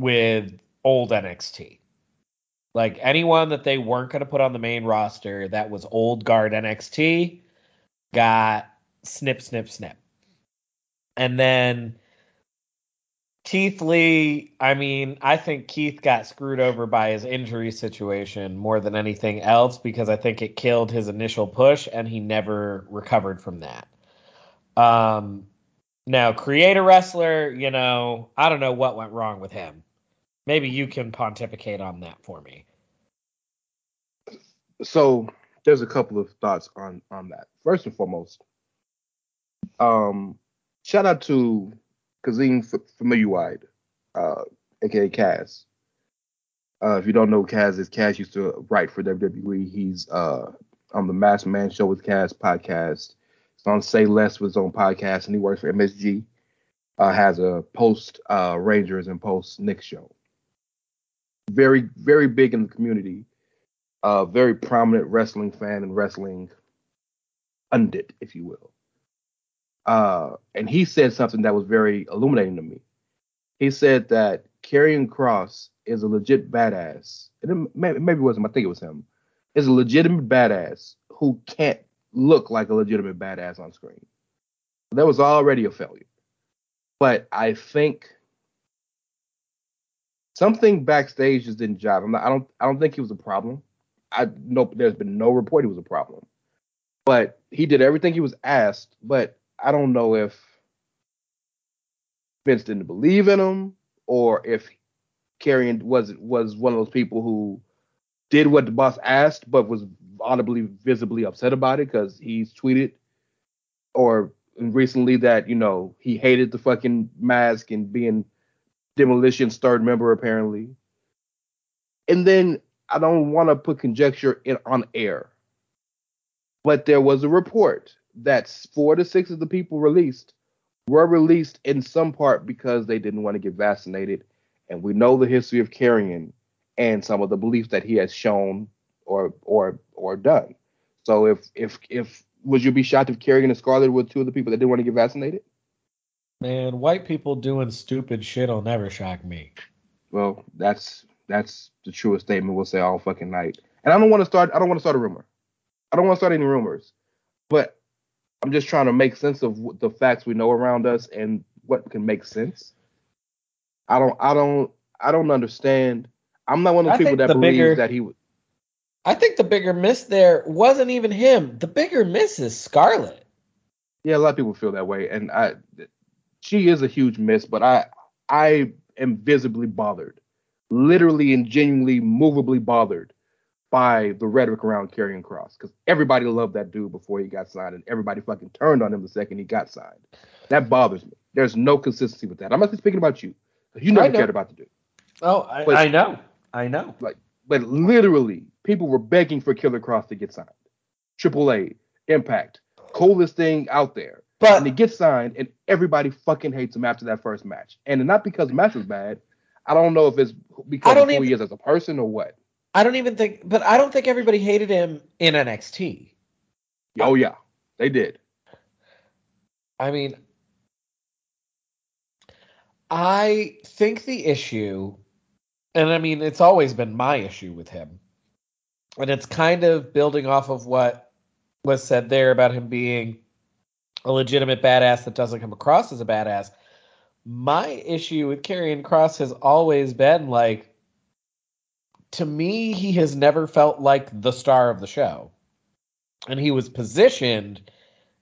with old NXT. Like anyone that they weren't going to put on the main roster that was old guard NXT got snip, snip, snip. And then Keith Lee, I mean, I think Keith got screwed over by his injury situation more than anything else because I think it killed his initial push and he never recovered from that. Um, now, create a wrestler, you know, I don't know what went wrong with him. Maybe you can pontificate on that for me. So there's a couple of thoughts on on that. First and foremost, um, shout out to Kazeem F- Famuyide, uh, aka Kaz. Uh, if you don't know Kaz is, Kaz used to write for WWE. He's uh, on the Masked Man Show with Kaz podcast. He's on Say Less with his own podcast, and he works for MSG. Uh, has a post uh, Rangers and post Knicks show. Very, very big in the community. Uh, very prominent wrestling fan and wrestling undit, if you will. Uh, and he said something that was very illuminating to me. he said that Karrion Kross is a legit badass. And it, maybe, maybe it wasn't. I think it was him. Is a legitimate badass who can't look like a legitimate badass on screen. That was already a failure. But I think something backstage just didn't jive. Not, i don't. I don't think he was a problem. I know there's been no report he was a problem. But he did everything he was asked. But I don't know if Vince didn't believe in him or if Karrion was was one of those people who did what the boss asked, but was audibly, visibly upset about it because he's tweeted or recently that you know he hated the fucking mask and being demolition's third member apparently. And then I don't want to put conjecture in on air, but there was a report that four to six of the people released were released in some part because they didn't want to get vaccinated. And we know the history of Karrion and some of the beliefs that he has shown or or or done. So if if if would you be shocked if Karrion and Scarlett were two of the people that didn't want to get vaccinated? Man, white people doing stupid shit will never shock me. Well, that's that's the truest statement we'll say all fucking night. And I don't want to start. I don't want to start a rumor. I don't want to start any rumors. But I'm just trying to make sense of the facts we know around us and what can make sense. I don't. I don't. I don't understand. I'm not one of the people that the believes bigger, that he would. I think the bigger miss there wasn't even him. The bigger miss is Scarlett. Yeah, a lot of people feel that way, and I, she is a huge miss, but I, I am visibly bothered, literally and genuinely, movably bothered by the rhetoric around Karrion Kross because everybody loved that dude before he got signed, and everybody fucking turned on him the second he got signed. That bothers me. There's no consistency with that. I'm not just speaking about you. You never cared about the dude. Oh, I, but, I know. I know. Like, but literally, people were begging for Killer Kross to get signed. Triple A, Impact, coolest thing out there. But and he gets signed, and everybody fucking hates him after that first match. And not because the match was bad. I don't know if it's because of who even, he is as a person or what. I don't even think, but I don't think everybody hated him in NXT. Oh yeah, they did. I mean, I think the issue, and I mean, it's always been my issue with him, and it's kind of building off of what was said there about him being a legitimate badass that doesn't come across as a badass. My issue with Karrion Kross has always been like to me, he has never felt like the star of the show. And he was positioned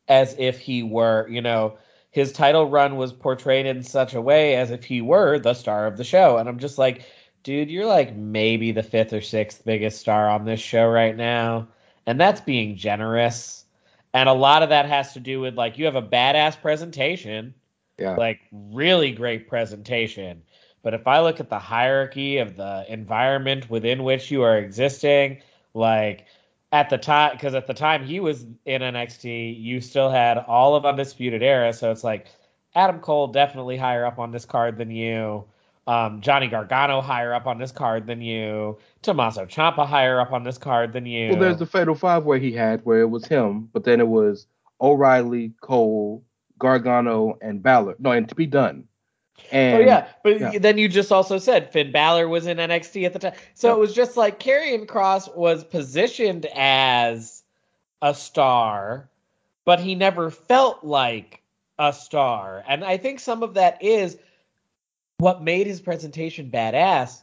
as if he were, you know, his title run was portrayed in such a way as if he were the star of the show. And I'm just like, dude, you're like maybe the fifth or sixth biggest star on this show right now. And that's being generous. And a lot of that has to do with like you have a badass presentation. Yeah. Like really great presentation. But if I look at the hierarchy of the environment within which you are existing, like at the time, because at the time he was in NXT, you still had all of Undisputed Era. So it's like Adam Cole definitely higher up on this card than you. Um, Johnny Gargano higher up on this card than you. Tommaso Ciampa higher up on this card than you. Well, there's the Fatal Five Way he had where it was him, but then it was O'Reilly, Cole, Gargano, and Balor. No, and to be done. And, oh yeah, but yeah. then you just also said Finn Balor was in NXT at the time, so yeah. it was just like Karrion Kross was positioned as a star, but he never felt like a star, and I think some of that is what made his presentation badass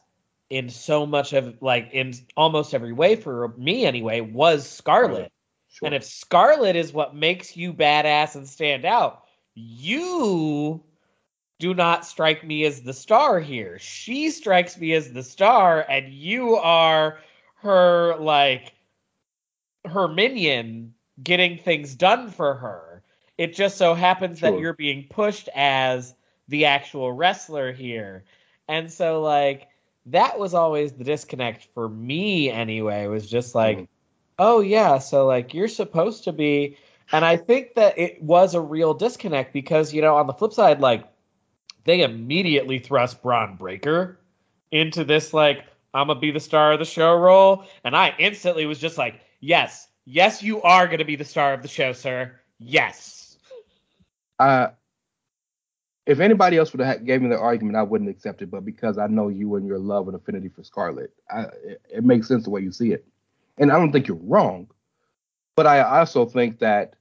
in so much of like in almost every way for me anyway was Scarlett. Sure. And if Scarlett is what makes you badass and stand out, you do not strike me as the star here. She strikes me as the star, and you are her like her minion getting things done for her. It just so happens sure. that you're being pushed as the actual wrestler here. And so like that was always the disconnect for me anyway, was just like, mm. oh yeah, so like you're supposed to be and I think that it was a real disconnect because, you know, on the flip side, like they immediately thrust Bron Breakker into this like I'm gonna be the star of the show role, and I instantly was just like, yes, yes, you are gonna be the star of the show, sir. Yes. Uh, if anybody else would have gave me the argument, I wouldn't accept it. But because I know you and your love and affinity for Scarlett, I, it, it makes sense the way you see it. And I don't think you're wrong. But I also think that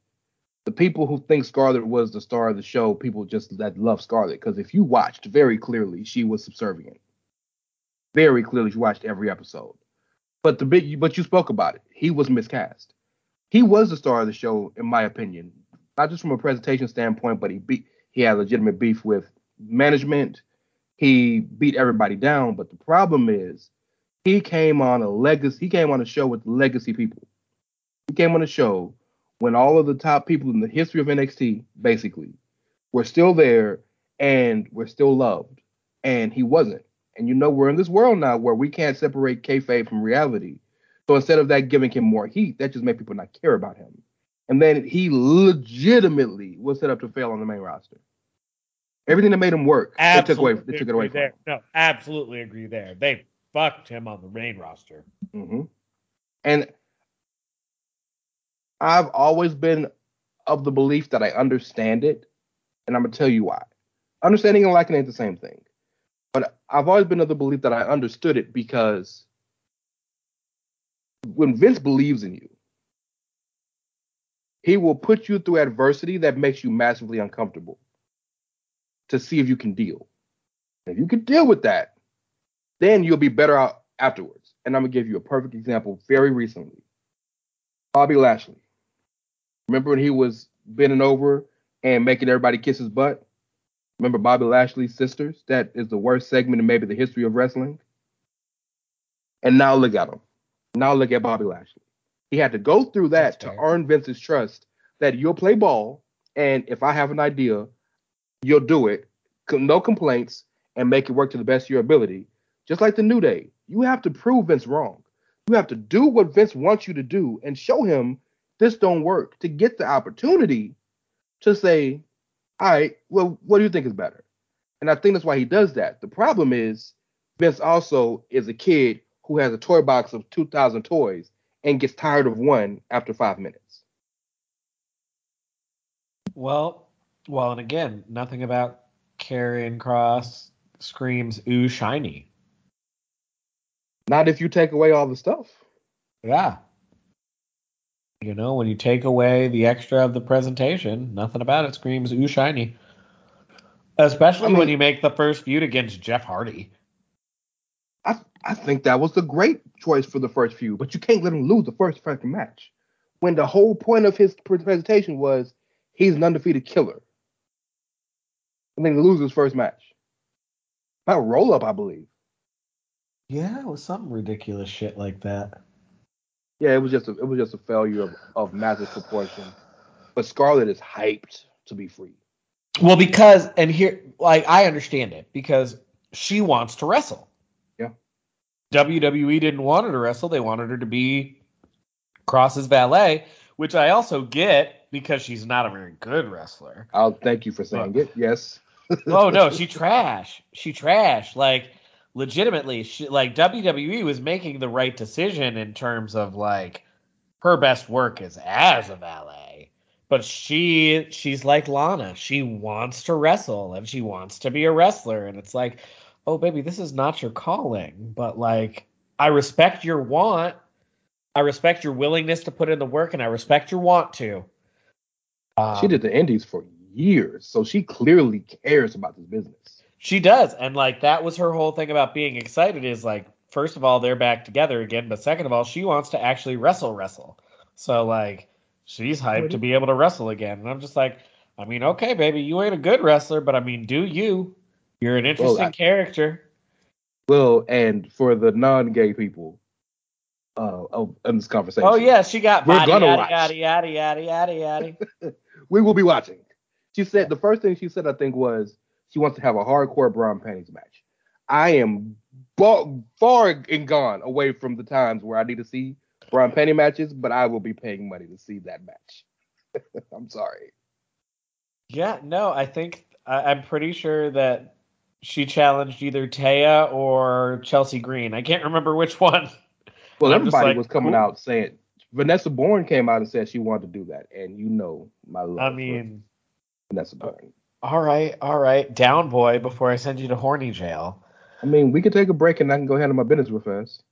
the people who think Scarlett was the star of the show, people just that love Scarlett. Because if you watched very clearly, she was subservient. Very clearly, you watched every episode. But the big, but you spoke about it. He was miscast. He was the star of the show, in my opinion, not just from a presentation standpoint, but he beat he had legitimate beef with management. He beat everybody down. But the problem is he came on a legacy. He came on a show with legacy people. He came on a show when all of the top people in the history of NXT, basically, were still there and were still loved, and he wasn't. And you know, we're in this world now where we can't separate kayfabe from reality. So instead of that giving him more heat, that just made people not care about him. And then he legitimately was set up to fail on the main roster. Everything that made him work, they took away. They took it away from there. him. No, absolutely agree there. They fucked him on the main roster. hmm And I've always been of the belief that I understand it, and I'm gonna tell you why. Understanding and liking ain't the same thing, but I've always been of the belief that I understood it because when Vince believes in you, he will put you through adversity that makes you massively uncomfortable to see if you can deal. If you can deal with that, then you'll be better out afterwards. And I'm gonna give you a perfect example very recently. Bobby Lashley. Remember when he was bending over and making everybody kiss his butt? Remember Bobby Lashley's sisters? That is the worst segment in maybe the history of wrestling. And now look at him. Now look at Bobby Lashley. He had to go through that to earn Vince's trust that you'll play ball, and if I have an idea, you'll do it. No complaints, and make it work to the best of your ability. Just like the New Day, you have to prove Vince wrong. You have to do what Vince wants you to do and show him this don't work to get the opportunity to say, all right, well, what do you think is better? And I think that's why he does that. The problem is Vince also is a kid who has a toy box of 2,000 toys and gets tired of one after five minutes. Well, well, and again, nothing about Karrion Kross screams ooh shiny. Not if you take away all the stuff. Yeah. You know, when you take away the extra of the presentation, nothing about it screams ooh shiny. Especially I mean- when you make the first feud against Jeff Hardy. I, I think that was the great choice for the first few, but you can't let him lose the first fucking match. When the whole point of his presentation was he's an undefeated killer. And then he loses his first match. Not roll up, I believe. Yeah, it was something ridiculous shit like that. Yeah, it was just a it was just a failure of, of massive proportion. But Scarlett is hyped to be free. Well, because and here, like, I understand it because she wants to wrestle. WWE didn't want her to wrestle; they wanted her to be Kross's valet, which I also get because she's not a very good wrestler. I'll thank you for saying it. Yes. oh no, she trash. She trash. Like legitimately, she like WWE was making the right decision in terms of like her best work is as a valet. But she she's like Lana. She wants to wrestle and she wants to be a wrestler. And it's like, oh baby, this is not your calling. But like I respect your want. I respect your willingness to put in the work and I respect your want to. Um, she did the indies for years, so she clearly cares about this business. She does, and like that was her whole thing about being excited. Is like, first of all, they're back together again, but second of all, she wants to actually wrestle, wrestle. So like, she's hyped to be able to wrestle again, and I'm just like, I mean, okay, baby, you ain't a good wrestler, but I mean, do you? You're an interesting I- character. Well, and for the non-gay people, uh, in this conversation, Oh yeah, she got We're body, gonna yada, watch. yada yada yada yada yada. we will be watching. She said the first thing she said, I think, was she wants to have a hardcore bra and panties match. I am ba- far and gone away from the times where I need to see bra and panty matches, but I will be paying money to see that match. I'm sorry. Yeah, no, I think I, I'm pretty sure that she challenged either Taya or Chelsea Green. I can't remember which one. Well, I'm everybody like, was coming cool. out saying Vanessa Borne came out and said she wanted to do that, and you know my love. I mean, Vanessa Borne. All right, all right. Down boy before I send you to horny jail. I mean, we could take a break and I can go handle my business real fast.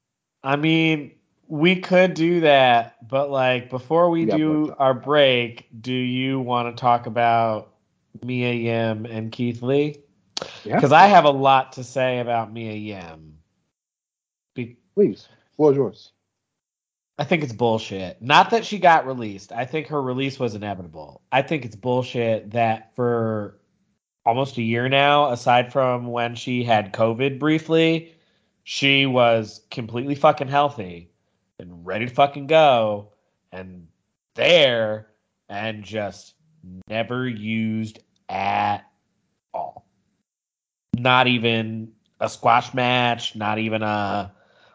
I mean, we could do that, but like before we We do our break, do you want to talk about Mia Yim and Keith Lee? Yeah. Because I have a lot to say about Mia Yim. Be- Please, floor is yours. I think it's bullshit. Not that she got released. I think her release was inevitable. I think it's bullshit that for almost a year now, aside from when she had COVID briefly, she was completely fucking healthy and ready to fucking go and there and just never used at all. Not even a squash match, not even a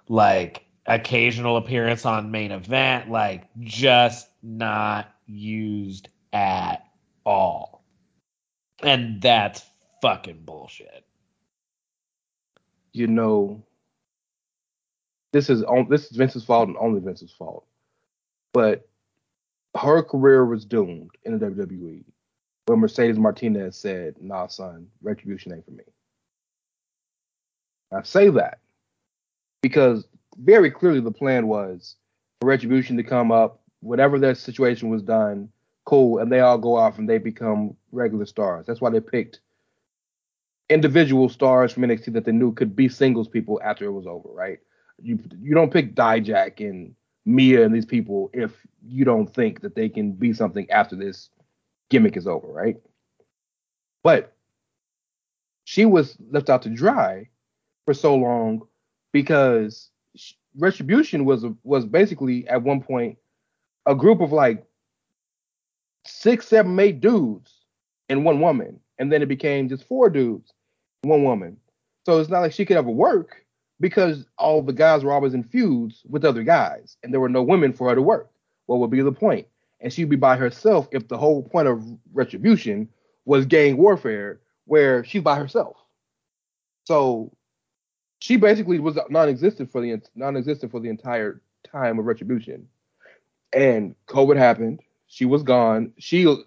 like occasional appearance on main event, like just not used at all. And that's fucking bullshit. You know, this is on this is Vince's fault and only Vince's fault. But her career was doomed in the WWE when Mercedes Martinez said, "Nah, son, retribution ain't for me." I say that because very clearly the plan was for retribution to come up, whatever their situation was done, cool, and they all go off and they become regular stars. That's why they picked individual stars from NXT that they knew could be singles people after it was over, right? You you don't pick Dijak and Mia and these people if you don't think that they can be something after this gimmick is over, right? But she was left out to dry for so long because Retribution was was basically at one point a group of like six, seven, eight dudes and one woman, and then it became just four dudes, one woman. So it's not like she could ever work because all the guys were always in feuds with other guys, and there were no women for her to work. What would be the point? And she'd be by herself if the whole point of Retribution was gang warfare, where she's by herself. So she basically was non-existent for the non-existent for the entire time of Retribution. And COVID happened. She was gone. She,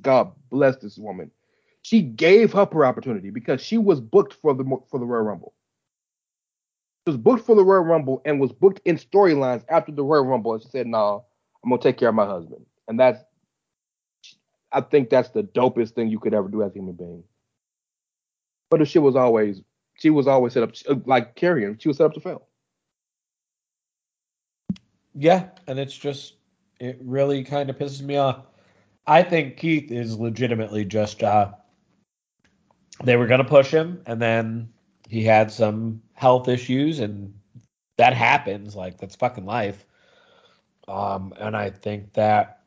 God bless this woman. She gave up her opportunity because she was booked for the for the Royal Rumble. She was booked for the Royal Rumble and was booked in storylines after the Royal Rumble. And she said, "No, I'm gonna take care of my husband." And that's, I think that's the dopest thing you could ever do as a human being. But the shit was always, she was always set up like Karrion. She was set up to fail. Yeah, and it's just it really kind of pisses me off. I think Keith is legitimately just uh they were gonna push him and then he had some health issues and that happens, like that's fucking life. Um and I think that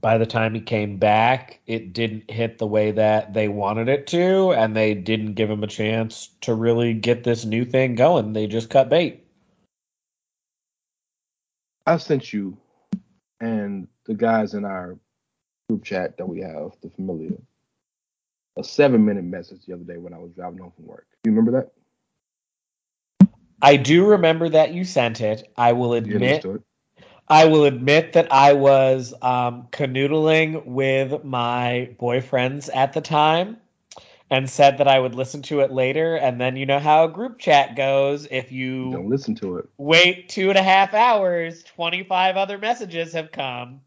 by the time he came back, it didn't hit the way that they wanted it to, and they didn't give him a chance to really get this new thing going. They just cut bait. I sent you and the guys in our group chat that we have, the familiar, a seven minute message the other day when I was driving home from work. You remember that? I do remember that you sent it. I will admit? I will admit that I was um, canoodling with my boyfriends at the time and said that I would listen to it later. And then you know how a group chat goes. If you Don't listen to it. wait two and a half hours, 25 other messages have come.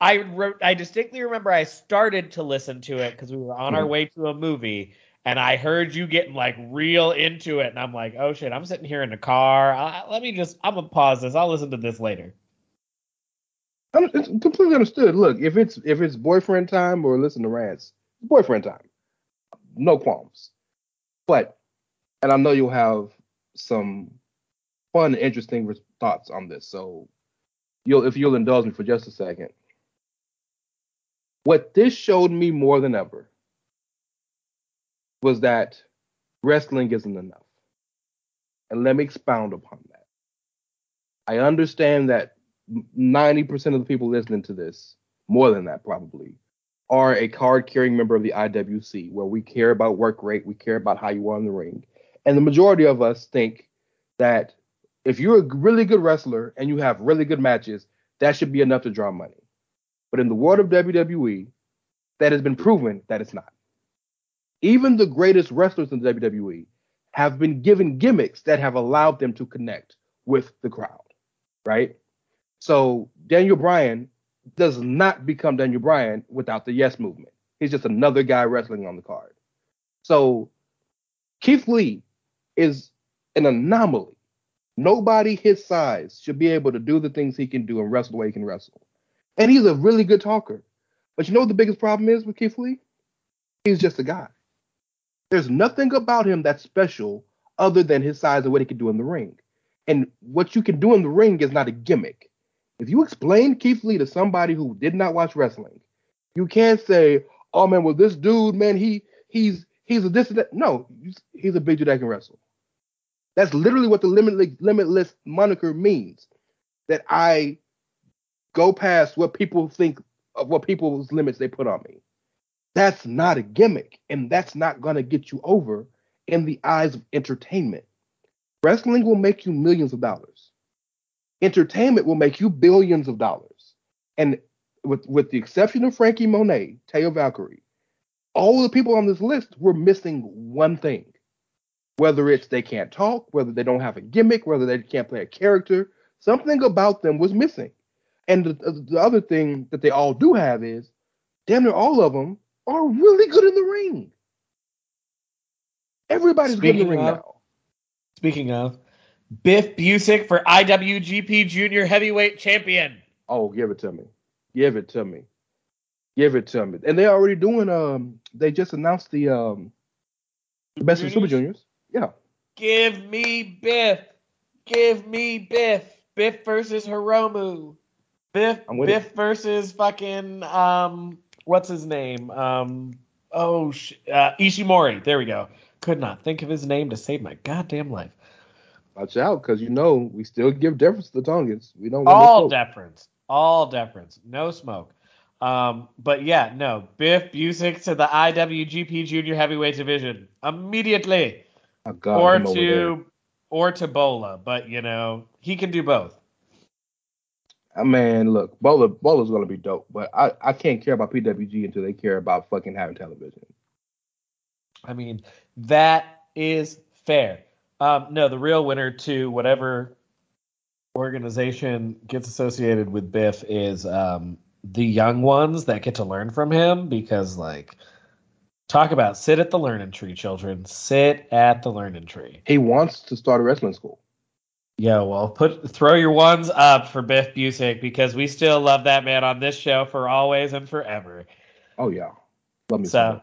I wrote, I distinctly remember I started to listen to it because we were on our Mhm. way to a movie, and I heard you getting like real into it, and I'm like, oh shit, I'm sitting here in the car. I, let me just, I'm gonna pause this. I'll listen to this later. It's completely understood. Look, if it's if it's boyfriend time or listen to rants, boyfriend time. No qualms. But and I know you'll have some fun, interesting thoughts on this. So you'll if you'll indulge me for just a second. What this showed me more than ever was that wrestling isn't enough. And let me expound upon that. I understand that 90% of the people listening to this, more than that probably, are a card carrying member of the IWC, where we care about work rate, we care about how you are in the ring. And the majority of us think that if you're a really good wrestler and you have really good matches, that should be enough to draw money. But in the world of WWE, that has been proven that it's not. Even the greatest wrestlers in the WWE have been given gimmicks that have allowed them to connect with the crowd, right? So Daniel Bryan does not become Daniel Bryan without the yes movement. He's just another guy wrestling on the card. So Keith Lee is an anomaly. Nobody his size should be able to do the things he can do and wrestle the way he can wrestle. And he's a really good talker. But you know what the biggest problem is with Keith Lee? He's just a guy. There's nothing about him that's special other than his size and what he can do in the ring. And what you can do in the ring is not a gimmick. If you explain Keith Lee to somebody who did not watch wrestling, you can't say, "Oh man, well this dude, man, he he's he's a this and that." No, he's a big dude that can wrestle. That's literally what the limitless limitless moniker means. That I go past what people think of what people's limits they put on me. That's not a gimmick, and that's not gonna get you over in the eyes of entertainment. Wrestling will make you millions of dollars entertainment will make you billions of dollars. And with with the exception of Franky Monet, Taya Valkyrie, all the people on this list were missing one thing. Whether it's they can't talk, whether they don't have a gimmick, whether they can't play a character, something about them was missing. And the, the other thing that they all do have is, damn near all of them are really good in the ring. Everybody's speaking good in the ring of, now. Speaking of, Biff Busick for IWGP Junior Heavyweight Champion. Oh, give it to me. Give it to me. Give it to me. And they're already doing um they just announced the um the best of Super Juniors. Yeah. Give me Biff. Give me Biff. Biff versus Hiromu. Biff Biff it. versus fucking um what's his name? Um oh sh- uh, Ishimori. There we go. Could not think of his name to save my goddamn life. Watch out, because you know we still give deference to the Tongans. We don't all deference, all deference, no smoke. Um, but yeah, no, Biff Busick to the IWGP Junior Heavyweight Division immediately, oh, God, or to or to Bola. But you know he can do both. I mean, look, Bola Bola's gonna be dope, but I I can't care about PWG until they care about fucking having television. I mean, that is fair. Um, no, the real winner to whatever organization gets associated with Biff is um, the young ones that get to learn from him because, like, talk about sit at the learning tree, children. Sit at the learning tree. He wants to start a wrestling school. Yeah, well, put throw your ones up for Biff Busick because we still love that man on this show for always and forever. Oh yeah, love me so.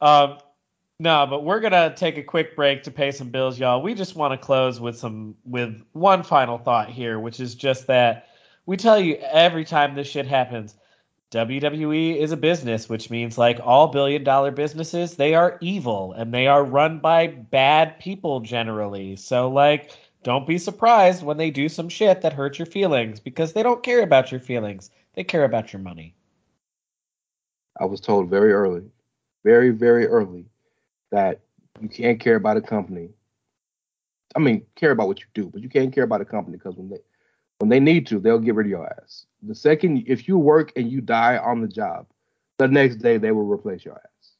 Um, no, but we're gonna take a quick break to pay some bills, y'all. We just want to close with some with one final thought here, which is just that we tell you every time this shit happens, WWE is a business, which means like all billion dollar businesses, they are evil and they are run by bad people generally. So like don't be surprised when they do some shit that hurts your feelings because they don't care about your feelings. They care about your money. I was told very early, very, very early that you can't care about a company. I mean, care about what you do, but you can't care about a company because when they when they need to, they'll get rid of your ass. The second if you work and you die on the job, the next day they will replace your ass.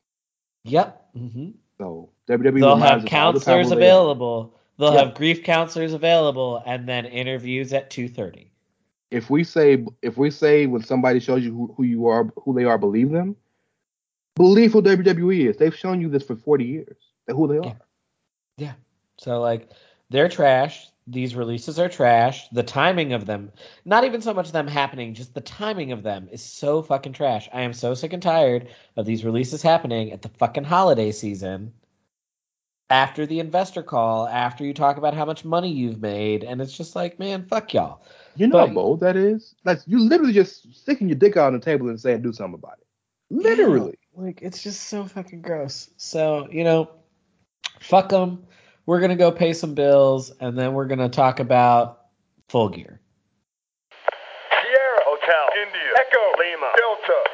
Yep. Mm-hmm. So WWE they'll have counselors available. They'll yeah. have grief counselors available, and then interviews at two thirty. If we say if we say when somebody shows you who, who you are, who they are, believe them, Believe who WWE is. They've shown you this for 40 years. Who they are. Yeah. yeah. So like they're trash. These releases are trash. The timing of them, not even so much them happening, just the timing of them is so fucking trash. I am so sick and tired of these releases happening at the fucking holiday season after the investor call, after you talk about how much money you've made, and it's just like, man, fuck y'all. You know but, how bold that is? Like you literally just sticking your dick out on the table and saying do something about it. Literally. Like it's just so fucking gross. So you know, fuck them. We're gonna go pay some bills, and then we're gonna talk about full gear. Sierra Hotel India Echo Lima Delta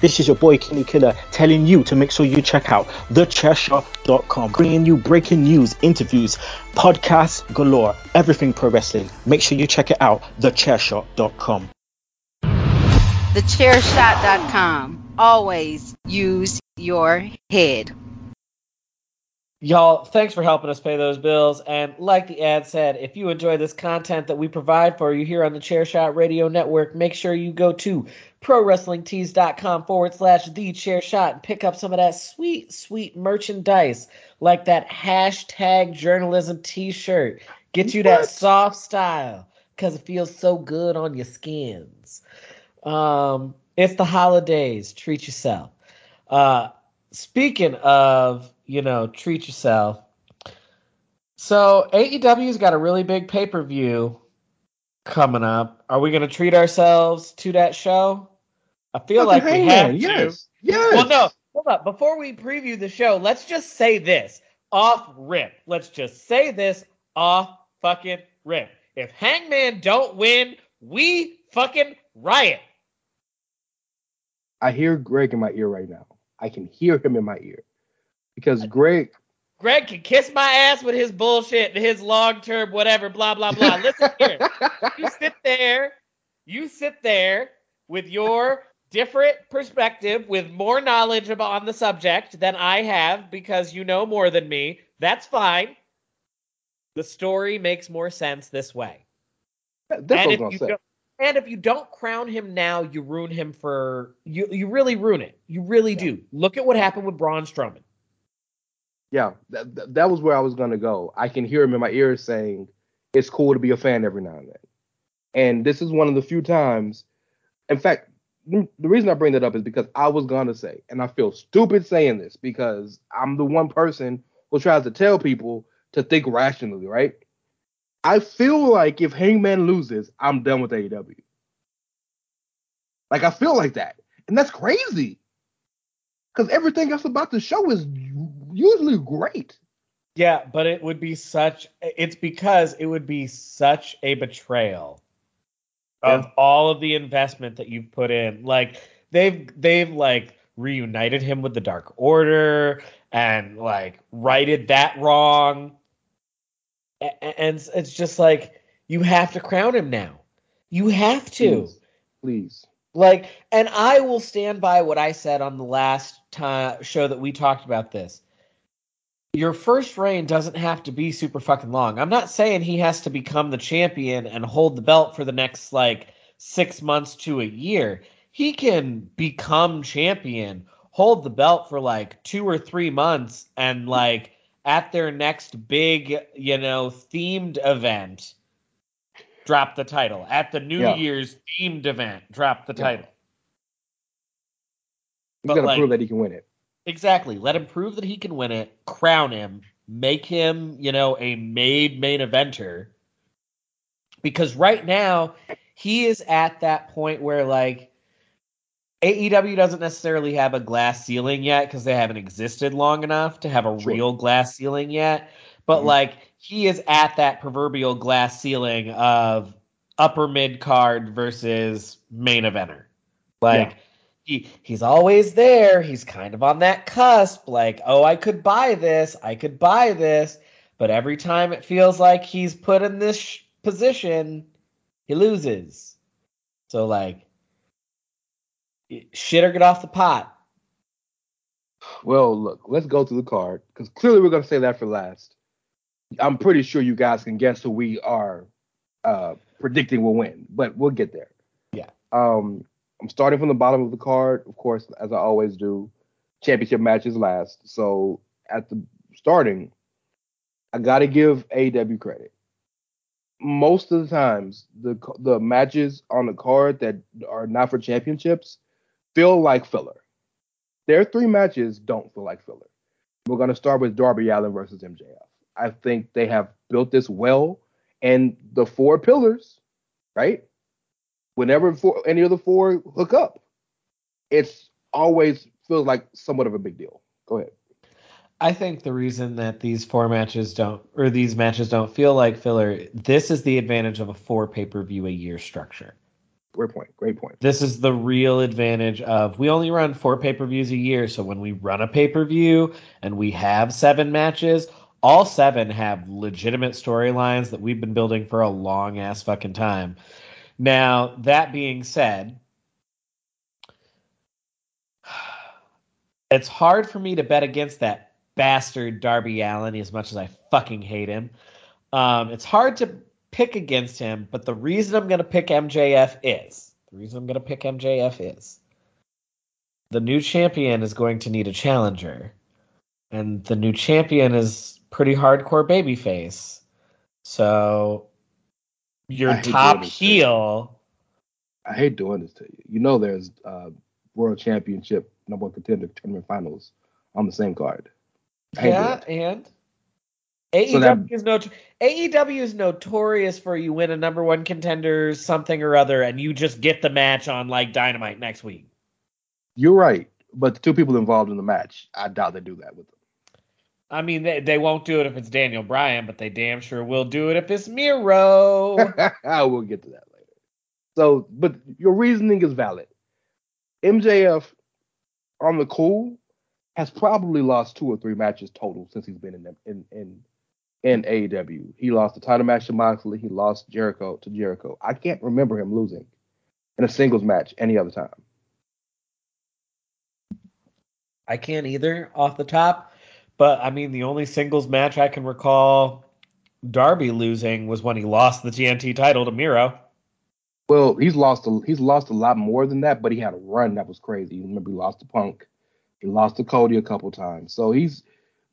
This is your boy Kenny Killer telling you to make sure you check out thechairshot.com, bringing you breaking news, interviews, podcasts galore, everything pro wrestling. Make sure you check it out, thechairshot.com. Thechairshot.com. Always use your head. Y'all, thanks for helping us pay those bills. And like the ad said, if you enjoy this content that we provide for you here on the Chairshot Radio Network, make sure you go to prowrestlingtees.com forward slash the chair shot and pick up some of that sweet, sweet merchandise like that hashtag journalism t shirt. Get you that soft style because it feels so good on your skins. Um, it's the holidays. Treat yourself. Uh, speaking of, you know, treat yourself. So AEW's got a really big pay per view coming up. Are we going to treat ourselves to that show? I feel like we have to. Yes. Yes. Well, no, hold up. Before we preview the show, let's just say this off rip. Let's just say this off fucking rip. If Hangman don't win, we fucking riot. I hear Greg in my ear right now. I can hear him in my ear because Greg. Greg can kiss my ass with his bullshit and his long term whatever, blah blah blah. Listen here, you sit there, you sit there with your different perspective, with more knowledge about on the subject than I have because you know more than me. That's fine. The story makes more sense this way. That's and if you don't, and if you don't crown him now, you ruin him for you. You really ruin it. You really do. Look at what happened with Braun Strowman. Yeah, that, that- was where I was gonna go. I can hear him in my ear saying, "It's cool to be a fan every now and then." And this is one of the few times. In fact, the reason I bring that up is because I was gonna say, and I feel stupid saying this because I'm the one person who tries to tell people to think rationally, right? I feel like if Hangman loses, I'm done with AEW. Like I feel like that, and that's crazy because everything else about the show is usually great. Yeah, but it would be such. It's because it would be such a betrayal of all of the investment that you've put in. Like they've they've like reunited him with the Dark Order and like righted that wrong. A- a- And it's- it's just like you have to crown him now. You have to. Please, please. Like, and I will stand by what I said on the last time show that we talked about this. Your first reign doesn't have to be super fucking long. I'm not saying he has to become the champion and hold the belt for the next like six months to a year. He can become champion, hold the belt for like two or three months, and like at their next big, you know, themed event, drop the title. At the New Yeah. Year's themed event, drop the Yeah. title. He's got to like- prove that he can win it. Exactly. Let him prove that he can win it, crown him, make him, you know, a made main eventer. Because right now, he is at that point where like AEW doesn't necessarily have a glass ceiling yet because they haven't existed long enough to have a Sure. real glass ceiling yet. But Mhm. like he is at that proverbial glass ceiling of upper mid card versus main eventer. Like Yeah. he he's always there. He's kind of on that cusp. Like, oh, I could buy this. I could buy this. But every time it feels like he's put in this sh- position, he loses. So like, shit or get off the pot. Well, look, let's go through the card because clearly we're going to say that for last. I'm pretty sure you guys can guess who we are uh, predicting will win, but we'll get there. Yeah. Um, I'm starting from the bottom of the card, of course, as I always do. Championship matches last. So at the starting, I got to give AW credit. Most of the times, the the matches on the card that are not for championships feel like filler. Their three matches don't feel like filler. We're going to start with Darby Allin versus MJF. I think they have built this well, and the four pillars, right? Whenever four, any of the four hook up, it's always feels like somewhat of a big deal. Go ahead. I think the reason that these four matches don't or these matches don't feel like filler, this is the advantage of a four pay per view a year structure. Great point. Great point. This is the real advantage of we only run four pay per views a year. So when we run a pay per view and we have seven matches, all seven have legitimate storylines that we've been building for a long ass fucking time. Now, that being said, it's hard for me to bet against that bastard Darby Allin as much as I fucking hate him. Um, it's hard to pick against him, but the reason I'm going to pick MJF is the reason I'm going to pick MJF is the new champion is going to need a challenger, and the new champion is pretty hardcore babyface. So your top heel. I hate doing this to you. You know, there's uh, world championship number one contender tournament finals on the same card. Yeah, and AEW so that, is no AEW is notorious for you win a number one contender something or other, and you just get the match on like Dynamite next week. You're right, but the two people involved in the match, I doubt they do that with them. I mean, they, they won't do it if it's Daniel Bryan, but they damn sure will do it if it's Miro. we'll get to that later. So, but your reasoning is valid. MJF on the cool has probably lost two or three matches total since he's been in in in in AEW. He lost the title match to Moxley. He lost Jericho to Jericho. I can't remember him losing in a singles match any other time. I can't either off the top, but I mean the only singles match I can recall Darby losing was when he lost the TNT title to Miro. Well, he's lost a, he's lost a lot more than that, but he had a run that was crazy. You remember he lost to Punk, he lost to Cody a couple times. So he's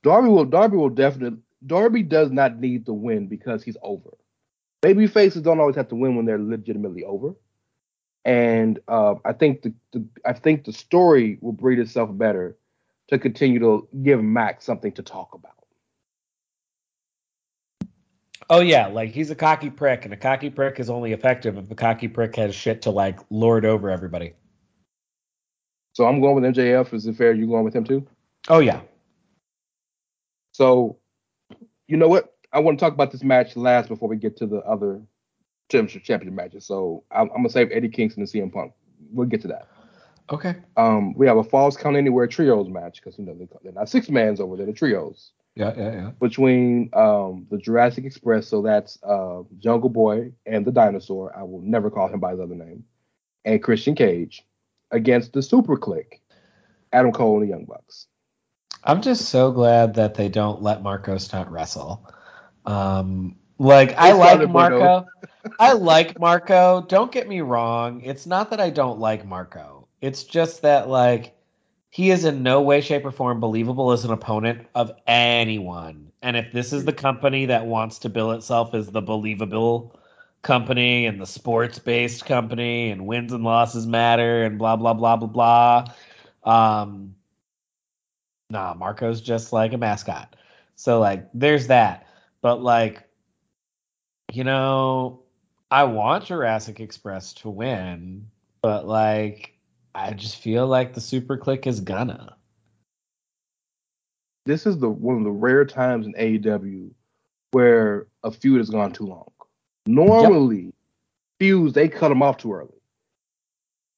Darby will Darby will definitely Darby does not need to win because he's over. Baby faces don't always have to win when they're legitimately over. And uh, I think the, the I think the story will breed itself better to continue to give Max something to talk about. Oh yeah, like he's a cocky prick, and a cocky prick is only effective if a cocky prick has shit to like lord over everybody. So I'm going with MJF. Is it fair you going with him too? Oh yeah. So, you know what? I want to talk about this match last before we get to the other championship matches. So I'm, I'm gonna save Eddie Kingston and CM Punk. We'll get to that. Okay. Um, we have a Falls Count Anywhere trios match because you know they, they're not six mans over there, the trios. Yeah, yeah, yeah. Between um, the Jurassic Express, so that's uh, Jungle Boy and the dinosaur. I will never call him by his other name. And Christian Cage against the Super Kliq, Adam Cole and the Young Bucks. I'm just so glad that they don't let Marko Stunt wrestle. Um, like I like Marko. I like Marko. Don't get me wrong. It's not that I don't like Marko. It's just that like he is in no way, shape, or form believable as an opponent of anyone. And if this is the company that wants to bill itself as the believable company and the sports based company and wins and losses matter and blah blah blah blah blah. Um nah, Marko's just like a mascot. So like there's that. But like, you know, I want Jurassic Express to win, but like I just feel like the Super Kliq is gonna. This is the one of the rare times in AEW where a feud has gone too long. Normally, yep. feuds they cut them off too early.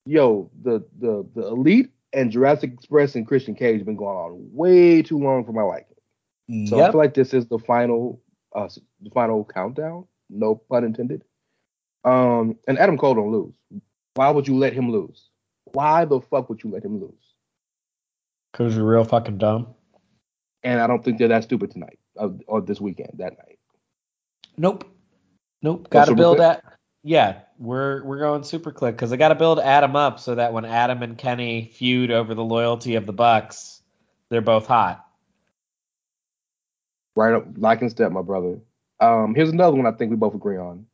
Yo, the the the Elite and Jurassic Express and Christian Cage have been going on way too long for my liking. So yep. I feel like this is the final uh the final countdown. No pun intended. Um, and Adam Cole don't lose. Why would you let him lose? Why the fuck would you let him lose? Because you're real fucking dumb. And I don't think they're that stupid tonight or, or this weekend, that night. Nope. Nope. Got to build that. Yeah, we're we're going Super Kliq because I got to build Adam up so that when Adam and Kenny feud over the loyalty of the Bucks, they're both hot. Right up, like and step, my brother. Um, here's another one I think we both agree on.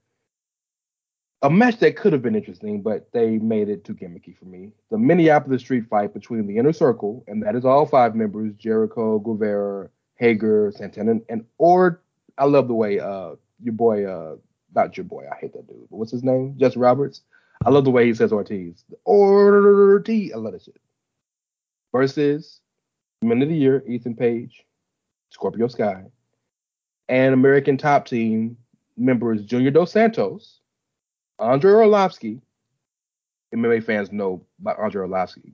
A match that could have been interesting, but they made it too gimmicky for me. The Minneapolis Street Fight between the Inner Circle, and that is all five members: Jericho, Guevara, Hager, Santana, and or I love the way uh your boy uh not your boy I hate that dude, but what's his name? Justin Roberts. I love the way he says Ortiz. Ortiz. I love that shit. Versus Men of the Year, Ethan Page, Scorpio Sky, and American Top Team members Junior Dos Santos, Andrei Arlovski. MMA fans know about Andrei Arlovski.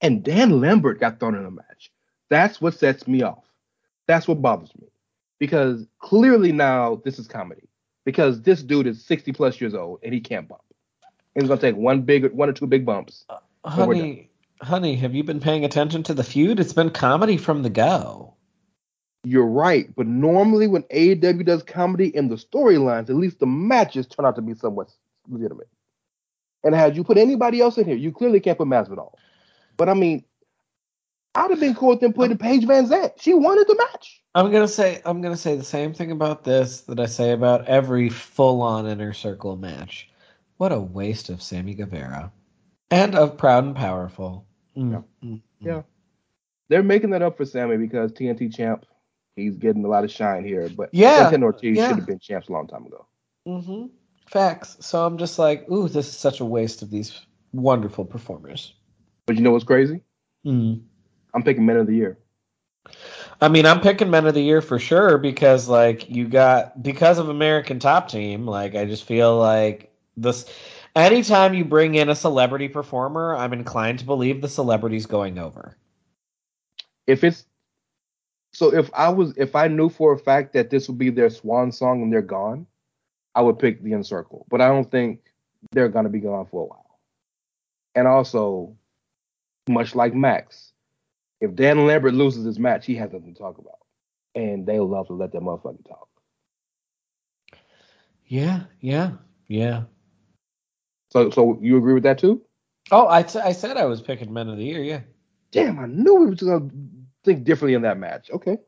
And Dan Lambert got thrown in a match. That's what sets me off. That's what bothers me. Because clearly now this is comedy. Because this dude is 60 plus years old and he can't bump. And he's gonna take one big one or two big bumps. and. Honey, honey, have you been paying attention to the feud? It's been comedy from the go. You're right, but normally when AEW does comedy in the storylines, at least the matches turn out to be somewhat legitimate. And had you put anybody else in here, you clearly can't put Masvidal. But I mean, I'd have been cool with them putting Paige VanZant. She wanted the match. I'm gonna say I'm gonna say the same thing about this that I say about every full-on inner circle match. What a waste of Sammy Guevara, and of Proud and Powerful. Mm, mm, Yeah. They're making that up for Sammy because TNT champ, he's getting a lot of shine here. But Yeah, Santana Ortiz yeah. should have been champs a long time ago. Mm-hmm. Facts. So I'm just like, ooh, this is such a waste of these wonderful performers. But you know what's crazy? Mm. I'm picking Men of the Year. I mean, I'm picking Men of the Year for sure because, like, you got because of American Top Team. Like, I just feel like this. Anytime you bring in a celebrity performer, I'm inclined to believe the celebrity's going over. If it's so, if I was, if I knew for a fact that this would be their swan song and they're gone, I would pick the Inner Circle. But I don't think they're gonna be gone for a while. And also, much like Max, if Dan Lambert loses his match, he has nothing to talk about, and they love to let that motherfucker talk. Yeah, yeah, yeah. So, so you agree with that too? Oh, I, t- I said I was picking Men of the Year. Yeah. Damn, I knew we were gonna think differently in that match. Okay.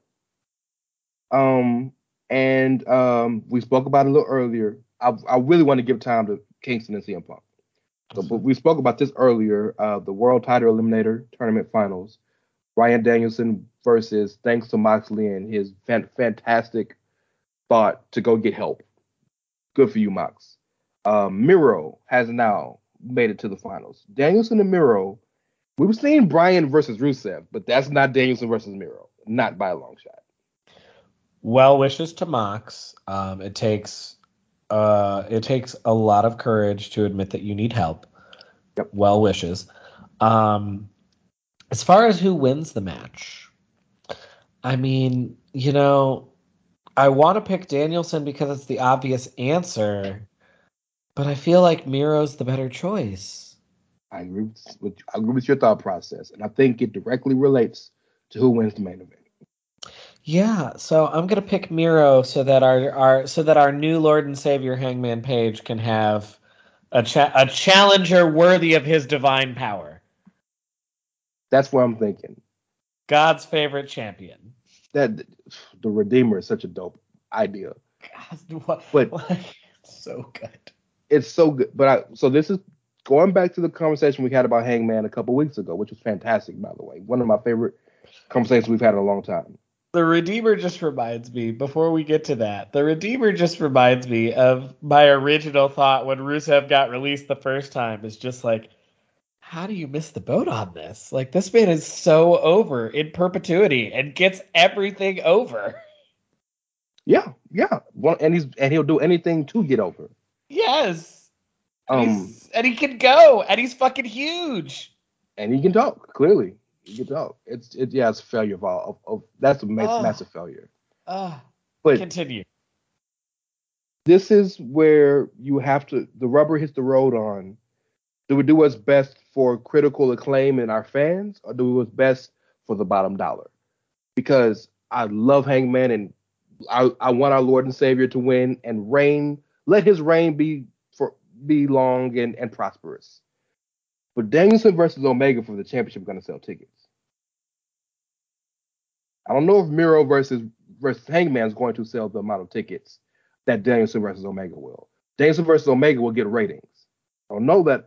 Um, and um, we spoke about it a little earlier. I, I really want to give time to Kingston and CM Punk. So, but we spoke about this earlier. Uh, the World Title Eliminator Tournament Finals. Bryan Danielson versus thanks to Moxley and his fan- fantastic thought to go get help. Good for you, Mox. Uh, Miro has now made it to the finals. Danielson and Miro. We were seeing Bryan versus Rusev, but that's not Danielson versus Miro. Not by a long shot. Well wishes to Mox. Um, it takes uh, it takes a lot of courage to admit that you need help. Yep. Well wishes. Um, as far as who wins the match, I mean, you know, I want to pick Danielson because it's the obvious answer, but I feel like Miro's the better choice. I agree with, I agree with your thought process, and I think it directly relates to who wins the main event. Yeah, so I'm gonna pick Miro so that our, our so that our new Lord and Savior Hangman Page can have a cha- a challenger worthy of his divine power. That's what I'm thinking. God's favorite champion. That the Redeemer is such a dope idea. God, what, But so good. it's so good. But I so this is going back to the conversation we had about Hangman a couple weeks ago, which was fantastic, by the way. One of my favorite conversations we've had in a long time. The Redeemer just reminds me, before we get to that, the Redeemer just reminds me of my original thought when Rusev got released the first time. Is just like, how do you miss the boat on this? Like, this man is so over in perpetuity and gets everything over. Yeah, yeah. Well, and he's and he'll do anything to get over. Yes. And, Um, and he can go, and he's fucking huge. and he can talk clearly. He can talk. It's it yeah, it's a failure of all. Of, of, that's a Ah. massive failure. Ah, But continue. this is where you have to the rubber hits the road on do we do what's best for critical acclaim and our fans or do we do what's best for the bottom dollar because i love hangman and i, I want our lord and savior to win and reign let his reign be be long and, and prosperous but danielson versus omega for the championship going to sell tickets i don't know if miro versus versus hangman is going to sell the amount of tickets that Danielson versus Omega will. Danielson versus Omega will get ratings. I don't know that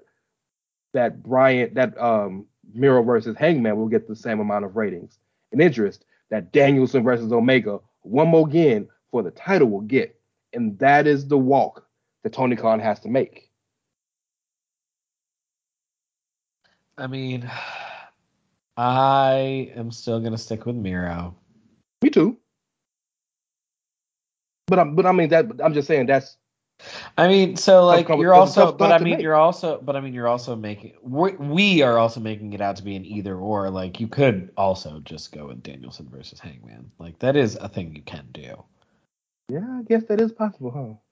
that Bryant that um Miro versus Hangman will get the same amount of ratings and interest that Danielson versus Omega one more again for the title will get. And that is the walk that Tony Khan has to make. I mean, I am still gonna stick with Miro. Me too. But I'm but I mean that I'm just saying that's I mean, so like come- you're also, tough but I mean, make. you're also, but I mean, you're also making we, we are also making it out to be an either or. Like you could also just go with Danielson versus Hangman. Like that is a thing you can do. yeah, I guess that is possible, huh?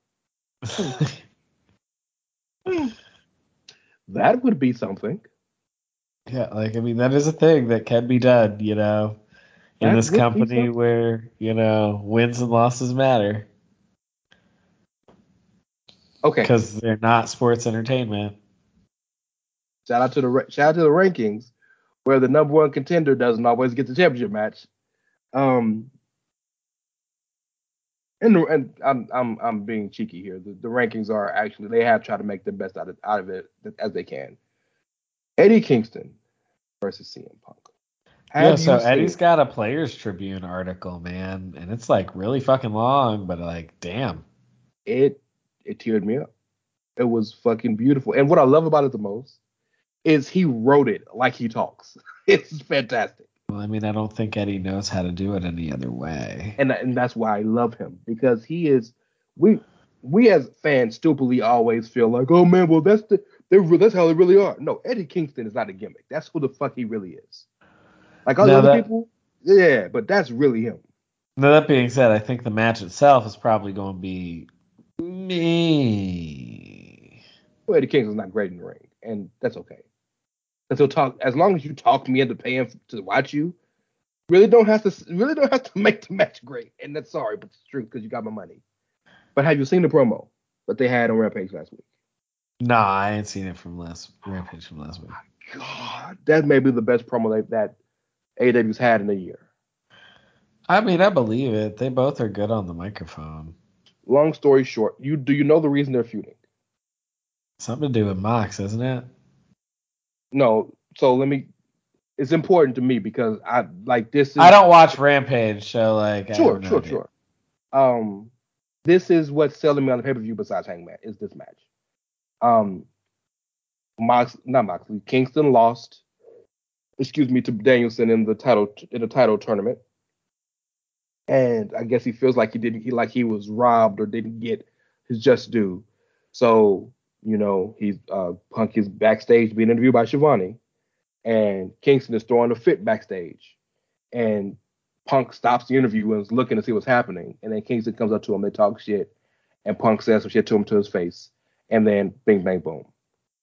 That would be something. Yeah, like I mean, that is a thing that can be done. You know, in That this company where you know wins and losses matter Okay. because they're not sports entertainment. Shout out to the shout out to the rankings, where the number one contender doesn't always get the championship match. Um, and, and I'm I'm I'm being cheeky here. The, the rankings are actually they have tried to make the best out of out of it as they can. Eddie Kingston versus CM Punk. yeah, so Eddie's got a Players Tribune article, man, and it's like really fucking long, but like, damn. it it teared me up. It was fucking beautiful. And what I love about it the most is he wrote it like he talks. It's fantastic. Well, I mean, I don't think Eddie knows how to do it any other way. and and that's why I love him because he is we we as fans stupidly always feel like oh man well that's the they're, that's how they really are. No Eddie Kingston is not a gimmick. That's who the fuck he really is. Like all the other that- people yeah but that's really him. Now that being said, I think the match itself is probably going to be me. well, Eddie Kingston's not great in the ring and that's okay and so talk as long as you talk me into paying to watch you really don't have to really don't have to make the match great and that's sorry but it's true because you got my money but have you seen the promo that they had on Rampage last week Nah, I ain't seen it from last Rampage from last week. God, that may be the best promo that, that AEW's had in a year. I mean, I believe it. They both are good on the microphone. Long story short, you do you know the reason they're feuding? Something to do with Mox, isn't it? No. So let me. It's important to me because I like this. Is, I don't watch Rampage, so like, Sure, no sure, idea. sure. Um, this is what's selling me on the pay per view besides Hangman is this match. Um, Mox, not Moxley, Kingston lost. Excuse me to Danielson in the title in the title tournament, and I guess he feels like he didn't he like he was robbed or didn't get his just due. So you know he's uh, Punk is backstage being interviewed by Shivani, and Kingston is throwing a fit backstage, and Punk stops the interview and is looking to see what's happening. And then Kingston comes up to him, they talk shit, and Punk says some shit to him to his face. And then bing, bang, boom.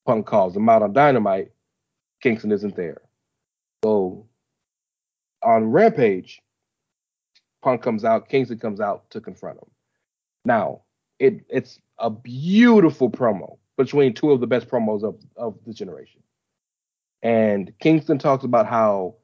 Punk calls him out on Dynamite. Kingston isn't there. So on Rampage, Punk comes out, Kingston comes out to confront him. Now, it it's a beautiful promo between two of the best promos of, of this generation. And Kingston talks about how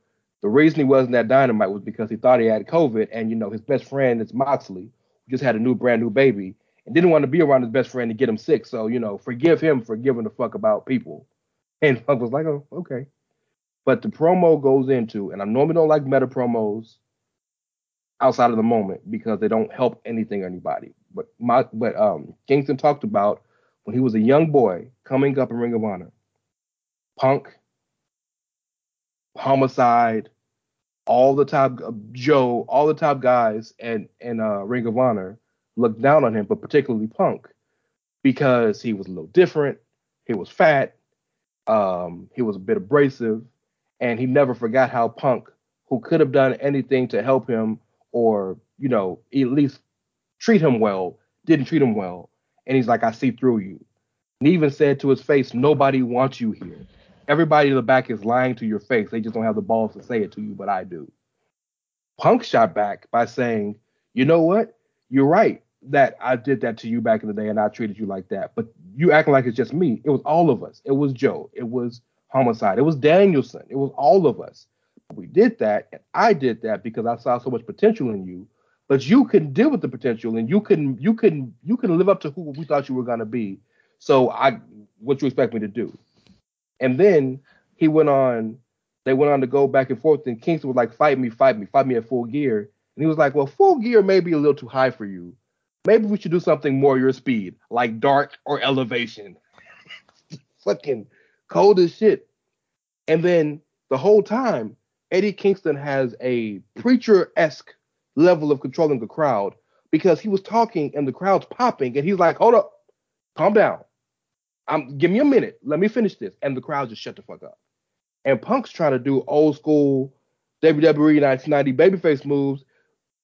the reason he wasn't at Dynamite was because he thought he had COVID, and you know his best friend is Moxley, who just had a new brand new baby, and didn't want to be around his best friend to get him sick. So you know, forgive him for giving a fuck about people. And Punk was like, oh, okay. But the promo goes into, and I normally don't like meta promos outside of the moment because they don't help anything or anybody. But my, but um, Kingston talked about when he was a young boy coming up in Ring of Honor, Punk, Homicide, all the top uh, Joe, all the top guys and and uh, Ring of Honor looked down on him, but particularly Punk because he was a little different. He was fat. Um, he was a bit abrasive, and he never forgot how Punk, who could have done anything to help him or you know at least treat him well, didn't treat him well. And he's like, I see through you. And even said to his face, Nobody wants you here. Everybody in the back is lying to your face. They just don't have the balls to say it to you, but I do. Punk shot back by saying, You know what? You're right that I did that to you back in the day and I treated you like that. But you acting like it's just me. It was all of us. It was Joe. It was Homicide. It was Danielson. It was all of us. We did that, and I did that because I saw so much potential in you. But you can deal with the potential and you can you can you can live up to who we thought you were gonna be. So I what you expect me to do? And then he went on, they went on to go back and forth, and Kingston was like, fight me, fight me, fight me at full gear. And he was like, Well, full gear may be a little too high for you. Maybe we should do something more your speed, like dark or elevation. Fucking cold as shit. And then the whole time, Eddie Kingston has a preacher esque level of controlling the crowd because he was talking and the crowd's popping, and he's like, Hold up, calm down. I'm give me a minute. Let me finish this. And the crowd just shut the fuck up. And Punk's trying to do old school WWE 1990 babyface moves.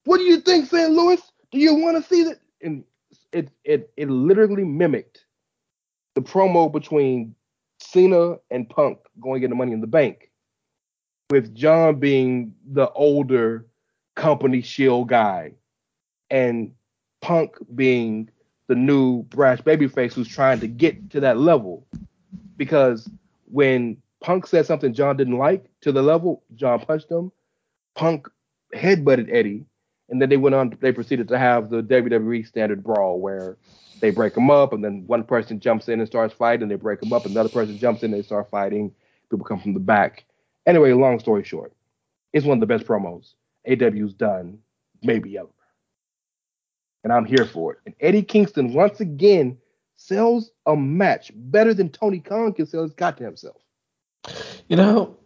What do you think, St. Louis? Do you want to see that? And it it it literally mimicked the promo between Cena and Punk going into Money in the Bank, with John being the older company shield guy, and Punk being the new brash babyface who's trying to get to that level. Because when Punk said something John didn't like to the level, John punched him. Punk headbutted Eddie, and then they went on. They proceeded to have the WWE standard brawl where they break them up, and then one person jumps in and starts fighting, they break them up, another person jumps in they start fighting. People come from the back. Anyway, long story short, it's one of the best promos AEW's done, maybe ever. And I'm here for it. And Eddie Kingston once again sells a match better than Tony Khan can sell his goddamn self. You know,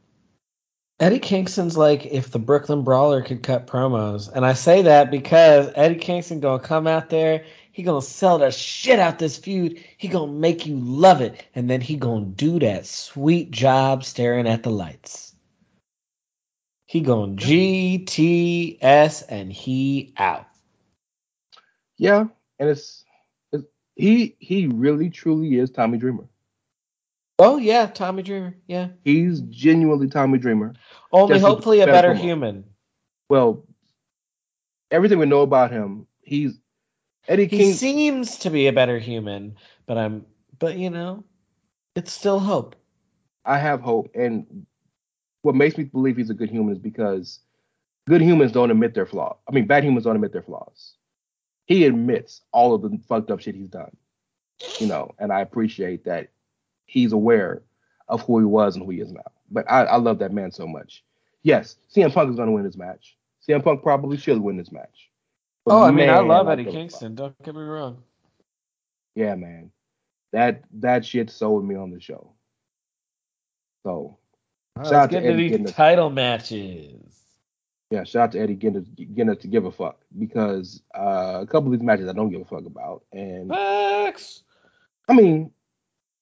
Eddie Kingston's like if the Brooklyn Brawler could cut promos, and I say that because Eddie Kingston gonna come out there, he gonna sell the shit out this feud, he gonna make you love it, and then he gonna do that sweet job staring at the lights. He going GTS and he out. Yeah, and it's, it's he he really truly is Tommy Dreamer. Oh yeah, Tommy Dreamer. Yeah. He's genuinely Tommy Dreamer. Only hopefully a better better human. Well, everything we know about him, he's Eddie King. He seems to be a better human, but I'm but you know, it's still hope. I have hope, and what makes me believe he's a good human is because good humans don't admit their flaws. I mean, bad humans don't admit their flaws. He admits all of the fucked up shit he's done, you know, and I appreciate that he's aware of who he was and who he is now. But I, I love that man so much. Yes, CM Punk is going to win this match. CM Punk probably should win this match. But oh, I mean, I love Eddie give a fuck. Kingston. Don't get me wrong. Yeah, man. That that shit sold me on the show. So shout right, out to Eddie these getting us, title matches. yeah, shout out to Eddie getting to give a fuck because uh, a couple of these matches I don't give a fuck about. And Facts. I mean,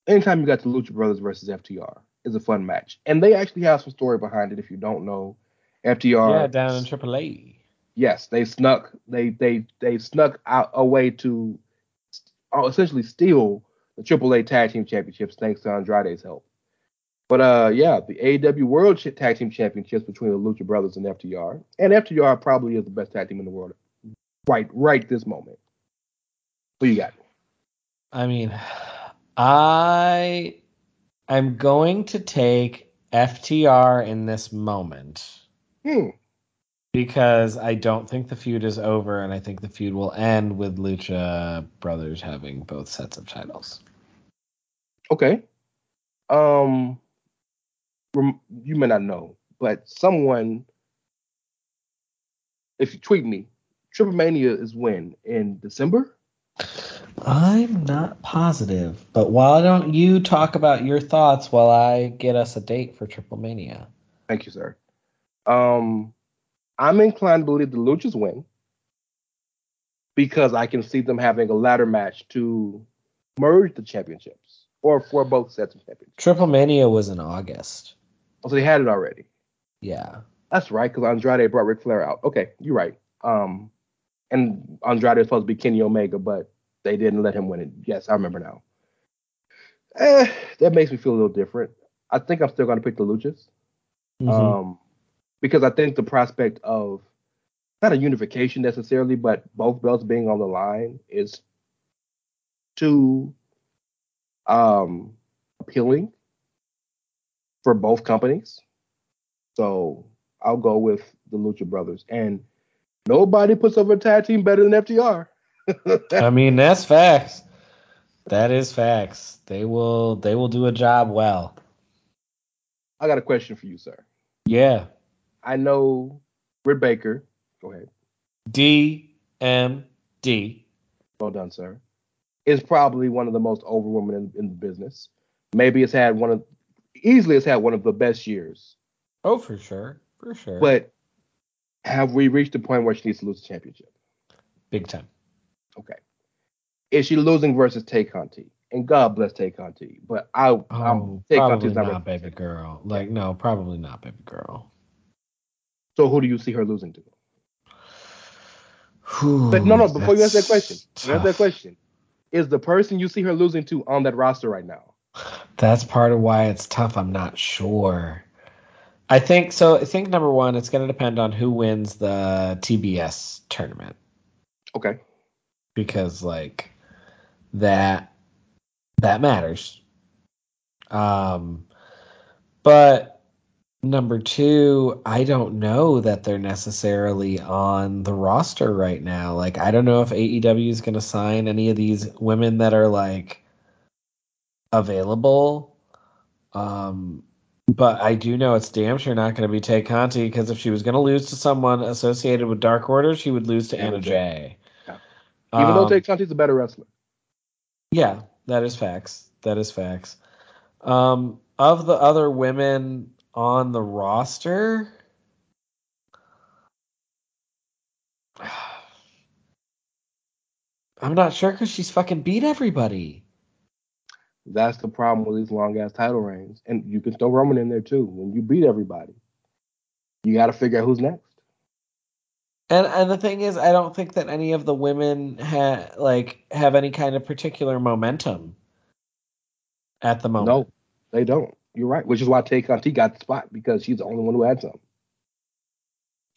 anytime you got the Lucha Brothers versus FTR is a fun match. And they actually have some story behind it if you don't know. FTR Yeah, down in AAA. yes, they snuck they they they snuck out a way to uh, essentially steal the AAA Tag Team Championships thanks to Andrade's help. But uh, yeah, the AEW World Tag Team Championships between the Lucha Brothers and FTR, and FTR probably is the best tag team in the world right right this moment. Who you got? I mean, I I'm going to take FTR in this moment Hmm. because I don't think the feud is over, and I think the feud will end with Lucha Brothers having both sets of titles. Okay. Um, you may not know, but someone, if you tweet me, Triple Mania is when in December. I'm not positive, but why don't you talk about your thoughts while I get us a date for Triple Mania? Thank you, sir. Um, I'm inclined to believe the Luchas win because I can see them having a ladder match to merge the championships or for both sets of championships. Triple Mania was in August. Oh, so they had it already. Yeah. That's right, because Andrade brought Ric Flair out. Okay, you're right. Um, and Andrade was supposed to be Kenny Omega, but they didn't let him win it. Yes, I remember now. Eh, that makes me feel a little different. I think I'm still going to pick the Luchas. Mhm. Um, because I think the prospect of not a unification necessarily, but both belts being on the line is too um, appealing for both companies. So I'll go with the Lucha Brothers. And Nobody puts over a tag team better than FTR. I mean, that's facts. That is facts. They will they will do a job well. I got a question for you, sir. Yeah. I know Britt Baker. Go ahead. D M D. Well done, sir. Is probably one of the most over women in, in the business. Maybe it's had one of easily has had one of the best years. Oh, for sure. For sure. But have we reached the point where she needs to lose the championship? Big time. Okay. Is she losing versus Tay Conti? And God bless Tay Conti, but I, Oh, I'm Tay probably Conti's not, not. baby girl. Like, no, probably not, baby girl. So who do you see her losing to? But no, no. Before you answer that question, you answer that question. Is the person you see her losing to on that roster right now? That's part of why it's tough. I'm not sure. I think so. I think number one, it's going to depend on who wins the TBS tournament Okay. because like that that matters. Um, but number two, I don't know that they're necessarily on the roster right now. Like, I don't know if AEW is going to sign any of these women that are like available. Um, but I do know it's damn sure not going to be Tay Conti because if she was going to lose to someone associated with Dark Order, she would lose to Anna Jay. Jay. Even though Um, Tay Conti's a better wrestler. yeah, that is facts. That is facts. Um, of the other women on the roster, I'm not sure because she's fucking beat everybody. That's the problem with these long ass title reigns. And you can throw Roman in there too. When you beat everybody, you got to figure out who's next. And and the thing is, I don't think that any of the women ha- like have any kind of particular momentum at the moment. No, they don't. You're right. Which is why Tay Conti got the spot because she's the only one who had some.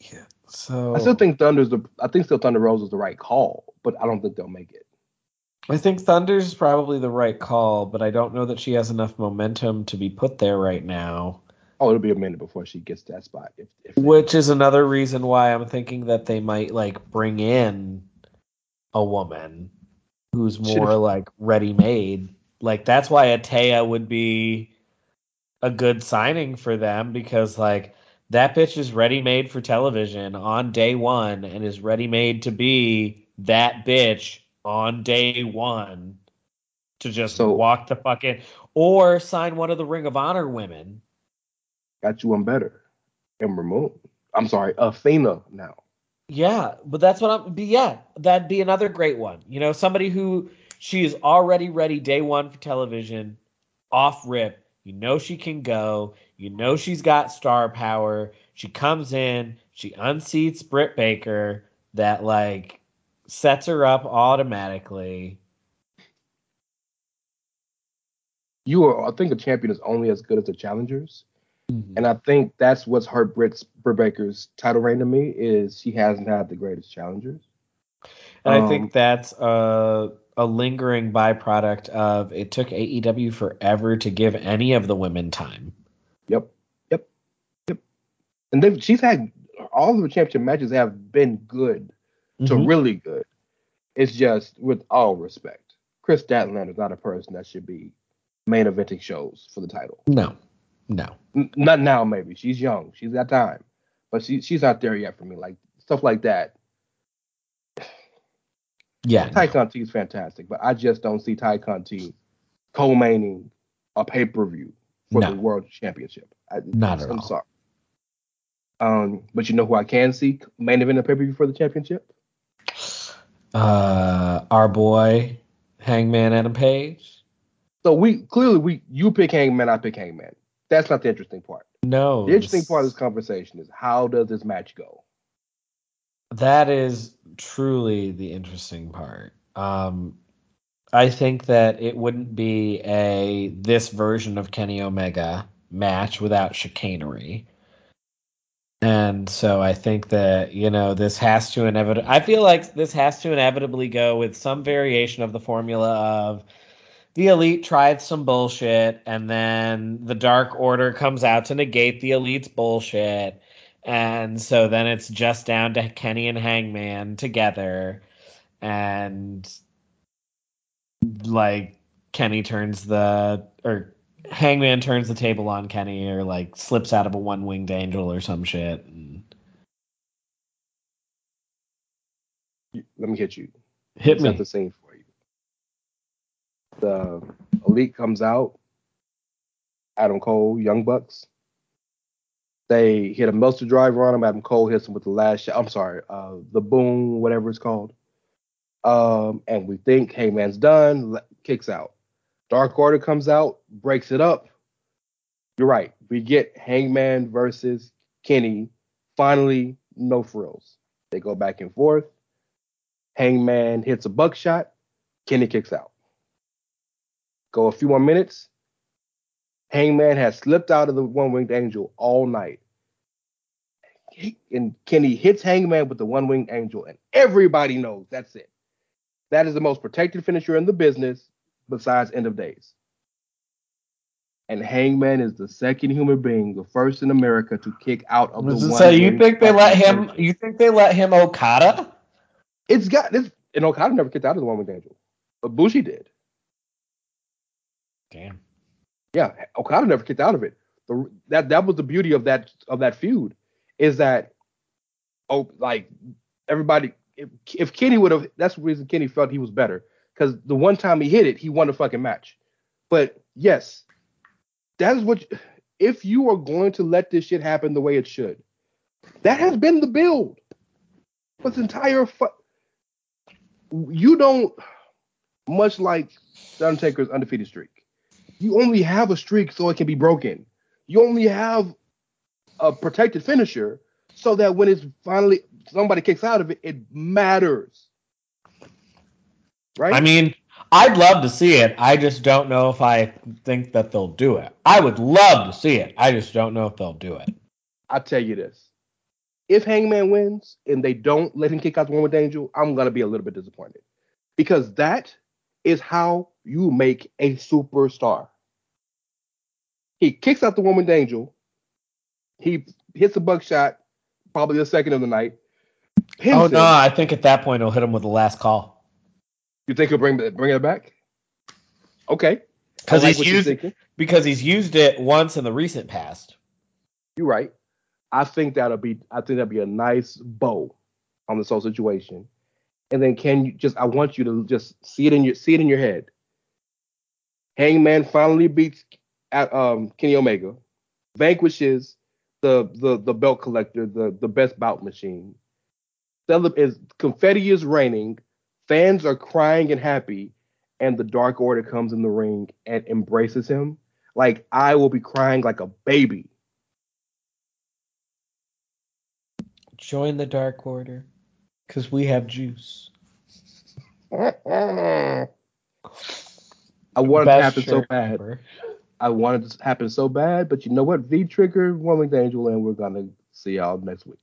Yeah. So I still think Thunder's the. I think still Thunder Rose is the right call, but I don't think they'll make it. I think Thunder's probably the right call, but I don't know that she has enough momentum to be put there right now. Oh, it'll be a minute before she gets to that spot. If, if Which is another reason why I'm thinking that they might like bring in a woman who's more Should've- like ready made. Like that's why Atea would be a good signing for them because like that bitch is ready made for television on day one and is ready made to be that bitch on day one to just So- walk the fuck in or sign one of the Ring of Honor women. got you one better, Ember Moon. I'm sorry, Athena now. Yeah, but that's what I'm. Be yeah, that'd be another great one. You know, somebody who she is already ready day one for television, off rip. You know she can go. You know she's got star power. She comes in, she unseats Britt Baker. That like sets her up automatically. You are. I think a champion is only as good as the challengers, Mm-hmm. and I think that's what's hurt Britt's Britt Baker's title reign to me is she hasn't had the greatest challengers. And I Um, think that's a a lingering byproduct of it took AEW forever to give any of the women time. Yep, yep, yep. And then she's had all of the championship matches have been good to Mhm. really good. It's just with all respect, Kris Statlander is not a person that should be main eventing shows for the title. No, no. N- not now, maybe she's young, she's got time, but she she's not there yet for me. Like stuff like that. Yeah. Tay Conti is fantastic, but I just don't see Tay Conti co-maining a pay-per-view for No. the World Championship. I, Not at I'm all. sorry. Um, but you know who I can see main event a pay-per-view for the championship? Uh, our boy Hangman Adam Page. So we clearly we you pick Hangman, I pick Hangman. That's not the interesting part. No, The interesting part of this conversation is how does this match go? that is truly the interesting part. Um, I think that it wouldn't be a this version of Kenny Omega match without chicanery. And so I think that, you know, this has to inevitably, I feel like this has to inevitably go with some variation of the formula of the elite tried some bullshit and then the dark order comes out to negate the elite's bullshit And so then it's just down to Kenny and Hangman together. And like Kenny turns the or Hangman turns the table on Kenny or like slips out of a one winged angel or some shit. And Let me hit you. hit Set me. the scene for you. The elite comes out. Adam Cole, Young Bucks. They hit a Meltzer driver on him. Adam Cole hits him with the last shot. I'm sorry, uh, the boom, whatever it's called. Um, and we think Hangman's done. Kicks out. Dark Order comes out, breaks it up. You're right. We get Hangman versus Kenny. Finally, no frills. They go back and forth. Hangman hits a buckshot. Kenny kicks out. Go a few more minutes. Hangman has slipped out of the one winged angel all night. And Kenny hits Hangman with the one winged angel, and everybody knows that's it. That is the most protected finisher in the business besides End of Days. And Hangman is the second human being, the first in America to kick out of the one So you think they let him? You think they let him Okada? It's got this, and Okada never kicked out of the one winged angel, but Bushi did. Damn. Yeah, Okada never kicked out of it. The, that that was the beauty of that of that feud, is that oh like everybody if, if Kenny would have that's the reason Kenny felt he was better because the one time he hit it he won the fucking match. But yes, that is what if you are going to let this shit happen the way it should, that has been the build. this entire fu- you don't much like the Undertaker's undefeated streak. You only have a streak so it can be broken. You only have a protected finisher so that when it's finally somebody kicks out of it, it matters. Right? I mean, I'd love to see it. I just don't know if I think that they'll do it. I would love to see it. I just don't know if they'll do it. I'll tell you this. If Hangman wins and they don't let him kick out the one winged Angel, I'm gonna be a little bit disappointed. Because that is how you make a superstar. He kicks out the one winged Angel. He hits a buckshot, probably the second of the night. Pins oh him. no, I think at that point he'll hit him with the last call You think he'll bring bring it back? Okay. because like he's used because he's used it once in the recent past. You're right. I think that'll be I think that'll be a nice bow on this whole situation. And then can you just I want you to just see it in your see it in your head. Hangman finally beats at, um, Kenny Omega, vanquishes the the the belt collector, the the best bout machine. Celeb is confetti is raining, fans are crying and happy, and the Dark Order comes in the ring and embraces him. Like I will be crying like a baby. Join the Dark Order because we have juice. I wanted Best to happen so bad. ever. I wanted it to happen so bad, but you know what? V trigger, one winged Angel, and we're gonna see y'all next week.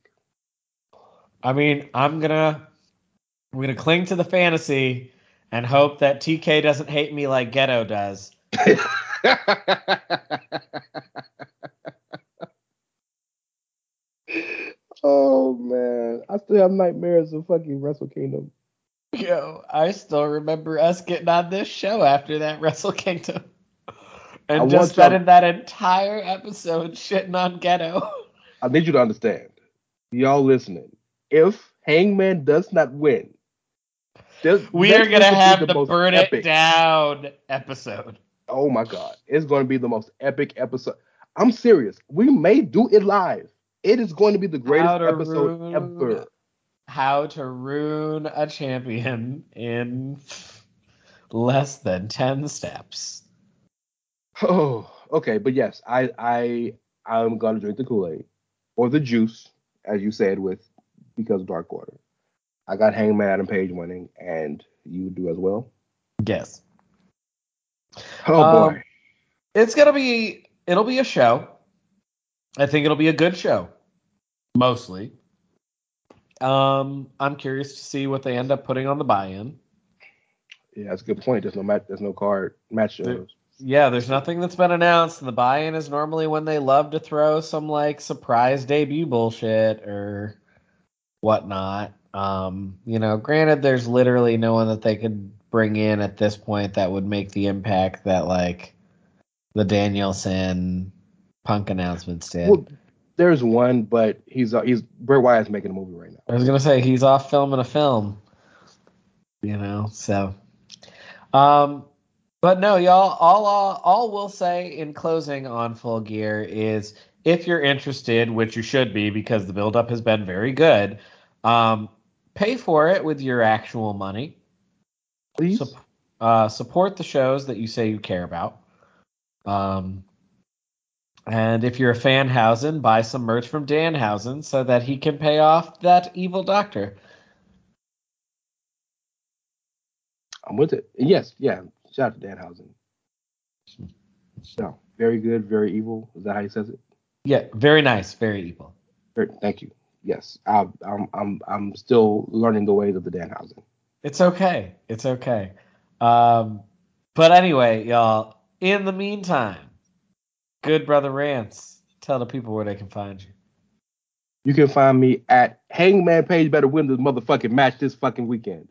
I mean, I'm gonna I'm gonna cling to the fantasy and hope that TK doesn't hate me like Gedo does. oh man, I still have nightmares of fucking Wrestle Kingdom. Yo, I still remember us getting on this show after that Wrestle Kingdom. And want just spending that entire episode shitting on Gedo. I need you to understand, y'all listening. If Hangman does not win, this- We are gonna week will be have the burn epic. it down episode. Oh my god, it's going to be the most epic episode. I'm serious. We may do it live. It is going to be the greatest to episode ruin- ever. How to ruin a champion in less than ten steps. Oh, okay, but yes, I I I'm gonna drink the Kool Aid or the juice, as you said, with because of Dark Order. I got Hangman Adam Page winning, and you do as well. Yes. Oh Um, boy, It's gonna be it'll be a show. I think it'll be a good show. Mostly. Um, I'm curious to see what they end up putting on the buy-in. yeah, that's a good point. There's no match. There's no card match There- shows. Yeah, there's nothing that's been announced, and the buy-in is normally when they love to throw some like surprise debut bullshit or whatnot. Um, you know, granted, there's literally no one that they could bring in at this point that would make the impact that like the Danielson Punk announcements did. Well, there's one, but he's uh, he's Bray Wyatt's making a movie right now. I was gonna say he's off filming a film. You know, so um but no, y'all all all, all we'll say in closing on full gear is if you're interested, which you should be because the buildup has been very good, um, pay for it with your actual money. Please. Sup- uh, support the shows that you say you care about. Um, and if you're a fan Housen, buy some merch from Danhausen so that he can pay off that evil doctor. I'm with it. Yes, yeah. Shout out to Danhausen. So very good, very evil. Is that how he says it? Yeah, very nice, very evil. Very, thank you. Yes, I, I'm I'm I'm still learning the ways of the Danhausen. It's okay. It's okay. Um, but anyway, y'all. In the meantime, good brother Rance, tell the people where they can find you. You can find me at Hangman Page. Better win this motherfucking match this fucking weekend.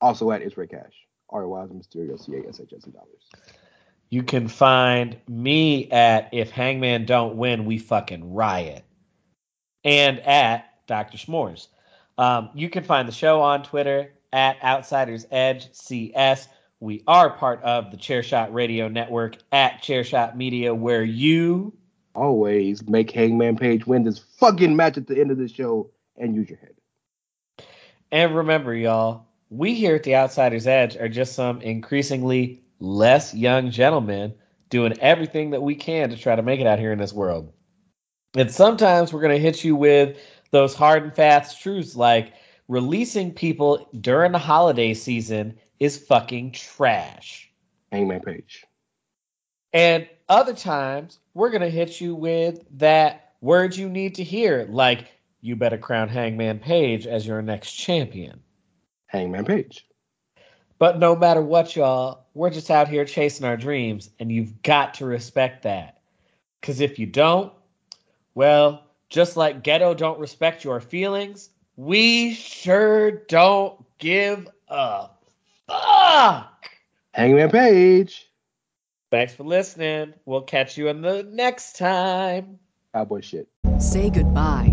Also at Israel Cash. R Y S Mysterio C A S H S dollars. You can find me at If Hangman Don't Win, We Fucking Riot. And at Dr. S'mores. Um, you can find the show on Twitter at Outsiders Edge CS. We are part of the Chairshot Radio Network at Chairshot Media, where you Always make Hangman Page win this fucking match at the end of the show and use your head. And remember, y'all, we here at the Outsiders Edge are just some increasingly less young gentlemen doing everything that we can to try to make it out here in this world. And sometimes we're going to hit you with those hard and fast truths like releasing people during the holiday season is fucking trash. Hangman Page. And other times we're going to hit you with that word you need to hear, like you better crown Hangman Page as your next champion. Hangman Page. But no matter what, y'all, we're just out here chasing our dreams, and you've got to respect that. Because if you don't, well, just like Gedo don't respect your feelings, we sure don't give a fuck. Hangman Page. Thanks for listening. We'll catch you in the next time. Cowboy shit. Say goodbye